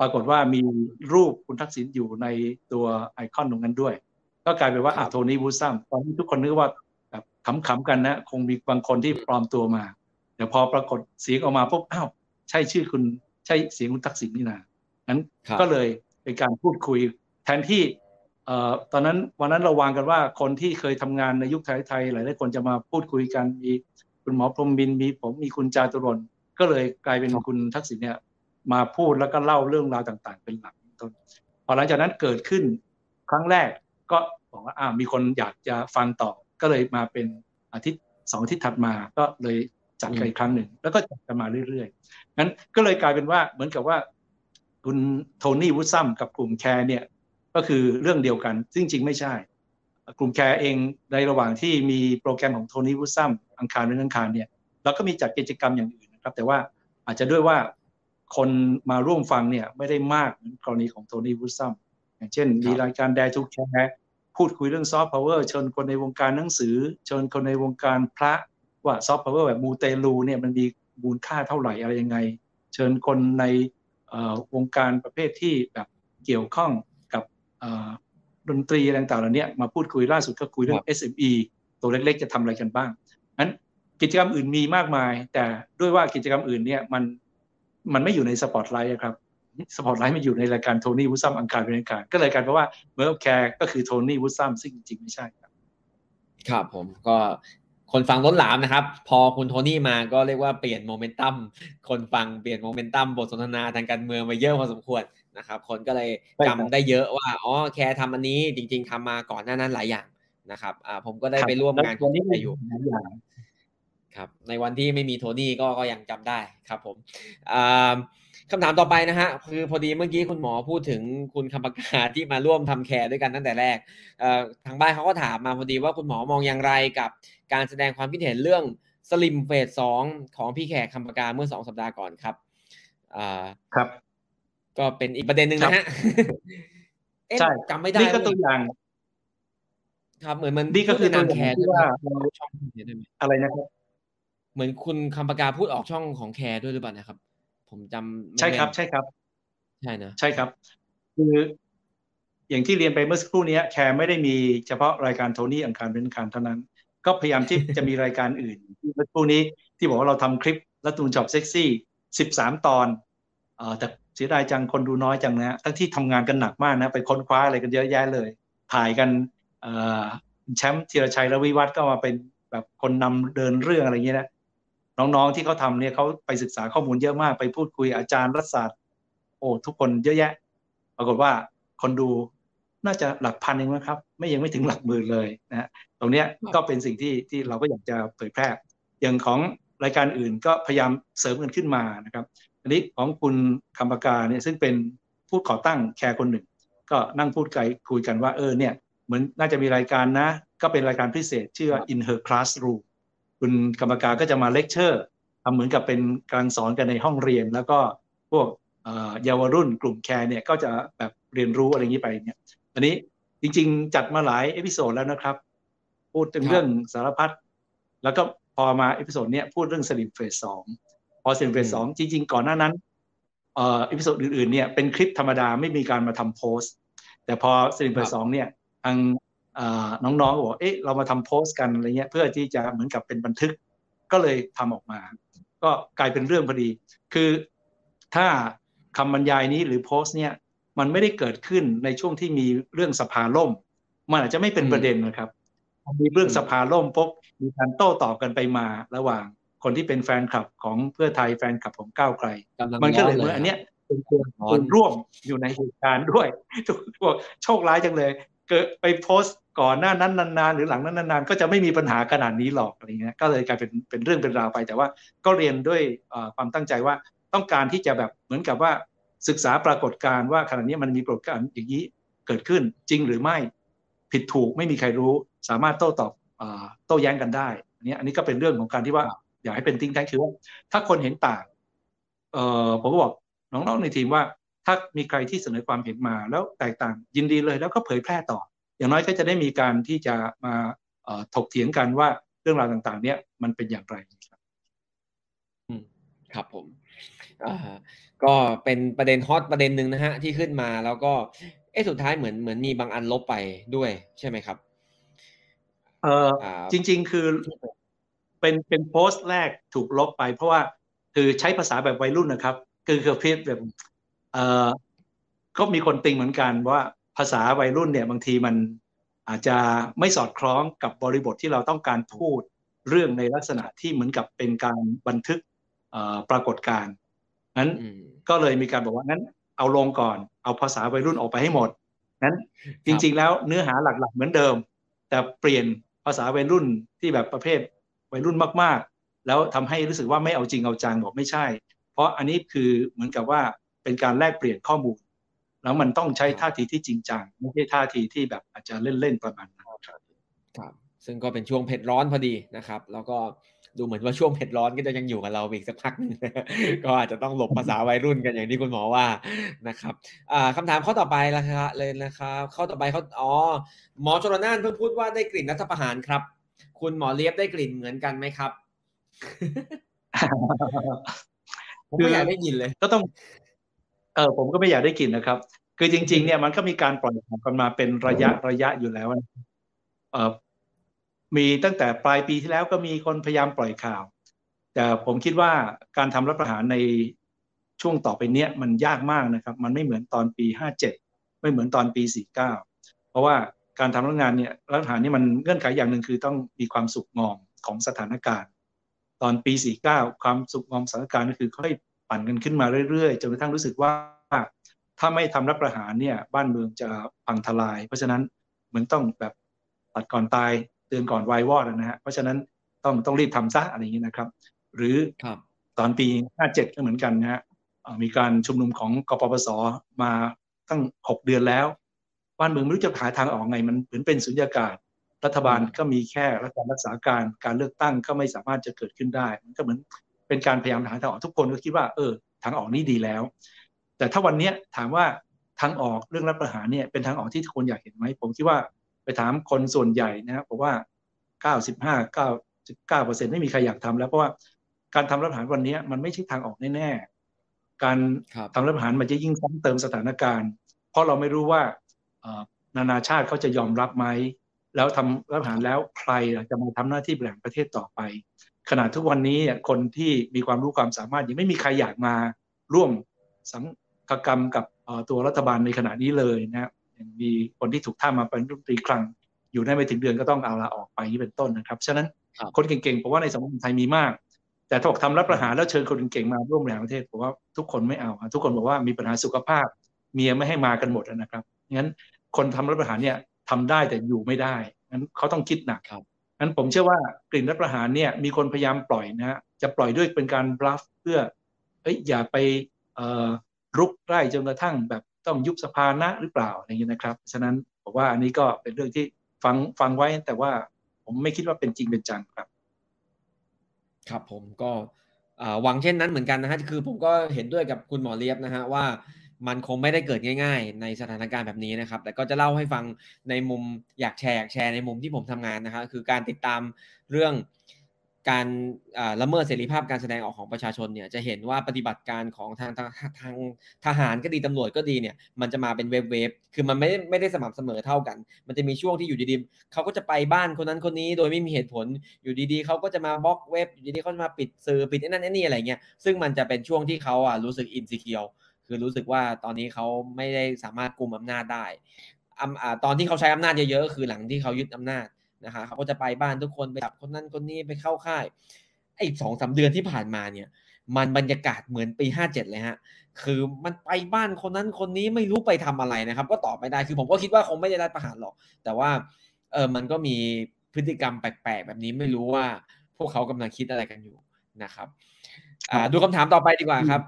ปรากฏว่ามีรูปคุณทักษิณอยู่ในตัวไอคอนตรงนั้นด้วย ก็กลายเป็นว่าอาโทนี่วูซัมตอนนี้ทุกคนนึกว่าแบบขำๆกันนะคงมีบางคนที่ปลอมตัวมาเดี๋ยวพอปรากฏเสียงออกมาปุ๊บอ้าวใช่ชื่อคุณ ใช่เสียงคุณทักษิณนี่นะนั้นก็เลยเป็นการพูดคุยแทนที่เอ่อตอนนั้นวันนั้นเราวางกันว่าคนที่เคยทำงานในยุคไทยๆหลายๆคนจะมาพูดคุยกันมีคุณหมอพรมบินมีผมมีคุณจาตุรนก็เลยกลายเป็นคุณทักษิณเนี่ยมาพูดแล้วก็เล่าเรื่องราวต่าง ๆ เป็นหลักต้นพอหลังจากนั้นเกิดขึ้นครั้งแรกก็บอกว่าอ่ามีคนอยากจะฟังต่อก็เลยมาเป็นอาทิตย์สองอาทิตย์ถัดมาก็เลย จัดกันอีกครั้งหนึ่ง แล้วก็จัดกันมาเรื่อยๆงั้นก็เลยกลายเป็นว่าเหมือนกับว่า คุณโทนี่วุซัมกับกลุ่มแคร์เนี่ยก็คือเรื่องเดียวกันซึ่งจริงไม่ใช่ กลุ่มแคร์เองในระหว่างที่มีโปรแกรมของโทนี่วูดซัมอังคารเป็นอังคารเนี่ยเราก็มีจัดกิจกรรมอย่างอื่นนะครับ แต่ว่าอาจจะด้วยว่าคนมาร่วมฟังเนี่ยไม่ได้มากเหมือนกรณีของโทนี่วูดซัมอย่างเช่น มีรายการแดทุกแชร์พูดคุยเรื่องซอฟต์พาวเวอร์เชิญคนในวงการหนังสือ เชิญคนในวงการพระ ว่าซอฟต์พาวเวอร์แบบมูเตลูเนี่ยมันมีมูลค่าเท่าไหร่อะไรยังไง เชิญคนในวงการประเภทที่แบบเกี่ยวข้องกับดนตรีอะไรต่างๆเหล่านี้มาพูดคุยล่าสุดก็คุยเรื่อง SME ตัวเล็กๆ จะทำอะไรกันบ้างนั้นกิจกรรมอื่นมีมากมาย แต่ด้วยว่ากิจกรรมอื่นเนี่ยมันมันไม่อยู่ในสปอตไลท์ครับสปอตไลท์มันอยู่ในรายการโทนี่วูดซัมอังคารเป็นอังคารก็เลยกลายเป็นว่าเมอร์แคร์ก็คือโทนี่วูดซัมซึ่งจริงไม่ใช่ครับ ครับผมก็ คนฟังล้นหลามนะครับ พอคุณโทนี่มาก็เรียกว่าเปลี่ยนโมเมนตัมคนฟังเปลี่ยนโมเมนตัมบทสนทนาทางการเมืองไปเยอะพอสมควรนะครับ คนก็เลยจำได้เยอะว่าอ๋อแคร์ทำอันนี้จริง ๆทำมาก่อนหน้านั้นหลายอย่างนะครับอ่าผมก็ได้ไปร่วมงานคนที่อยู่ครับในวันที่ไม่มีโทนี่ก็ก็ยังจำได้ครับผม คำถามต่อไปนะฮะคือพอดีเมื่อกี้คุณหมอพูดถึงคุณคำประกาศที่มาร่วมทำแคร์ด้วยกันตั้งแต่แรกทางบ้านเขาก็ถามมาพอดีว่าคุณหมอมองอย่างไรกับการแสดงความคิดเห็นเรื่องสลิ่ม phase สองของพี่แขกคำประกาศเมื่อสองสัปดาห์ก่อนครับครับ ก็เป็นอีกประเด็นหนึ่งนะฮะใช่จำไม่ได้นี่ก็ตัวอย่าง ครับเหมือนมันนี่ก็คือตัวแคร์ที่ว่าอะไรนะครับ เหมือนคุณคำประกาพูดออกช่องของแคร์ด้วยหรือเปล่านะครับ ผมจำใช่ครับ ใช่ครับ ใช่นะใช่ครับ คืออย่างที่เรียนไปเมื่อสักครู่นี้แคร์ไม่ได้มีเฉพาะรายการโทนี่อังคารเป็นอังคารเท่านั้น ก็พยายามที่จะมีรายการอื่นที่เมื่อสักครู่นี้ที่บอกว่าเราทำคลิปและตูนจอบเซ็กซี่สิบสามตอนเอ่อแต่เสียดายจังคนดูน้อยจังนะทั้งที่ทำงานกันหนักมากนะ ไปค้นคว้าอะไรกันเยอะแยะเลย ถ่ายกันเอ่อแชมป์ธีรชัยและวิวัฒก็มาเป็นแบบคนนำเดินเรื่องอะไรเงี้ยนะ น้องๆที่เขาทำเนี่ยเขาไปศึกษาข้อมูลเยอะมาก ไปพูดคุยอาจารย์รัฐศาสตร์ โอ้ทุกคนเยอะแยะ ปรากฏว่าคนดูน่าจะหลักพันเองนะครับ ไม่ยังไม่ถึงหลักหมื่นเลยนะฮะตรงเนี้ยก็เป็นสิ่งที่ที่เราก็อยากจะเผยแพร่อย่างของรายการอื่นก็พยายามเสริมกันขึ้นมานะครับอันนี้ของคุณคำปากาเนี่ยซึ่งเป็นผู้ก่อตั้งแคร์คนหนึ่ง ก็นั่งพูดไกลคุยกันว่าเออเนี่ยเหมือนน่าจะมีรายการนะ ก็เป็นรายการพิเศษชื่อ In Her Classroom คุณกรรมการก็จะมาเลคเชอร์ทำเหมือนกับเป็นการสอนกันในห้องเรียน แล้วก็พวกเยาวรุ่นกลุ่มแคร์เนี่ยก็จะแบบเรียนรู้อะไรอย่างนี้ไปเนี่ยอันนี้จริง ๆ จัดมาหลาย episode แล้วนะครับ พูดถึงเรื่องสารพัดแล้วก็พอมา episode เนี้ยพูดเรื่องสลิ่ม phase สองพอสลิ่ม phase สองจริง ๆ ก่อนหน้านั้นเอ่อ episode อื่นๆเนี่ยเป็นคลิปธรรมดาไม่มีการมาทำโพสต์ แต่พอสลิ่ม phase สองเนี่ยทาง น้องๆบอกเอ๊ะเรามาทำโพสต์กันอะไรเงี้ยเพื่อที่จะเหมือนกับเป็นบันทึกก็เลยทำออกมา ก็กลายเป็นเรื่องพอดี คือถ้าคำบรรยายนี้หรือโพสต์เนี่ยมันไม่ได้เกิดขึ้นในช่วงที่มีเรื่องสภาล่ม มันอาจจะไม่เป็นประเด็นนะครับ มีเรื่องสภาล่มปุ๊บมีการโต้ตอบกันไปมาระหว่างคนที่เป็นแฟนคลับของเพื่อไทยแฟนคลับของก้าวไกล มันก็เลยเหมือนอันเนี้ยเป็นคนร่วมอยู่ในเหตุการณ์ด้วยทุกโชคร้ายจังเลย เกิดไปโพสต์ ก่อนหน้านั้นนานๆหรือหลังนั้นนานๆก็จะไม่มีปัญหาขนาดนี้หรอกอะไรเงี้ยก็เลยกลายเป็นเป็นเรื่องเป็นราวไป แต่ว่าก็เรียนด้วยความตั้งใจว่าต้องการที่จะแบบเหมือนกับว่าศึกษาปรากฏการณ์ว่าขณะนี้มันมีปรากฏการณ์อย่างนี้เกิดขึ้นจริงหรือไม่ผิดถูกไม่มีใครรู้ สามารถโต้ตอบโต้แย้งกันได้อันนี้อันนี้ก็เป็นเรื่องของการที่ว่าอยากให้เป็นทิ้งแท้คือว่าถ้าคนเห็นต่างเออผมก็บอกน้องๆในทีมว่า ถ้ามีใครที่เสนอความเห็นมาแล้วแตกต่างยินดีเลยแล้วก็เผยแพร่ต่อ อย่างน้อยก็จะได้มีการที่จะมาถกเถียงกันว่าเรื่องราวต่างๆ เนี่ยมันเป็นอย่างไรครับครับผมก็เป็นประเด็นฮอตประเด็นหนึ่งนะฮะที่ขึ้นมาแล้วก็เอ๊สุดท้ายเหมือนเหมือนมีบางอันลบไปด้วยใช่ไหมครับเออจริง ๆ คือเป็นเป็นโพสต์แรกถูกลบไป เพราะว่าคือใช้ภาษาแบบวัยรุ่นนะครับ คือคือพีแบบเออก็มีคนติงเหมือนกันว่า ภาษาวัยรุ่นเนี่ยบางทีมันอาจจะไม่สอดคล้องกับบริบทที่เราต้องการพูดเรื่องในลักษณะที่เหมือนกับเป็นการบันทึกปรากฏการณ์นั้นก็เลยมีการบอกว่างั้น เอาลงก่อนเอาภาษาวัยรุ่นออกไปให้หมดนั้นจริง ๆ แล้วเนื้อหาหลักๆเหมือนเดิม แต่เปลี่ยนภาษาวัยรุ่นที่แบบประเภทวัยรุ่นมากๆ แล้วทำให้รู้สึกว่าไม่เอาจริงเอาจังบอกไม่ใช่ เพราะอันนี้คือเหมือนกับว่าเป็นการแลกเปลี่ยนข้อมูล แล้วมันต้องใช้ท่าทีที่จริงจังไม่ใช่ท่าทีที่แบบอาจจะเล่นๆประมาณนั้นครับครับ ซึ่งก็เป็นช่วงเผ็ดร้อนพอดีนะครับ แล้วก็ดูเหมือนว่าช่วงเผ็ดร้อนก็จะยังอยู่กับเราอีกสักพักนึงก็อาจจะต้องหลบภาษาวัยรุ่นกันอย่างที่คุณหมอว่านะครับคำถามข้อต่อไปละครับเลยนะครับข้อต่อไปเขาอ๋อหมอชลนานเพิ่งพูดว่าได้กลิ่นรัฐประหารครับ คุณหมอเลียบได้กลิ่นเหมือนกันไหมครับผมไม่อยากได้ยินเลย ก็ต้อง เออผมก็ไม่อยากได้กลิ่นนะครับ คือจริง ๆ เนี่ยมันก็มีการปล่อยของกันมาเป็นระยะระยะอยู่แล้วเออมีตั้งแต่ปลายปีที่แล้วก็มีคนพยายามปล่อยข่าว แต่ผมคิดว่าการทำรัฐประหารในช่วงต่อไปเนี้ยมันยากมากนะครับ มันไม่เหมือนตอนปีห้าเจ็ดไม่เหมือนตอนปีสี่เก้าเพราะว่าการทำรัฐงานเนี่ยรัฐประหารนี่มันเงื่อนไขอย่างหนึ่งคือต้องมีความสุกงอมของสถานการณ์ ตอนปีสี่เก้าความสุกงอมสถานการณ์ก็คือค่อย ปั่นกันขึ้นมาเรื่อยๆจนกระทั่งรู้สึกว่าถ้าไม่ทำรัฐประหารเนี่ยบ้านเมืองจะพังทลาย เพราะฉะนั้นเหมือนต้องแบบตัดก่อนตายเตือนก่อนวายวอดนะฮะเพราะฉะนั้นต้องต้องรีบทำซะอะไรอย่างนี้นะครับ หรือตอนปี 57 ก็เหมือนกันนะฮะมีการชุมนุมของกปปสมาตั้ง 6 เดือนแล้ว บ้านเมืองไม่รู้จะหาทางออกไงมันเหมือนเป็นสุญญากาศ รัฐบาลก็มีแค่รัฐรักษาการการเลือกตั้งก็ไม่สามารถจะเกิดขึ้นได้ มันก็เหมือน เป็นการพยายามหาทางออกทุกคนก็คิดว่าเออทางออกนี้ดีแล้ว แต่ถ้าวันนี้ถามว่าทางออกเรื่องรัฐประหารเนี่ยเป็นทางออกที่ทุกคนอยากเห็นไหมผมคิดว่าไปถามคนส่วนใหญ่นะครับบอกว่า 95 99ไม่มีใครอยากทำแล้วเพราะว่าการทำรัฐประหารวันนี้มันไม่ใช่ทางออกแน่ๆการทำรัฐประหารมันจะยิ่งซ้ำเติมสถานการณ์ เพราะเราไม่รู้ว่านานาชาติเขาจะยอมรับไหมแล้วทำรัฐประหารแล้วใครจะมาทำหน้าที่บริหารประเทศต่อไป ขนาดทุกวันนี้คนที่มีความรู้ความสามารถยังไม่มีใครอยากมาร่วมสังฆกรรมกับตัวรัฐบาลในขณะนี้เลยนะครับมีคนที่ถูกท่ามาเป็นรัฐมนตรีคลัง อยู่ได้ไม่ถึงเดือนก็ต้องเอาลาออกไปนี่เป็นต้นนะครับฉะนั้นคนเก่งๆผมว่าในสังคมไทยมีมาก แต่ถ้าบอกทำรัฐประหารแล้วเชิญคนเก่งมาร่วมบริหารประเทศผมว่าทุกคนไม่เอา ทุกคนบอกว่ามีปัญหาสุขภาพเมียไม่ให้มากันหมดนะครับงั้นคนทำรัฐประหารเนี่ยทำได้แต่อยู่ไม่ได้งั้นเขาต้องคิดหนักั้นผมเชื่อว่ากลิ่นรัฐประหารเนี่ยมีคนพยายามปล่อยนะฮะจะปล่อยด้วยเป็นการบลัฟเพื่อเอ้ยอย่าไปรุกไล่จนกระทั่งแบบต้องยุบสภานะหรือเปล่าอะไรอย่างนี้นะครับฉะนั้นบอกว่าอันนี้ก็เป็นเรื่องที่ฟังฟังไว้แต่ว่าผมไม่คิดว่าเป็นจริงเป็นจังครับ ครับผมก็หวังเช่นนั้นเหมือนกันนะฮะคือผมก็เห็นด้วยกับคุณหมอเลียบนะฮะว่า มันคงไม่ได้เกิดง่าย ๆ ในสถานการณ์แบบนี้นะครับ แต่ก็จะเล่าให้ฟังในมุมอยากแชร์แชร์ในมุมที่ผมทำงานนะครับคือการติดตามเรื่องการละเมิดเสรีภาพการแสดงออกของประชาชนเนี่ยจะเห็นว่าปฏิบัติการของทางทางทางทหารก็ดีตำรวจก็ดีเนี่ยมันจะมาเป็นเวฟเวฟคือมันไม่ไม่ได้สม่ำเสมอเท่ากัน มันจะมีช่วงที่อยู่ดีๆเขาก็จะไปบ้านคนนั้นคนนี้โดยไม่มีเหตุผลอยู่ดีๆเขาก็จะมาบล็อกเว็บอยู่ดีๆเขาจะมาปิดสื่อปิดไอ้นั่นไอ้นี่อะไรเงี้ยซึ่งมันจะเป็นช่วงที่เขาอะรู้สึกอินสิเคียว คือรู้สึกว่าตอนนี้เขาไม่ได้สามารถกลุ่มอำนาจได้ตอนที่เขาใช้อำนาจเยอะๆคือหลังที่เขายึดอำนาจนะฮะเขาก็จะไปบ้านทุกคนไปจับคนนั้นคนนี้ไปเข้าค่ายไอ้สองสาเดือนที่ผ่านมาเนี่ย มันบรรยากาศเหมือนปีห้าเจ็ดเลยฮะคือมันไปบ้านคนนั้นคนนี้ไม่รู้ไปทำอะไรนะครับ ก็ตอบไม่ได้คือผมก็คิดว่าคงไม่ได้รัฐประหารหรอก แต่ว่าเออมันก็มีพฤติกรรมแปลกๆ แบบนี้ไม่รู้ว่าพวกเขากำลังคิดอะไรกันอยู่นะครับ อ่า ดูคำถามต่อไปดีกว่าครับ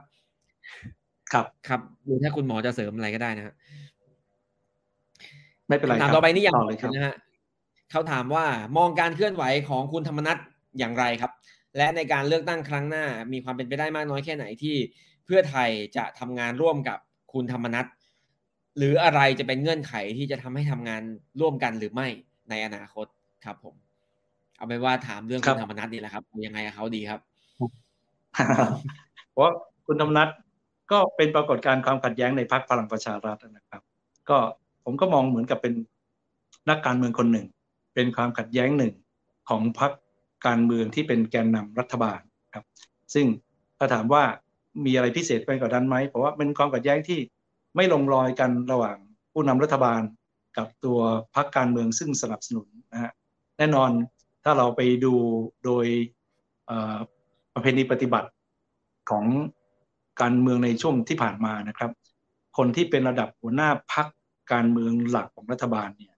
ครับครับดูถ้าคุณหมอจะเสริมอะไรก็ได้นะฮะไม่เป็นไรคถามต่อไปนี่ยังนะฮะเขาถามว่ามองการเคลื่อนไหวของคุณธรรมนัทอย่างไรครับ และในการเลือกตั้งครั้งหน้า มีความเป็นไปได้มากน้อยแค่ไหนที่เพื่อไทยจะทำงานร่วมกับคุณธรรมนัทหรืออะไรจะเป็นเงื่อนไขที่จะทำให้ทำงานร่วมกันหรือไม่ในอนาคตครับผม เอาเป็นว่าถามเรื่องคุณธรรมนัทนี่แหละครับยังไงเขาดีครับเพราะคุณธรรมนัท ก็เป็นปรากฏการณ์ความขัดแย้งในพรรคพลังประชารัฐนะครับ ก็ผมก็มองเหมือนกับเป็นนักการเมืองคนหนึ่ง เป็นความขัดแย้งหนึ่งของพรรคการเมืองที่เป็นแกนนำรัฐบาลครับ ซึ่งถ้าถามว่ามีอะไรพิเศษไปกว่านั้นไหมเพราะว่าเป็นความขัดแย้งที่ไม่ลงรอยกันระหว่างผู้นำรัฐบาลกับตัวพรรคการเมืองซึ่งสนับสนุนนะฮะแน่นอนถ้าเราไปดูโดยประเพณีปฏิบัติของ การเมืองในช่วงที่ผ่านมานะครับ คนที่เป็นระดับหัวหน้าพักการเมืองหลักของรัฐบาลเนี่ย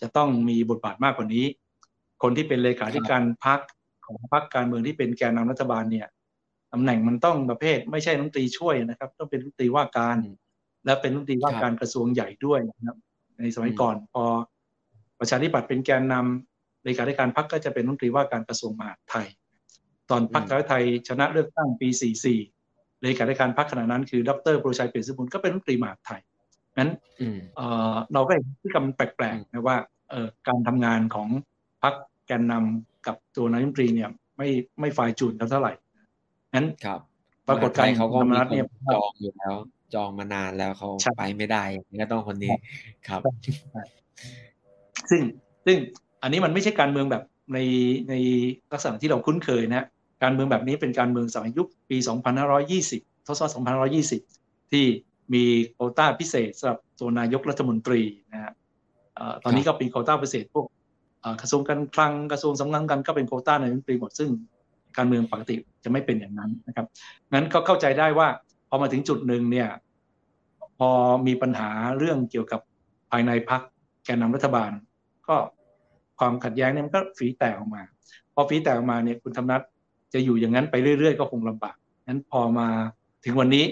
จะต้องมีบทบาทมากกว่านี้ คนที่เป็นเลขาธิการพักของพักการเมืองที่เป็นแกนนำรัฐบาลเนี่ยตำแหน่งมันต้องประเภท ไม่ใช่รัฐมนตรีช่วยนะครับ ต้องเป็นรัฐมนตรีว่าการ และเป็นรัฐมนตรีว่าการกระทรวงใหญ่ด้วยนะครับ ในสมัยก่อนพอประชาธิปัตย์เป็นแกนนำเลขาธิการพักก็จะเป็นรัฐมนตรีว่าการกระทรวงมหาดไทย ตอนพรรคไทยชนะเลือกตั้งปี 44 เลขาธิการพรรคขณะนั้นคือดรโปรชัยเปรตสมุนก็เป็นรัฐมนตรีมหาดไทยนั้นเราก็เห็นที่กำแปลกๆนะว่าการทำงานของพรรคแกนนำกับตัวนายมนตรีเนี่ยไม่ไม่ฝ่ายจูนเท่าไหร่นั้นปรากฏการณ์เขาก็มีเนี่ยจองอยู่แล้ว จองมานานแล้วเขาไปไม่ได้ก็ต้องคนนี้ครับ ซึ่งซึ่งอันนี้มันไม่ใช่การเมืองแบบในในลักษณะที่เราคุ้นเคยนะ การเมืองแบบนี้เป็นการเมืองสมัยยุคปี 2520 ทศวรรษ 2520 ที่มีโคต้าพิเศษสำหรับตัวนายกรัฐมนตรีนะฮะตอนนี้ก็เป็นโคต้าพิเศษพวกกระทรวงการคลังกระทรวงสำนักงานก็เป็นโคต้าในรัฐมนตรีหมดซึ่งการเมืองปกติจะไม่เป็นอย่างนั้นนะครับงั้นก็เข้าใจได้ว่าพอมาถึงจุดหนึ่งเนี่ยพอมีปัญหาเรื่องเกี่ยวกับภายในพักแกนนารัฐบาล ก็ความขัดแย้งเนี่ยมันก็ฝีแตกออกมา พอฝีแตกออกมาเนี่ยคุณธรรมนัฐ จะอยู่อย่างนั้นไปเรื่อย ๆ ก็คงลำบากงั้นพอมาถึงวันนี้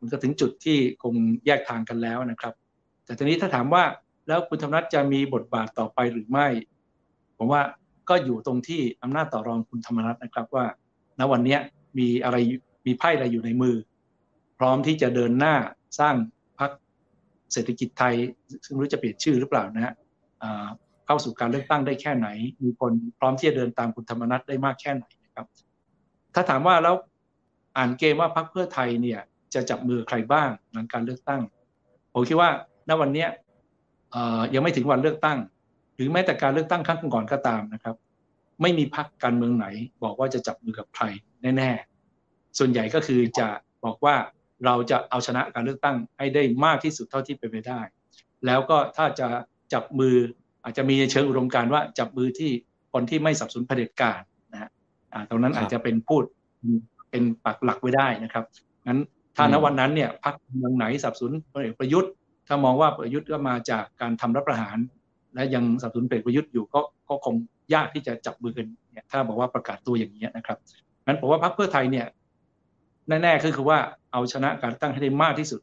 มันก็ถึงจุดที่คงแยกทางกันแล้วนะครับ แต่ทีนี้ถ้าถามว่าแล้วคุณธรรมนัฐจะมีบทบาทต่อไปหรือไม่ ผมว่าก็อยู่ตรงที่อำนาจต่อรองคุณธรรมนัฐนะครับว่า ณวันนี้มีอะไรมีไพ่อะไรอยู่ในมือ พร้อมที่จะเดินหน้าสร้างพรรคเศรษฐกิจไทย ซึ่งรู้จะเปลี่ยนชื่อหรือเปล่านะฮะเข้าสู่การเลือกตั้งได้แค่ไหน มีคนพร้อมที่จะเดินตามคุณธรรมนัฐได้มากแค่ไหนนะครับ ถ้าถามว่าแล้วอ่านเกมว่าพรรคเพื่อไทยเนี่ย จะจับมือใครบ้างหลังการเลือกตั้ง ผมคิดว่าณวันนี้ยังไม่ถึงวันเลือกตั้ง หรือแม้แต่การเลือกตั้งครั้งก่อนก็ตามนะครับ ไม่มีพรรคการเมืองไหน บอกว่าจะจับมือกับใครแน่ๆ ส่วนใหญ่ก็คือจะบอกว่าเราจะเอาชนะการเลือกตั้งให้ได้มากที่สุดเท่าที่เป็นไปได้ แล้วก็ถ้าจะจับมืออาจจะมีเชิงอุดมการว่าจับมือที่คนที่ไม่สับสนเผด็จการ ตรงนั้นอาจจะเป็นพูดเป็นปักหลักไว้ได้นะครับงั้นถ้าณวันนั้นเนี่ยพรรคเมืองไหนสับสนพลเอกประยุทธ์ ถ้ามองว่าประยุทธ์ก็มาจากการทำรัฐประหาร และยังสับสนเป็นประยุทธ์อยู่ก็ก็คงยากที่จะจับมือกันเนี่ยถ้าบอกว่าประกาศตัวอย่างนี้นะครับงั้นผมว่าพรรคเพื่อไทยเนี่ยแน่ๆก็คือว่าเอาชนะการตั้งให้ได้มากที่สุด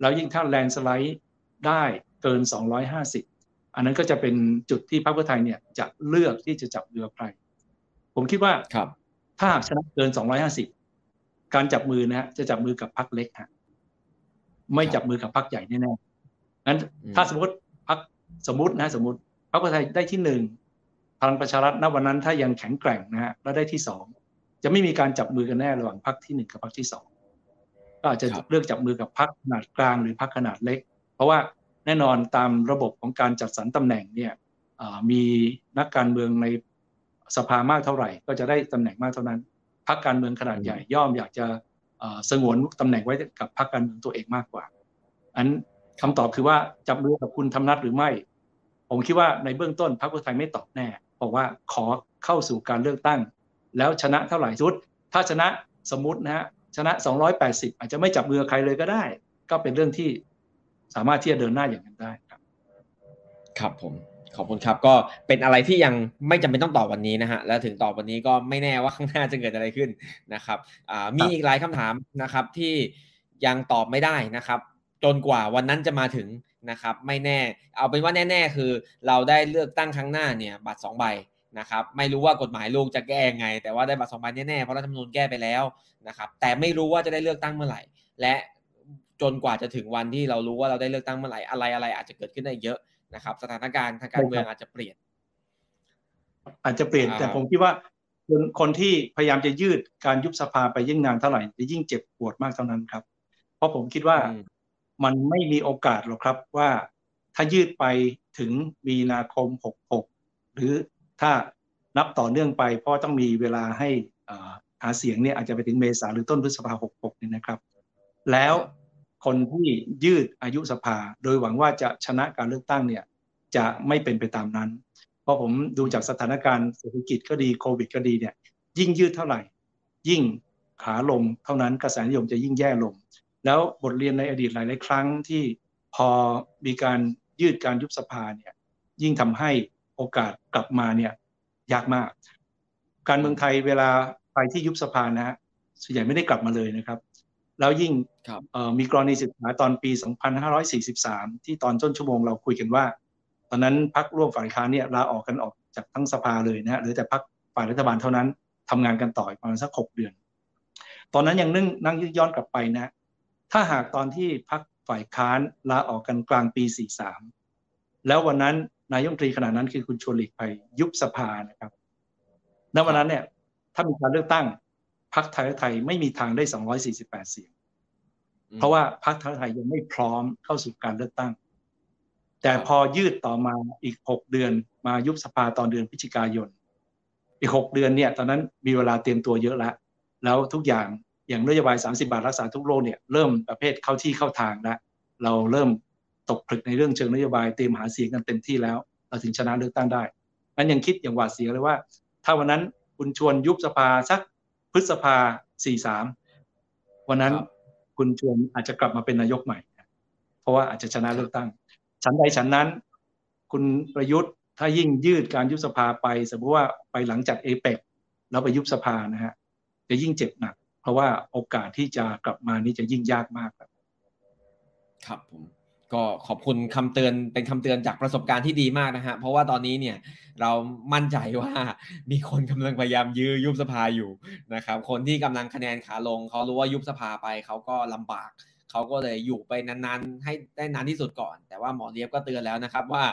แล้วยิ่งถ้าแลนสไลด์ได้เกิน 250 อันนั้นก็จะเป็นจุดที่พรรคเพื่อไทยเนี่ยจะเลือกที่จะจับมือใคร ผมคิดว่าครับถ้าหากชนะเกิน250การจับมือนะฮะจะจับมือกับพรรคเล็กฮะไม่จับมือกับพรรคใหญ่แน่ๆงั้นถ้าสมมติพรรคสมมตินะ สมมติพรรคเพื่อไทยได้ที่หนึ่งพลังประชารัฐณวันนั้นถ้ายังแข็งแกร่งนะฮะแล้วได้ที่สองจะไม่มีการจับมือกันแน่ระหว่างพรรคที่หนึ่งกับพรรคที่สองก็อาจจะเลือกจับมือกับพรรคขนาดกลางหรือพรรคขนาดเล็ก เพราะว่าแน่นอนตามระบบของการจัดสรรตำแหน่งเนี่ยมีนักการเมืองใน สภามากเท่าไหร่ ก็จะได้ตำแหน่งมากเท่านั้นพรรคการเมืองขนาดใหญ่ ย่อมอยากจะสงวนตำแหน่งไว้กับพรรคการเมืองตัวเองมากกว่า อันคำตอบคือว่าจับมือกับคุณธรรมนัฐหรือไม่ ผมคิดว่าในเบื้องต้นพรรคเพื่อไทยไม่ตอบแน่บอกว่าขอเข้าสู่การเลือกตั้ง แล้วชนะเท่าไหร่สุด ถ้าชนะสมมตินะฮะชนะ 280 อาจจะไม่จับมือใครเลยก็ได้ ก็เป็นเรื่องที่สามารถที่จะเดินหน้าอย่างนั้นได้ครับ ครับผม ขอบคุณครับก็เป็นอะไรที่ยังไม่จำเป็นต้องตอบวันนี้นะฮะแล้วถึงตอบวันนี้ก็ไม่แน่ว่าข้างหน้าจะเกิดอะไรขึ้นนะครับมีอีกหลายคำถามนะครับที่ยังตอบไม่ได้นะครับ จนกว่าวันนั้นจะมาถึงนะครับ ไม่แน่เอาเป็นว่าแน่ ๆ คือเราได้เลือกตั้งครั้งหน้าเนี่ยบัตร2ใบนะครับไม่รู้ว่ากฎหมายลูกจะแก้ยังไง แต่ว่าได้บัตรสองใบแน่ๆเพราะรัฐธรรมนูญแก้ไปแล้วนะครับแต่ไม่รู้ว่าจะได้เลือกตั้งเมื่อไหร่ และจนกว่าจะถึงวันที่เรารู้ว่าเราได้เลือกตั้งเมื่อไหร่อะไรอะไรอาจจะเกิดขึ้นได้เยอะ นะครับ สถานการณ์ทางการเมืองอาจจะเปลี่ยน อาจจะเปลี่ยนแต่ผมคิดว่าคนคนที่พยายามจะยืดการยุบสภาไปยิ่งนานเท่าไหร่จะยิ่งเจ็บปวดมากเท่านั้นครับ เพราะผมคิดว่ามันไม่มีโอกาสหรอกครับว่าถ้ายืดไปถึงมีนาคม 66 หรือถ้านับต่อเนื่องไป เพราะต้องมีเวลาให้หาเสียงเนี่ยอาจจะไปถึงเมษาหรือต้นพฤษภา 66เนี่ยนะครับ แล้ว คนที่ยืดอายุสภา โดยหวังว่าจะชนะการเลือกตั้งเนี่ยจะไม่เป็นไปตามนั้น เพราะผมดูจากสถานการณ์เศรษฐกิจก็ดีโควิดก็ดีเนี่ยยิ่งยืดเท่าไหร่ ยิ่งขาลงเท่านั้นกระแสนิยมจะยิ่งแย่ลง แล้วบทเรียนในอดีตหลาย ๆ ครั้งที่พอมีการยืดการยุบสภาเนี่ยยิ่งทำให้โอกาสกลับมาเนี่ยยากมาก การเมืองไทยเวลาไปที่ยุบสภานะฮะส่วนใหญ่ไม่ได้กลับมาเลยนะครับ แล้วยิ่งมีกรณีศึกษาตอนปี 2543 ที่ตอนต้นชั่วโมงเราคุยกันว่า ตอนนั้นพักร่วมฝ่ายค้านเนี่ยลาออกกันออกจากทั้งสภาเลยนะฮะหรือแต่พักฝ่ายรัฐบาลเท่านั้นทำงานกันต่อประมาณสักหกเดือน ตอนนั้นยังนึ่งนั่งย้อนกลับไปนะ ถ้าหากตอนที่พักฝ่ายค้านลาออกกันกลางปี 43 แล้ววันนั้นนายกรัฐมนตรีขณะนั้นคือคุณชวนหลีกภัยยุบสภานะครับณวันนั้นเนี่ยถ้ามีการเลือกตั้ง พรรคไทยไทยไม่มีทางได้ 248 เสียง เพราะว่าพรรคไทยไทยยังไม่พร้อมเข้าสู่การเลือกตั้ง แต่พอยืดต่อมาอีก 6 เดือนมายุบสภาตอนเดือนพฤศจิกายน อีก 6 เดือนเนี่ยตอนนั้นมีเวลาเตรียมตัวเยอะแล้ว แล้วทุกอย่างอย่างนโยบาย 30 บาทรักษาทุกโรคเนี่ยเริ่มประเภทเข้าที่เข้าทางแล้วเราเริ่มตกผลึกในเรื่องเชิงนโยบายเตรียมหาเสียงกันเต็มที่แล้ว เราถึงชนะเลือกตั้งได้นั้นยังคิดอย่างหวาดเสียวเลยว่า ถ้าวันนั้นคุณชวนยุบสภาสัก พฤษภาสี่สามวันนั้นคุณชวนอาจจะกลับมาเป็นนายกใหม่ เพราะว่าอาจจะชนะเลือกตั้ง ฉันใดฉันนั้น คุณประยุทธ์ถ้ายิ่งยืดการยุบสภาไป สมมติว่าไปหลังจากเอเปกแล้วไปยุบสภานะฮะจะยิ่งเจ็บหนัก เพราะว่าโอกาสที่จะกลับมานี่จะยิ่งยากมากครับ ครับผม ก็ขอบคุณคำเตือนเป็นคำเตือนจากประสบการณ์ที่ดีมากนะฮะเพราะว่าตอนนี้เนี่ยเรามั่นใจว่ามีคนกำลังพยายามยื้อยุบสภาอยู่นะครับคนที่กำลังคะแนนขาลงเขารู้ว่ายุบสภาไปเขาก็ลำบากเขาก็เลยอยู่ไปนานๆ ให้ได้นานที่สุดก่อน แต่ว่าหมอเลียบก็เตือนแล้วนะครับว่า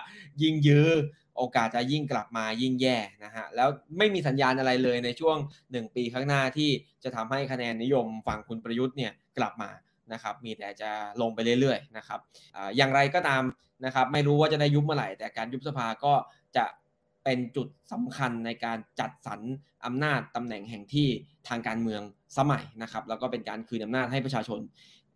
ยิ่งยื้อโอกาสจะยิ่งกลับมายิ่งแย่นะฮะแล้วไม่มีสัญญาณอะไรเลยในช่วง 1 ปีข้างหน้าที่จะทำให้คะแนนนิยมฝั่งคุณประยุทธ์เนี่ยกลับมา นะครับมีแต่จะลงไปเรื่อยๆนะครับอย่างไรก็ตามนะครับไม่รู้ว่าจะได้ยุบเมื่อไหร่ แต่การยุบสภาก็จะเป็นจุดสำคัญในการจัดสรรอำนาจตำแหน่งแห่งที่ทางการเมืองสมัยนะครับ แล้วก็เป็นการคืนอำนาจให้ประชาชน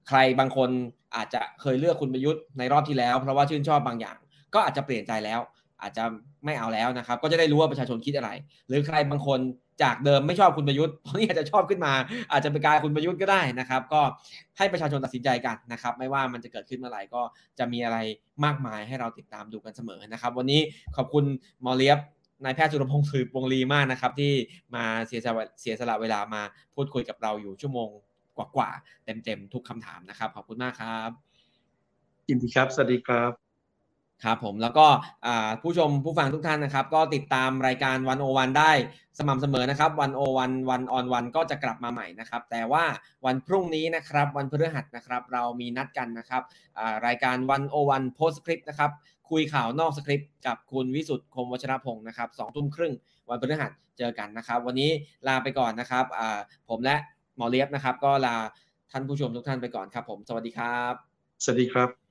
ใครบางคนอาจจะเคยเลือกคุณประยุทธ์ในรอบที่แล้ว เพราะว่าชื่นชอบบางอย่าง ก็อาจจะเปลี่ยนใจแล้ว อาจจะไม่เอาแล้วนะครับ ก็จะได้รู้ว่าประชาชนคิดอะไร หรือใครบางคน จากเดิมไม่ชอบคุณประยุทธ์ตอนนี้อาจจะชอบขึ้นมา อาจจะเป็นการคุณประยุทธ์ก็ได้นะครับ ก็ให้ประชาชนตัดสินใจกันนะครับ ไม่ว่ามันจะเกิดขึ้นเมื่อไหร่ก็จะมีอะไรมากมายให้เราติดตามดูกันเสมอนะครับ วันนี้ขอบคุณมอเลียบนายแพทย์จุลพงศ์สืบวงลีมากนะครับ ที่มาเสียสละเสียสละเวลามาพูดคุยกับเราอยู่ชั่วโมงกว่าๆเต็มๆทุกคำถามนะครับ ขอบคุณมากครับยินดีครับ สวัสดีครับ ครับผมแล้วก็ผู้ชมผู้ฟังทุกท่านนะครับ ก็ติดตามรายการวันโอวันได้สม่ำเสมอนะครับวันโอวันวันออนวันก็จะกลับมาใหม่นะครับ แต่ว่าวันพรุ่งนี้นะครับ วันพฤหัสนะครับ เรามีนัดกันนะครับรายการวันโอวันโพสคริปต์นะครับคุยข่าวนอกสคริปต์กับคุณวิสุทธ์คมวัชรพงศ์นะครับสองทุ่มครึ่งวันพฤหัสเจอกันนะครับ วันนี้ลาไปก่อนนะครับผมและหมอเลียบนะครับ ก็ลาท่านผู้ชมทุกท่านไปก่อนครับ ผมสวัสดีครับ สวัสดีครับ